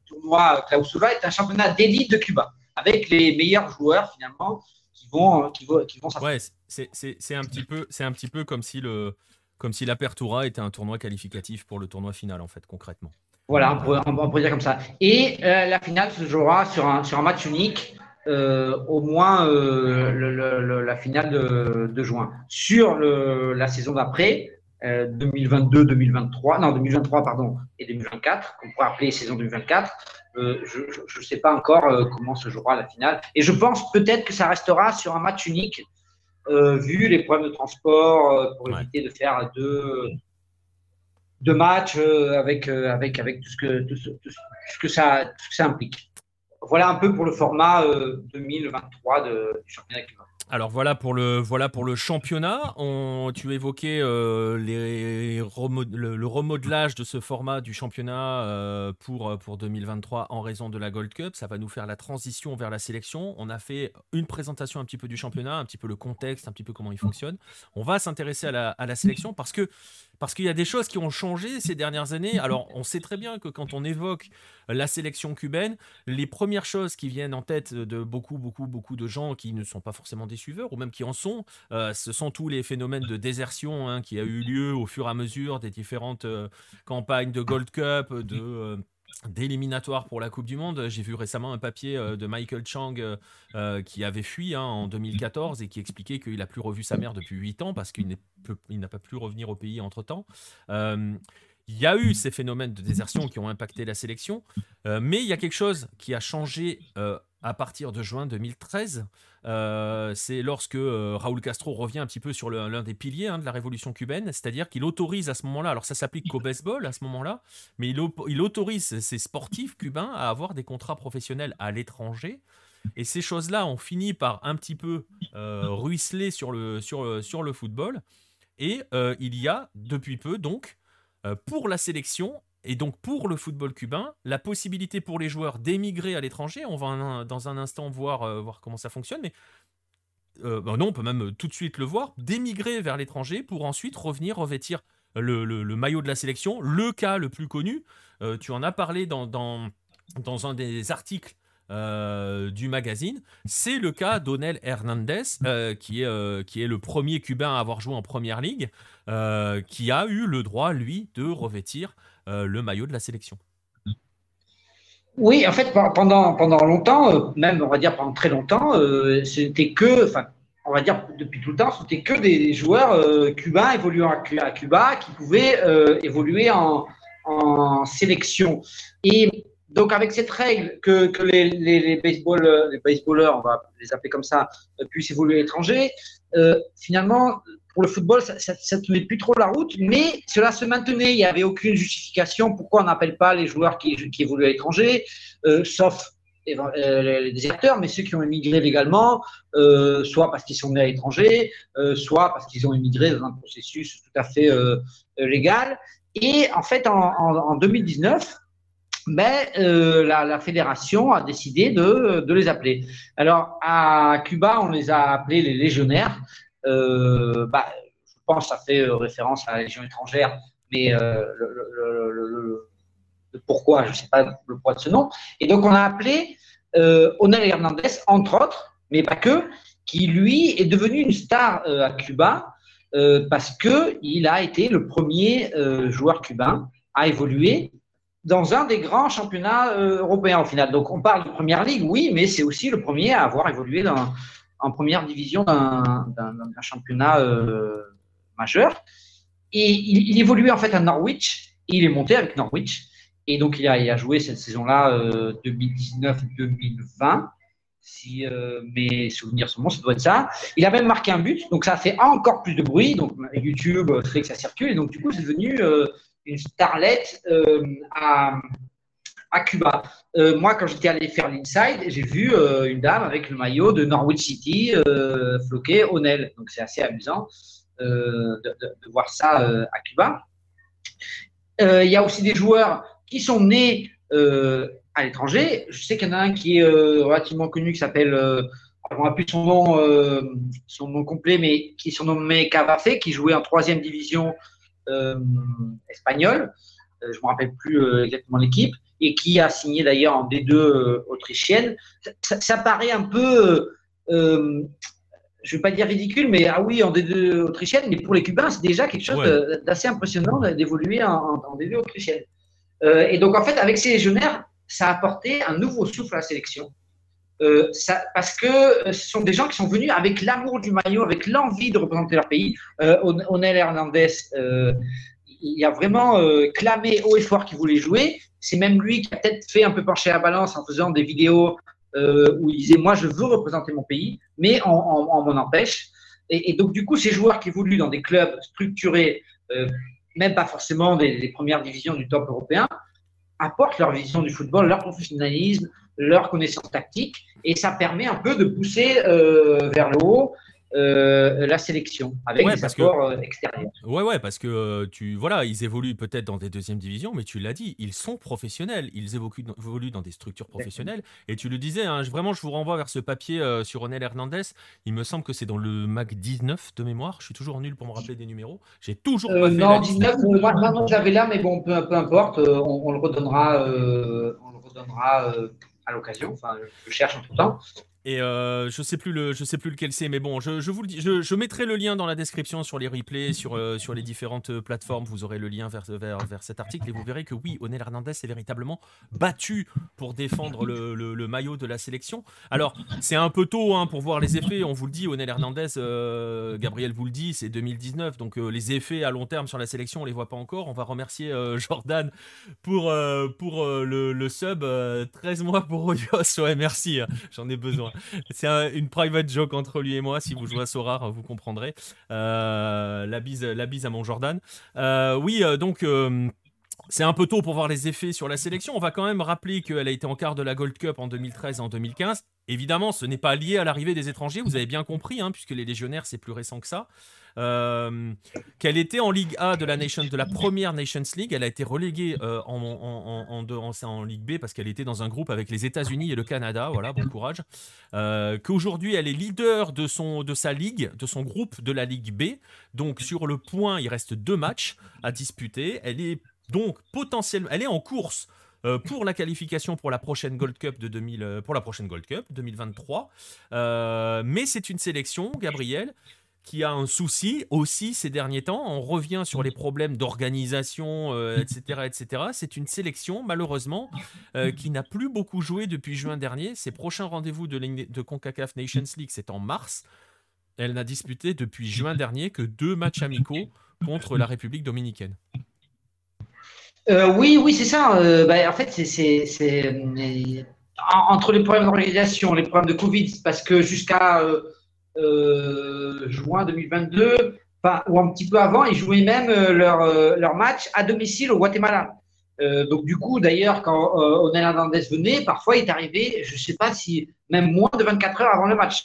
Speaker 4: tournoi Clausura est un championnat d'élite de Cuba, avec les meilleurs joueurs finalement qui vont, qui vont, qui vont
Speaker 1: Ouais, c'est un petit peu, c'est un petit peu comme si le, comme si l'Apertura était un tournoi qualificatif pour le tournoi final en fait concrètement.
Speaker 4: Voilà, on pourrait, dire comme ça. Et euh, la finale se jouera sur un, sur un match unique, euh, au moins la finale de, de, juin. Sur la saison d'après, 2022-2023, euh, non 2023 pardon, et 2024, qu'on pourrait appeler saison 2024. Euh, je ne sais pas encore euh, comment se jouera la finale. Et je pense peut-être que ça restera sur un match unique, vu les problèmes de transport, pour éviter de faire deux, deux matchs avec, avec, avec tout, ce que, tout, ce, que ça, tout ce que ça implique. Voilà un peu pour le format 2023 de, du championnat.
Speaker 1: Alors voilà pour le, voilà pour le championnat. On, tu évoquais euh, les le, remodelage de ce format du championnat euh, pour, pour 2023 en raison de la Gold Cup. Ça va nous faire la transition vers la sélection. On a fait une présentation un petit peu du championnat, un petit peu le contexte, un petit peu comment il fonctionne. On va s'intéresser à la, à la sélection parce que parce qu'il y a des choses qui ont changé ces dernières années. Alors, on sait très bien que quand on évoque la sélection cubaine, les premières choses qui viennent en tête de beaucoup, beaucoup, beaucoup de gens qui ne sont pas forcément des suiveurs ou même qui en sont, euh, ce sont tous les phénomènes de désertion hein, qui a eu lieu au fur et à mesure des différentes euh, campagnes de Gold Cup, de euh, d'éliminatoire pour la Coupe du Monde. J'ai vu récemment un papier euh, de Michael Chang euh, euh, qui avait fui hein, en 2014 et qui expliquait qu'il n'a plus revu sa mère depuis 8 ans parce qu'il n'a pas pu revenir au pays entre-temps. il y a eu ces phénomènes de désertion qui ont impacté la sélection, mais il y a quelque chose qui a changé à partir de juin 2013. Euh, c'est lorsque euh, Raúl Castro revient un petit peu sur l'un des piliers hein, de la révolution cubaine, c'est-à-dire qu'il autorise à ce moment-là, alors ça s'applique qu'au baseball à ce moment-là, mais il, autorise ces sportifs cubains à avoir des contrats professionnels à l'étranger. Et ces choses-là ont fini par un petit peu euh, ruisseler sur le, sur, sur le football. Et il y a depuis peu, donc, pour la sélection, et donc pour le football cubain, la possibilité pour les joueurs d'émigrer à l'étranger, on va dans un instant voir, euh, voir comment ça fonctionne, mais euh, bah non, on peut même tout de suite le voir, d'émigrer vers l'étranger pour ensuite revenir revêtir le, maillot de la sélection. Le cas le plus connu, euh, tu en as parlé dans, dans, dans un des articles euh, du magazine. C'est le cas d'Onel Hernandez, euh, qui, est, euh, qui est le premier Cubain à avoir joué en Première Ligue, qui a eu le droit, lui, de revêtir le maillot de la sélection.
Speaker 4: Oui, en fait, pendant, pendant longtemps, même on va dire pendant très longtemps, c'était que, enfin, on va dire depuis tout le temps, c'était que des joueurs cubains évoluant à, Cuba qui pouvaient évoluer en, sélection. Et donc, avec cette règle que, que les, les, les, baseball, les baseballeurs, on va les appeler comme ça, euh, puissent évoluer à l'étranger, euh, finalement, pour le football, ça ne tenait plus trop la route, mais cela se maintenait. Il n'y avait aucune justification pourquoi on n'appelle pas les joueurs qui, évoluent à l'étranger, euh, sauf les déserteurs, mais ceux qui ont émigré légalement, soit parce qu'ils sont nés à l'étranger, soit parce qu'ils ont émigré dans un processus tout à fait légal. Et en fait, en, 2019, mais ben, la, fédération a décidé de, les appeler. Alors, à Cuba, on les a appelés les légionnaires. Bah, je pense que ça fait référence à la Légion étrangère, mais le, pourquoi, je ne sais pas le poids de ce nom. Et donc, on a appelé euh, Onel Hernandez, entre autres, mais pas que, qui lui est devenu une star euh, à Cuba euh, parce qu'il a été le premier euh, joueur cubain à évoluer dans un des grands championnats européens au final. Donc, on parle de première ligue, oui, mais c'est aussi le premier à avoir évolué dans, en première division d'un championnat majeur. Et il, évoluait en fait à Norwich. Et il est monté avec Norwich. Et donc, il a, joué cette saison-là, 2019-2020. Euh, si euh, mes souvenirs sont bons, ça doit être ça. Il a même marqué un but, donc ça fait encore plus de bruit. Donc, YouTube fait que ça circule. Et donc, du coup, c'est devenu euh, une starlette à, à, Cuba. moi, quand j'étais allé faire l'inside, j'ai vu une dame avec le maillot de Norwich City floqué au Nel. Donc, c'est assez amusant de, de, voir ça à Cuba. Il y a aussi des joueurs qui sont nés euh, à l'étranger. Je sais qu'il y en a un qui est euh, relativement connu qui s'appelle, euh, on n'a plus son nom, son nom complet, mais qui est surnommé Cavafé, qui jouait en troisième division espagnole. je ne me rappelle plus exactement l'équipe et qui a signé d'ailleurs en D2 autrichienne. Ça, paraît un peu je ne vais pas dire ridicule, mais ah oui, en D2 autrichienne, mais pour les Cubains, c'est déjà quelque chose d'assez impressionnant d'évoluer en, en, D2 autrichienne. Euh, et donc, en fait, avec ces légionnaires, ça a apporté un nouveau souffle à la sélection. Euh, ça, parce que euh, ce sont des gens qui sont venus avec l'amour du maillot, avec l'envie de représenter leur pays. Euh, Onel Hernandez, euh, il a vraiment clamé haut et fort qu'il voulait jouer. C'est même lui qui a peut-être fait un peu pencher la balance en faisant des vidéos où il disait Moi, je veux représenter mon pays, mais on, m'en empêche. Et, donc, du coup, ces joueurs qui évoluent dans des clubs structurés, même pas forcément des, premières divisions du top européen, apportent leur vision du football, leur professionnalisme, leur connaissance tactique, et ça permet un peu de pousser euh, vers le haut euh, la sélection avec des apports euh, extérieurs.
Speaker 1: Ouais, ouais, parce que tu voilà, ils évoluent peut-être dans des deuxièmes divisions, mais tu l'as dit, ils sont professionnels, ils évoluent dans, des structures professionnelles. Et tu le disais, hein, vraiment, je vous renvoie vers ce papier sur Ronel Hernandez. Il me semble que c'est dans le Mac 19 de mémoire. Je suis toujours nul pour me rappeler des numéros. J'ai toujours pas fait
Speaker 4: non, 19, moi, moi j'avais là, mais bon, peu, peu importe, on, le redonnera, on le redonnera à l'occasion. Enfin, je cherche en tout temps.
Speaker 1: Et euh, je sais plus le, je sais plus lequel c'est, mais bon, je, vous le dis, je, je, mettrai le lien dans la description sur les replays, sur, euh, sur les différentes euh, plateformes. Vous aurez le lien vers, vers, vers, cet article et vous verrez que oui, Onel Hernandez est véritablement battu pour défendre le, le, maillot de la sélection. Alors, c'est un peu tôt hein, pour voir les effets. On vous le dit, Onel Hernandez, Gabriel vous le dit, c'est 2019, donc les effets à long terme sur la sélection, on les voit pas encore. On va remercier Jordan pour pour le, le, sub 13 mois pour Odios. Ouais, merci, hein, j'en ai besoin. C'est une private joke entre lui et moi. Si vous jouez à Sorar, vous comprendrez. Euh, la, bise, la bise à mon Jordan. Euh, oui, euh, donc. C'est un peu tôt pour voir les effets sur la sélection. On va quand même rappeler qu'elle a été en quart de la Gold Cup en 2013 et en 2015. Évidemment, ce n'est pas lié à l'arrivée des étrangers, vous avez bien compris, hein, puisque les légionnaires, c'est plus récent que ça. Euh, qu'elle était en Ligue A de la, Nation, de la première Nations League. Elle a été reléguée euh, en, en, en, Ligue B parce qu'elle était dans un groupe avec les États-Unis et le Canada. Voilà, bon courage. Euh, qu'aujourd'hui, elle est leader de, son, de sa ligue, de son groupe de la Ligue B. Donc, sur le point, il reste deux matchs à disputer. Elle est donc potentiellement, elle est en course pour la qualification pour la prochaine Gold Cup de 2000, pour la prochaine Gold Cup 2023. mais c'est une sélection, Gabriel, qui a un souci aussi ces derniers temps. On revient sur les problèmes d'organisation, etc., euh, etc. C'est une sélection, malheureusement, euh, qui n'a plus beaucoup joué depuis juin dernier. Ses prochains rendez-vous de, de CONCACAF Nations League, c'est en mars. Elle n'a disputé depuis juin dernier que deux matchs amicaux contre la République dominicaine.
Speaker 4: Euh, oui, oui, c'est ça. Bah, en fait, c'est entre les problèmes d'organisation, les problèmes de Covid, parce que jusqu'à euh, juin 2022, ou un petit peu avant, ils jouaient même euh, leur, euh, leur match à domicile au Guatemala. Euh, donc du coup, d'ailleurs, quand euh, Onel Hernandez venait, parfois il est arrivé, je ne sais pas si même moins de 24 heures avant le match.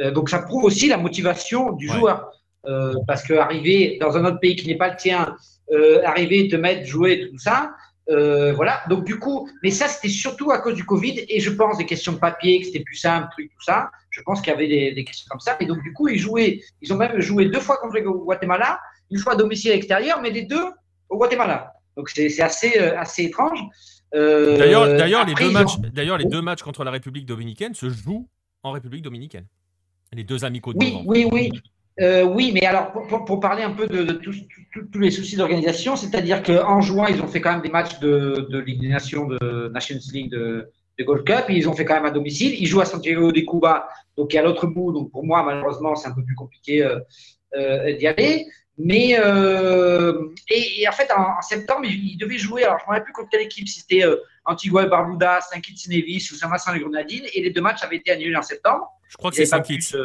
Speaker 4: Euh, donc ça prouve aussi la motivation du joueur. Euh, parce qu'arriver dans un autre pays qui n'est pas le tien, euh, arriver, te mettre, jouer, tout ça, euh, voilà. Donc du coup, mais ça c'était surtout à cause du Covid et je pense des questions de papier, que c'était plus simple, truc, tout ça. Je pense qu'il y avait des, des, questions comme ça. Et donc du coup, ils jouaient, ils ont même joué deux fois contre le Guatemala, une fois à domicile à l'extérieur, mais les deux au Guatemala. Donc c'est assez, euh, assez étrange.
Speaker 1: Euh, d'ailleurs, les deux matchs, ont... les deux matchs contre la République dominicaine se jouent en République dominicaine. Les deux amicaux de
Speaker 4: Oui, oui, oui. Euh, oui, mais alors pour, parler un peu de, de tous, les soucis d'organisation, c'est-à-dire qu'en juin, ils ont fait quand même des matchs de, de Ligue des Nations, de Nations League, de, de Gold Cup, et ils ont fait quand même à domicile. Ils jouent à Santiago de Cuba, donc à l'autre bout. Donc pour moi, malheureusement, c'est un peu plus compliqué euh, euh, d'y aller. Mais euh, et, et, en fait, en, en, septembre, ils, devaient jouer. Alors je ne me rappelle plus contre quelle équipe, si c'était Antigua et Barbuda, Saint Kitts et Nevis ou Saint-Vincent les Grenadines, et les deux matchs avaient été annulés en septembre.
Speaker 1: Je crois que c'est Saint Kitts.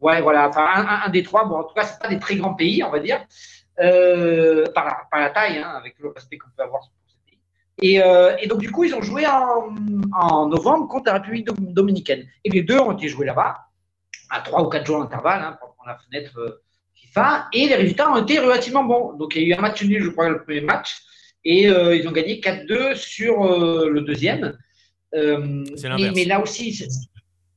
Speaker 4: Ouais, voilà, enfin, un, un, des trois. Bon, en tout cas, c'est pas des très grands pays, on va dire, euh, par, la, par, la, taille, hein, avec le respect qu'on peut avoir pour ces pays. Et, euh, et, donc, du coup, ils ont joué en, en, novembre contre la République dominicaine. Et les deux ont été joués là-bas, à trois ou quatre jours d'intervalle, hein, pour la fenêtre euh, FIFA. Et les résultats ont été relativement bons. Donc, il y a eu un match nul, je crois, le premier match. Et ils ont gagné 4-2 sur le deuxième. mais, mais là aussi,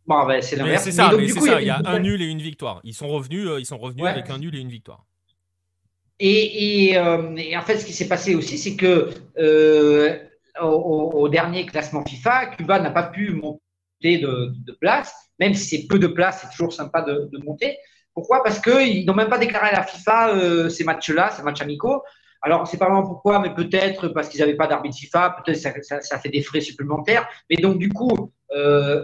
Speaker 4: Bon, ben, c'est l'inverse.
Speaker 1: C'est ça, mais, c'est ça. Il y a un nul et une victoire. Ils sont revenus, euh, ils sont revenus ouais. avec un nul et une victoire.
Speaker 4: Et, et, euh, et en fait, ce qui s'est passé aussi, c'est que euh, au, au, dernier classement FIFA, Cuba n'a pas pu monter de, de place, même si c'est peu de place, c'est toujours sympa de, de monter. Pourquoi? Parce qu'ils n'ont même pas déclaré à la FIFA euh, ces matchs-là, ces matchs amicaux. Alors, c'est pas vraiment pourquoi, mais peut-être parce qu'ils n'avaient pas d'arbitre FIFA, peut-être ça, ça, ça, fait des frais supplémentaires. Mais donc, du coup, euh,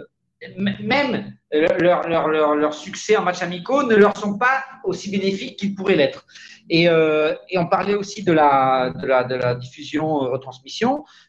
Speaker 4: même leur, leur, leur, leur, succès en match amicaux ne leur sont pas aussi bénéfiques qu'ils pourraient l'être. Et, euh, et, on parlait aussi de la, de la, de la diffusion euh.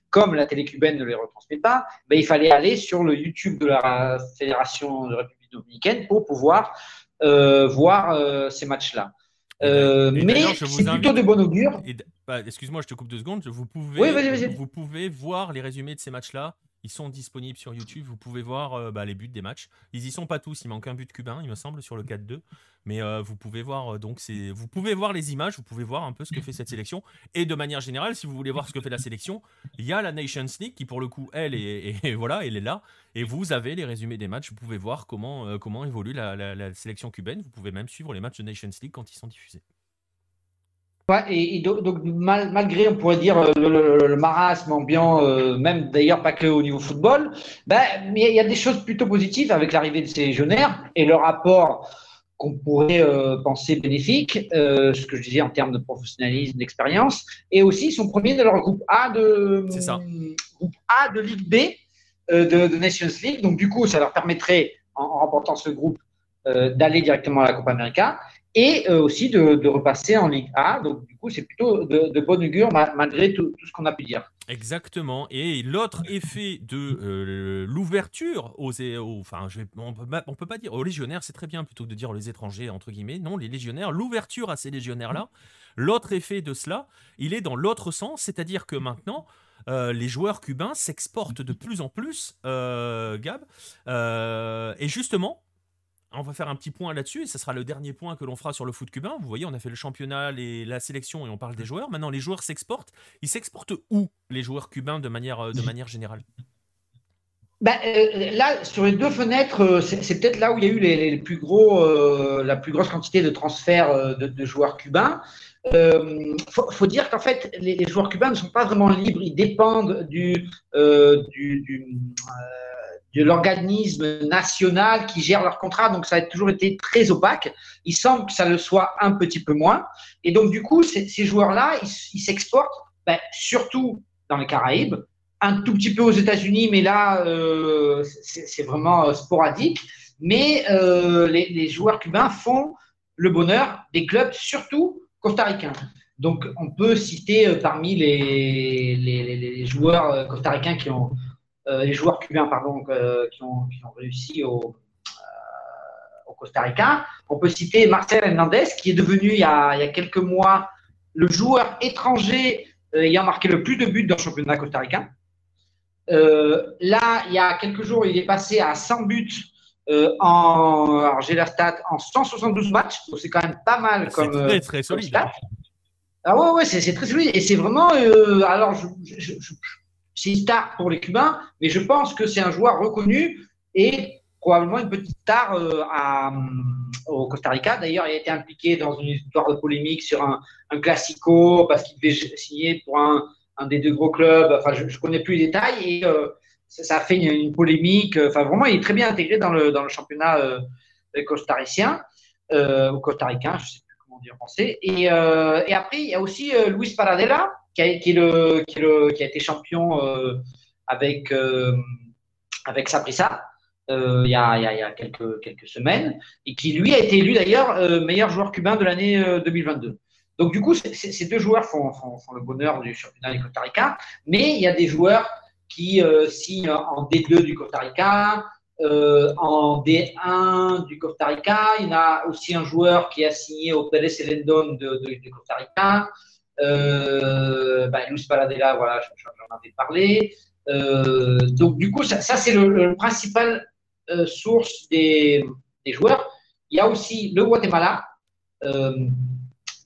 Speaker 4: Comme la télé cubaine ne les retransmet pas, ben, il fallait aller sur le YouTube de la Fédération de République dominicaine pour pouvoir euh, voir euh, ces matchs-là. Euh, mais c'est plutôt de bon augure.
Speaker 1: Bah, Excuse-moi, je te coupe deux secondes. Vous pouvez,
Speaker 4: oui, vas -y, vas -y.
Speaker 1: vous pouvez voir les résumés de ces matchs-là ils sont disponibles sur YouTube. Vous pouvez voir euh, bah, les buts des matchs. Ils y sont pas tous. Il manque un but cubain, il me semble, sur le 4-2. Mais euh, vous pouvez voir euh, donc c'est vous pouvez voir les images. Vous pouvez voir un peu ce que fait cette sélection. Et de manière générale, si vous voulez voir ce que fait la sélection, il y a la Nations League qui pour le coup elle est voilà, elle est là. Et vous avez les résumés des matchs. Vous pouvez voir comment évolue la, la sélection cubaine. Vous pouvez même suivre les matchs de Nations League quand ils sont diffusés.
Speaker 4: Ouais, et, et, donc, donc mal, malgré, on pourrait dire, le, le, le marasme ambiant, euh, même d'ailleurs pas que au niveau football, ben, il y a des choses plutôt positives avec l'arrivée de ces légionnaires et leur apport qu'on pourrait euh, penser bénéfique, euh, ce que je disais en termes de professionnalisme, d'expérience, et aussi ils sont premiers de leur groupe A de, groupe A de Ligue B euh, de, de, Nations League. Donc du coup, ça leur permettrait, en, en remportant ce groupe, d'aller directement à la Copa América et euh, aussi de, repasser en Ligue A. Donc, du coup, c'est plutôt de, de augure malgré tout, ce qu'on a pu dire.
Speaker 1: Exactement. Et l'autre effet de euh, l'ouverture aux, enfin, on on peut pas dire aux légionnaires, c'est très bien plutôt que de dire les étrangers entre guillemets. Non, les légionnaires, l'ouverture à ces légionnaires-là. L'autre effet de cela, il est dans l'autre sens, c'est-à-dire que maintenant. Euh, les joueurs cubains s'exportent de plus en plus, Gab. et justement, on va faire un petit point là-dessus, et ce sera le dernier point que l'on fera sur le foot cubain. Vous voyez, on a fait le championnat, les, la sélection, et on parle des joueurs. Maintenant, les joueurs s'exportent. Ils s'exportent où, les joueurs cubains, de manière, de manière générale?
Speaker 4: Ben, euh, là, sur les deux fenêtres, c'est peut-être là où il y a eu les, les plus gros, euh, la plus grosse quantité de transferts euh, de, de, joueurs cubains. Il euh, faut, faut, dire qu'en fait, les, les, joueurs cubains ne sont pas vraiment libres. Ils dépendent du, du, du de l'organisme national qui gère leur contrat, donc ça a toujours été très opaque. Il semble que ça le soit un petit peu moins. Et donc, du coup, ces, joueurs-là, ils s'exportent ben, surtout dans les Caraïbes, un tout petit peu aux États-Unis, mais là, euh, c'est vraiment euh, sporadique. Mais euh, les, joueurs cubains font le bonheur des clubs, surtout costaricains. Donc, on peut citer parmi les, les, joueurs costaricains qui ont les joueurs cubains pardon, euh, qui, ont, qui, ont, réussi au, euh, au, Costa Rica. On peut citer Marcel Hernandez, qui est devenu il y a, il y a quelques mois le joueur étranger ayant marqué le plus de buts dans le championnat costaricain. là, il y a quelques jours, il est passé à 100 buts en, alors j'ai la stat, en 172 matchs, donc c'est quand même pas mal comme.
Speaker 1: C'est très, solide.
Speaker 4: Ah ouais, ouais, c'est très solide. Et c'est vraiment. alors, c'est une star pour les Cubains, mais je pense que c'est un joueur reconnu et probablement une petite star euh, à, au Costa Rica. D'ailleurs, il a été impliqué dans une histoire de polémique sur un, un classico parce qu'il devait signer pour un, un, des deux gros clubs. Enfin, je ne connais plus les détails et euh, ça, a fait une, polémique. Enfin, vraiment, il est très bien intégré dans le, dans le championnat euh, costaricien euh, ou costaricain, je ne sais plus comment dire en français. Et, et après, il y a aussi Luis Paradela qui a, été champion avec, avec Saprissa. Euh, il, y a, quelques, quelques semaines, et qui lui a été élu d'ailleurs euh, meilleur joueur cubain de l'année 2022. Euh, Donc du coup, ces deux joueurs font, font, le bonheur du championnat du Costa Rica, mais il y a des joueurs qui signent en D2 du Costa Rica, en D1 du Costa Rica. Il y en a aussi un joueur qui a signé au Pérez Elendon de, Costa Rica. Euh, bah, Luis voilà, j'en avais parlé. donc du coup, ça, ça c'est le, le, principal euh, source des, joueurs. Il y a aussi le Guatemala, euh,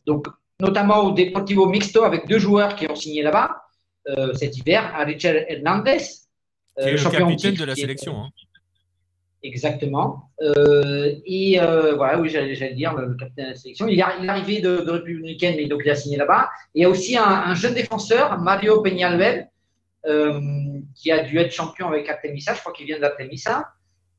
Speaker 4: donc notamment au Deportivo Mixto avec deux joueurs qui ont signé là-bas euh, cet hiver, à Richard Hernandez.
Speaker 1: Qui est le capitaine de la sélection. Hein.
Speaker 4: Exactement. et voilà, oui, j'allais dire, le, capitaine de la sélection. Il est, arrivé de, de République dominicaine, mais donc il a signé là-bas. il y a aussi un, jeune défenseur, Mario Peñalver, qui a dû être champion avec Artemisa. Je crois qu'il vient d'Artemisa.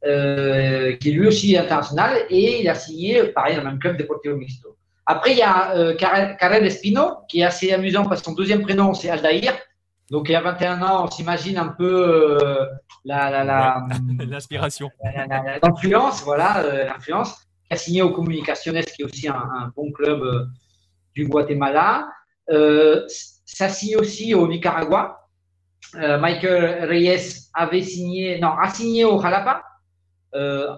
Speaker 4: Euh, qui est lui aussi international, et il a signé, pareil, dans le même club Deportivo Mixto. Après, il y a euh, Karel Espino, qui est assez amusant parce que son deuxième prénom, c'est Aldaïr. Donc, il y a 21 ans, on s'imagine un peu euh, la,
Speaker 1: l'inspiration.
Speaker 4: L'influence, voilà, euh, l'influence. Qui a signé au Comunicaciones, qui est aussi un, bon club du Guatemala. ça signe aussi au Nicaragua. Michael Reyes avait signé, non, a signé au Jalapa, euh,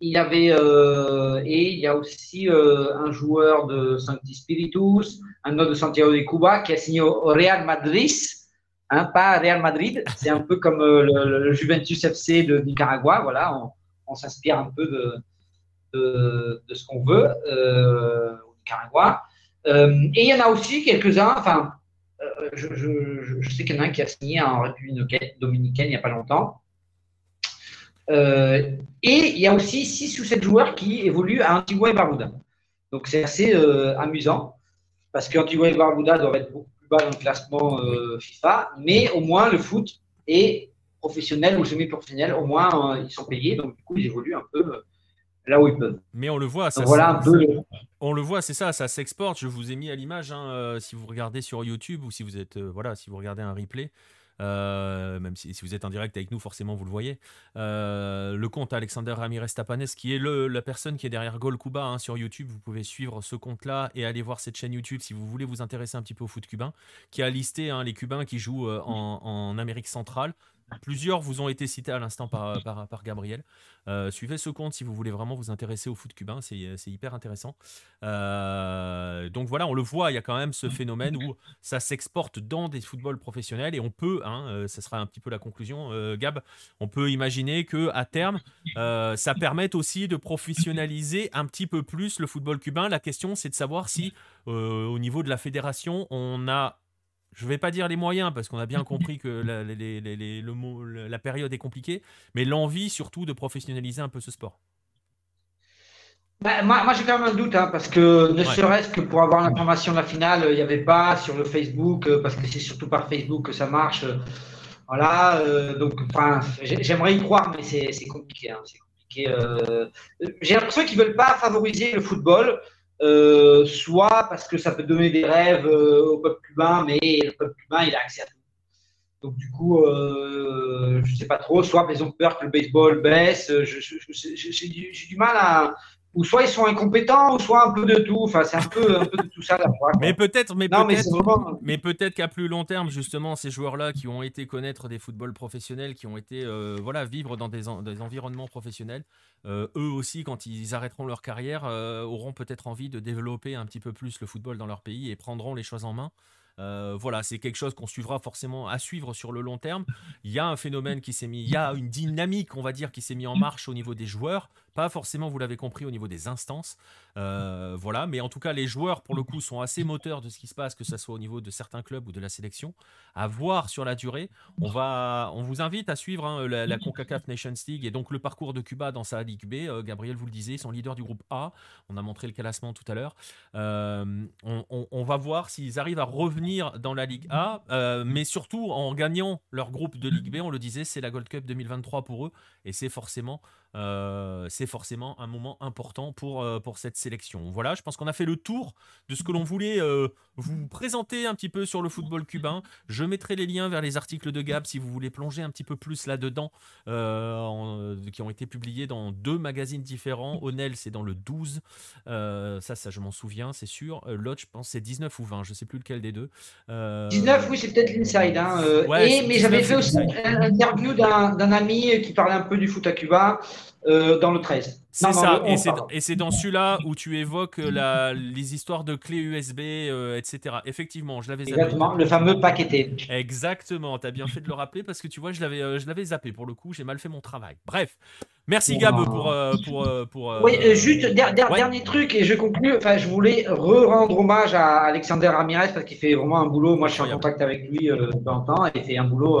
Speaker 4: il avait euh, et il y a aussi euh, un joueur de Sancti Spiritus, un autre de Santiago de Cuba qui a signé au Real Madrid, hein, pas Real Madrid. C'est un peu comme le, Juventus FC de Nicaragua. Voilà, on, s'inspire un peu de, ce qu'on veut au Nicaragua. et il y en a aussi quelques-uns. Enfin, je, sais qu'il y en a un qui a signé en République dominicaine il n'y a pas longtemps. Euh, et il y a aussi 6 ou 7 joueurs qui évoluent à Antigua et Barbuda. Donc c'est assez euh, amusant parce qu'Antigua et Barbuda doivent être beaucoup plus bas dans le classement euh, FIFA, mais au moins le foot est professionnel ou semi-professionnel, au moins ils sont payés, donc du coup ils évoluent un peu là où ils peuvent.
Speaker 1: Mais on le voit, ça,
Speaker 4: voilà un peu.
Speaker 1: On le voit, c'est ça, ça s'exporte. Je vous ai mis à l'image, hein, si vous regardez sur YouTube ou si vous êtes, voilà, si vous regardez un replay. Euh, même si, vous êtes en direct avec nous, forcément vous le voyez. Euh, le compte Alexander Ramirez Tapanes, qui est la personne qui est derrière Gol Cuba hein, sur YouTube. Vous pouvez suivre ce compte-là et aller voir cette chaîne YouTube si vous voulez vous intéresser un petit peu au foot cubain, qui a listé hein, les Cubains qui jouent euh, en Amérique centrale. Plusieurs vous ont été cités à l'instant par, Gabriel. Suivez ce compte si vous voulez vraiment vous intéresser au foot cubain, c'est hyper intéressant. Euh, donc voilà, on le voit, il y a quand même ce phénomène où ça s'exporte dans des footballs professionnels et on peut, hein, euh, ça sera un petit peu la conclusion, Gab, on peut imaginer que à terme, ça permette aussi de professionnaliser un petit peu plus le football cubain. La question, c'est de savoir si au niveau de la fédération, on a je ne vais pas dire les moyens parce qu'on a bien compris que la, le la période est compliquée, mais l'envie surtout de professionnaliser un peu ce sport.
Speaker 4: Bah, moi, j'ai quand même un doute, hein, parce que ne serait-ce que pour avoir l'information de la finale, il n'y avait pas sur le Facebook, euh, parce que c'est surtout par Facebook que ça marche. Euh, voilà, euh, donc j'aimerais y croire, mais c'est compliqué. Hein, compliqué j'ai l'impression qu'ils ne veulent pas favoriser le football. Euh, soit parce que ça peut donner des rêves euh, au peuple cubain, mais le peuple cubain, il a accès à tout. Donc du coup, euh, je ne sais pas trop, soit ils ont peur que le baseball baisse, j'ai du mal à, ou soit ils sont incompétents, ou soit un peu de tout. Enfin, c'est un peu, un peu de tout ça.
Speaker 1: mais peut-être, mais qu'à plus long terme, justement, ces joueurs-là qui ont été connaître des footballs professionnels, qui ont été, euh, voilà, vivre dans des, des environnements professionnels, euh, eux aussi, quand ils arrêteront leur carrière, euh, auront peut-être envie de développer un petit peu plus le football dans leur pays et prendront les choses en main. voilà, c'est quelque chose qu'on suivra forcément à suivre sur le long terme. Il y a un phénomène qui s'est mis, il y a une dynamique, on va dire, qui s'est mis en marche au niveau des joueurs. Pas forcément, vous l'avez compris, au niveau des instances. voilà, mais en tout cas, les joueurs, pour le coup, sont assez moteurs de ce qui se passe, que ce soit au niveau de certains clubs ou de la sélection. À voir sur la durée. On, va, on vous invite à suivre hein, la, CONCACAF Nations League et donc le parcours de Cuba dans sa Ligue B. Gabriel, vous le disiez, son leader du groupe A. On a montré le classement tout à l'heure. on, on, va voir s'ils arrivent à revenir dans la Ligue A, mais surtout en gagnant leur groupe de Ligue B. On le disait, c'est la Gold Cup 2023 pour eux et c'est forcément euh, c'est forcément un moment important pour, euh, pour cette sélection. Voilà, je pense qu'on a fait le tour de ce que l'on voulait euh, vous présenter un petit peu sur le football cubain. Je mettrai les liens vers les articles de Gab si vous voulez plonger un petit peu plus là-dedans, qui ont été publiés dans deux magazines différents. Onel, c'est dans le 12. ça, ça, je m'en souviens, c'est sûr. L'autre, je pense, c'est 19 ou 20, je sais plus lequel des deux.
Speaker 4: 19, oui, c'est peut-être l'Inside. Hein, mais j'avais fait aussi une interview d'un ami qui parlait un peu du foot à Cuba. Euh, dans le 13.
Speaker 1: C'est ça, et c'est dans celui-là où tu évoques euh, la, les histoires de clés USB, euh, etc. Effectivement, je l'avais
Speaker 4: zappé. Exactement, le fameux paqueté.
Speaker 1: Exactement, tu as bien fait de le rappeler parce que tu vois, je l'avais zappé pour le coup, j'ai mal fait mon travail. Bref, merci Gab pour. pour, pour,
Speaker 4: oui, juste dernier truc et je conclue. Enfin, je voulais re-rendre hommage à Alexander Ramirez parce qu'il fait vraiment un boulot. Moi, je suis en contact avec lui dans le temps et il fait un boulot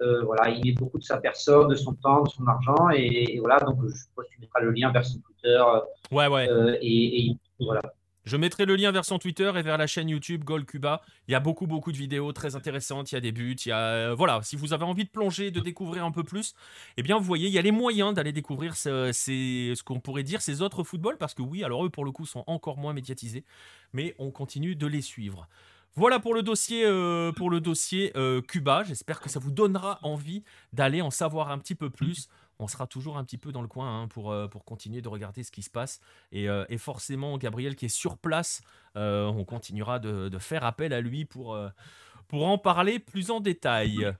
Speaker 4: euh, voilà, il met beaucoup de sa personne, de son temps, de son argent. Et, voilà, donc je suppose que tu mettras le lien vers son Twitter. Euh,
Speaker 1: ouais, ouais.
Speaker 4: Euh, et, voilà.
Speaker 1: Je mettrai le lien vers son Twitter et vers la chaîne YouTube Gold Cuba. Il y a beaucoup, beaucoup de vidéos très intéressantes. Il y a des buts. Il y a, voilà, si vous avez envie de plonger, de découvrir un peu plus, eh bien, vous voyez, il y a les moyens d'aller découvrir ce, ce qu'on pourrait dire ces autres footballs. Parce que oui, alors eux, pour le coup, sont encore moins médiatisés. Mais on continue de les suivre. Voilà pour le dossier, euh, pour le dossier euh, Cuba. J'espère que ça vous donnera envie d'aller en savoir un petit peu plus. On sera toujours un petit peu dans le coin hein, pour, euh, pour continuer de regarder ce qui se passe. Et, forcément, Gabriel qui est sur place, on continuera de, faire appel à lui pour, pour en parler plus en détail.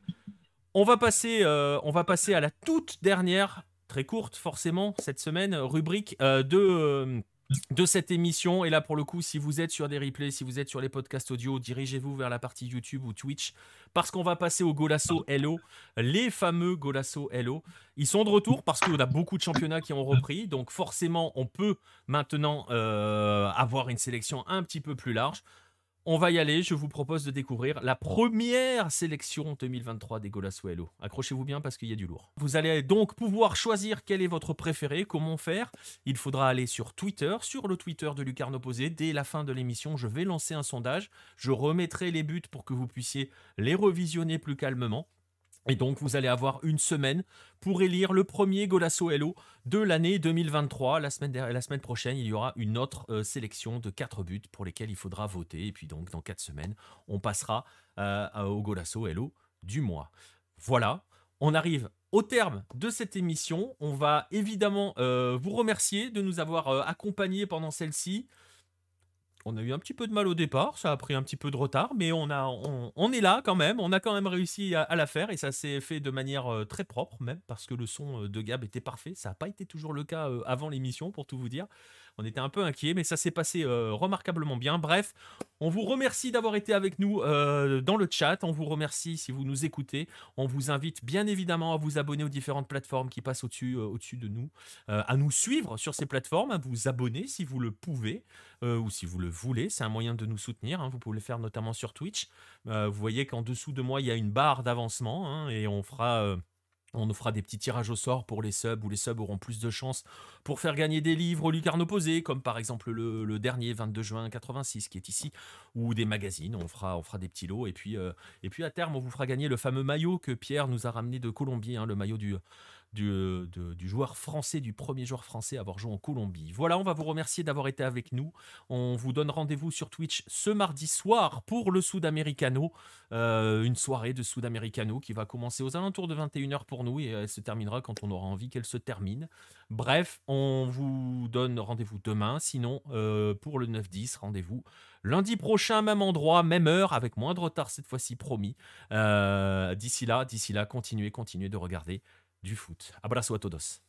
Speaker 1: On va, passer, on va passer à la toute dernière, très courte forcément, cette semaine, rubrique de de cette émission. Et là, pour le coup, si vous êtes sur des replays, si vous êtes sur les podcasts audio, dirigez-vous vers la partie YouTube ou Twitch parce qu'on va passer au Golasso Hello, les fameux Golasso Hello. Ils sont de retour parce qu'on a beaucoup de championnats qui ont repris. Donc, forcément, on peut maintenant euh, avoir une sélection un petit peu plus large. On va y aller, je vous propose de découvrir la première sélection 2023 des Golasuelo. Accrochez-vous bien parce qu'il y a du lourd. Vous allez donc pouvoir choisir quel est votre préféré, comment faire. Il faudra aller sur Twitter, sur le Twitter de Lucarne Opposé. Dès la fin de l'émission, je vais lancer un sondage. Je remettrai les buts pour que vous puissiez les revisionner plus calmement. Et donc, vous allez avoir une semaine pour élire le premier Golasso Hello de l'année 2023. La semaine, la semaine prochaine, il y aura une autre euh, sélection de quatre buts pour lesquels il faudra voter. Et puis, donc, dans quatre semaines, on passera euh, au Golasso Hello du mois. Voilà, on arrive au terme de cette émission. On va évidemment euh, vous remercier de nous avoir accompagnés pendant celle-ci on a eu un petit peu de mal au départ, ça a pris un petit peu de retard, mais on, a, on, est là quand même, on a quand même réussi à, la faire et ça s'est fait de manière euh, très propre même parce que le son euh, de Gab était parfait. Ça n'a pas été toujours le cas euh, avant l'émission pour tout vous dire. On était un peu inquiets, mais ça s'est passé euh, remarquablement bien. Bref, on vous remercie d'avoir été avec nous euh, dans le chat. On vous remercie si vous nous écoutez. On vous invite bien évidemment à vous abonner aux différentes plateformes qui passent au-dessus euh, de nous, à nous suivre sur ces plateformes, à vous abonner si vous le pouvez ou si vous le voulez. C'est un moyen de nous soutenir. Hein. Vous pouvez le faire notamment sur Twitch. vous voyez qu'en dessous de moi, il y a une barre d'avancement hein, et on fera on nous fera des petits tirages au sort pour les subs, où les subs auront plus de chances pour faire gagner des livres aux lucarnes opposées, comme par exemple le, dernier 22 juin 86 qui est ici, ou des magazines, on fera, on fera des petits lots, et puis, euh, et puis à terme on vous fera gagner le fameux maillot que Pierre nous a ramené de Colombie, hein, le maillot du, du, du, joueur français, du premier joueur français à avoir joué en Colombie. Voilà, on va vous remercier d'avoir été avec nous. On vous donne rendez-vous sur Twitch ce mardi soir pour le Sudamericano, euh, une soirée de Sudamericano qui va commencer aux alentours de 21h pour nous et elle se terminera quand on aura envie qu'elle se termine. Bref, on vous donne rendez-vous demain. Sinon, euh, pour le 9-10, rendez-vous lundi prochain, même endroit, même heure, avec moins de retard cette fois-ci, promis. Euh, d'ici là, d'ici là, continuez, continuez de regarder du foot. Abraço a todos.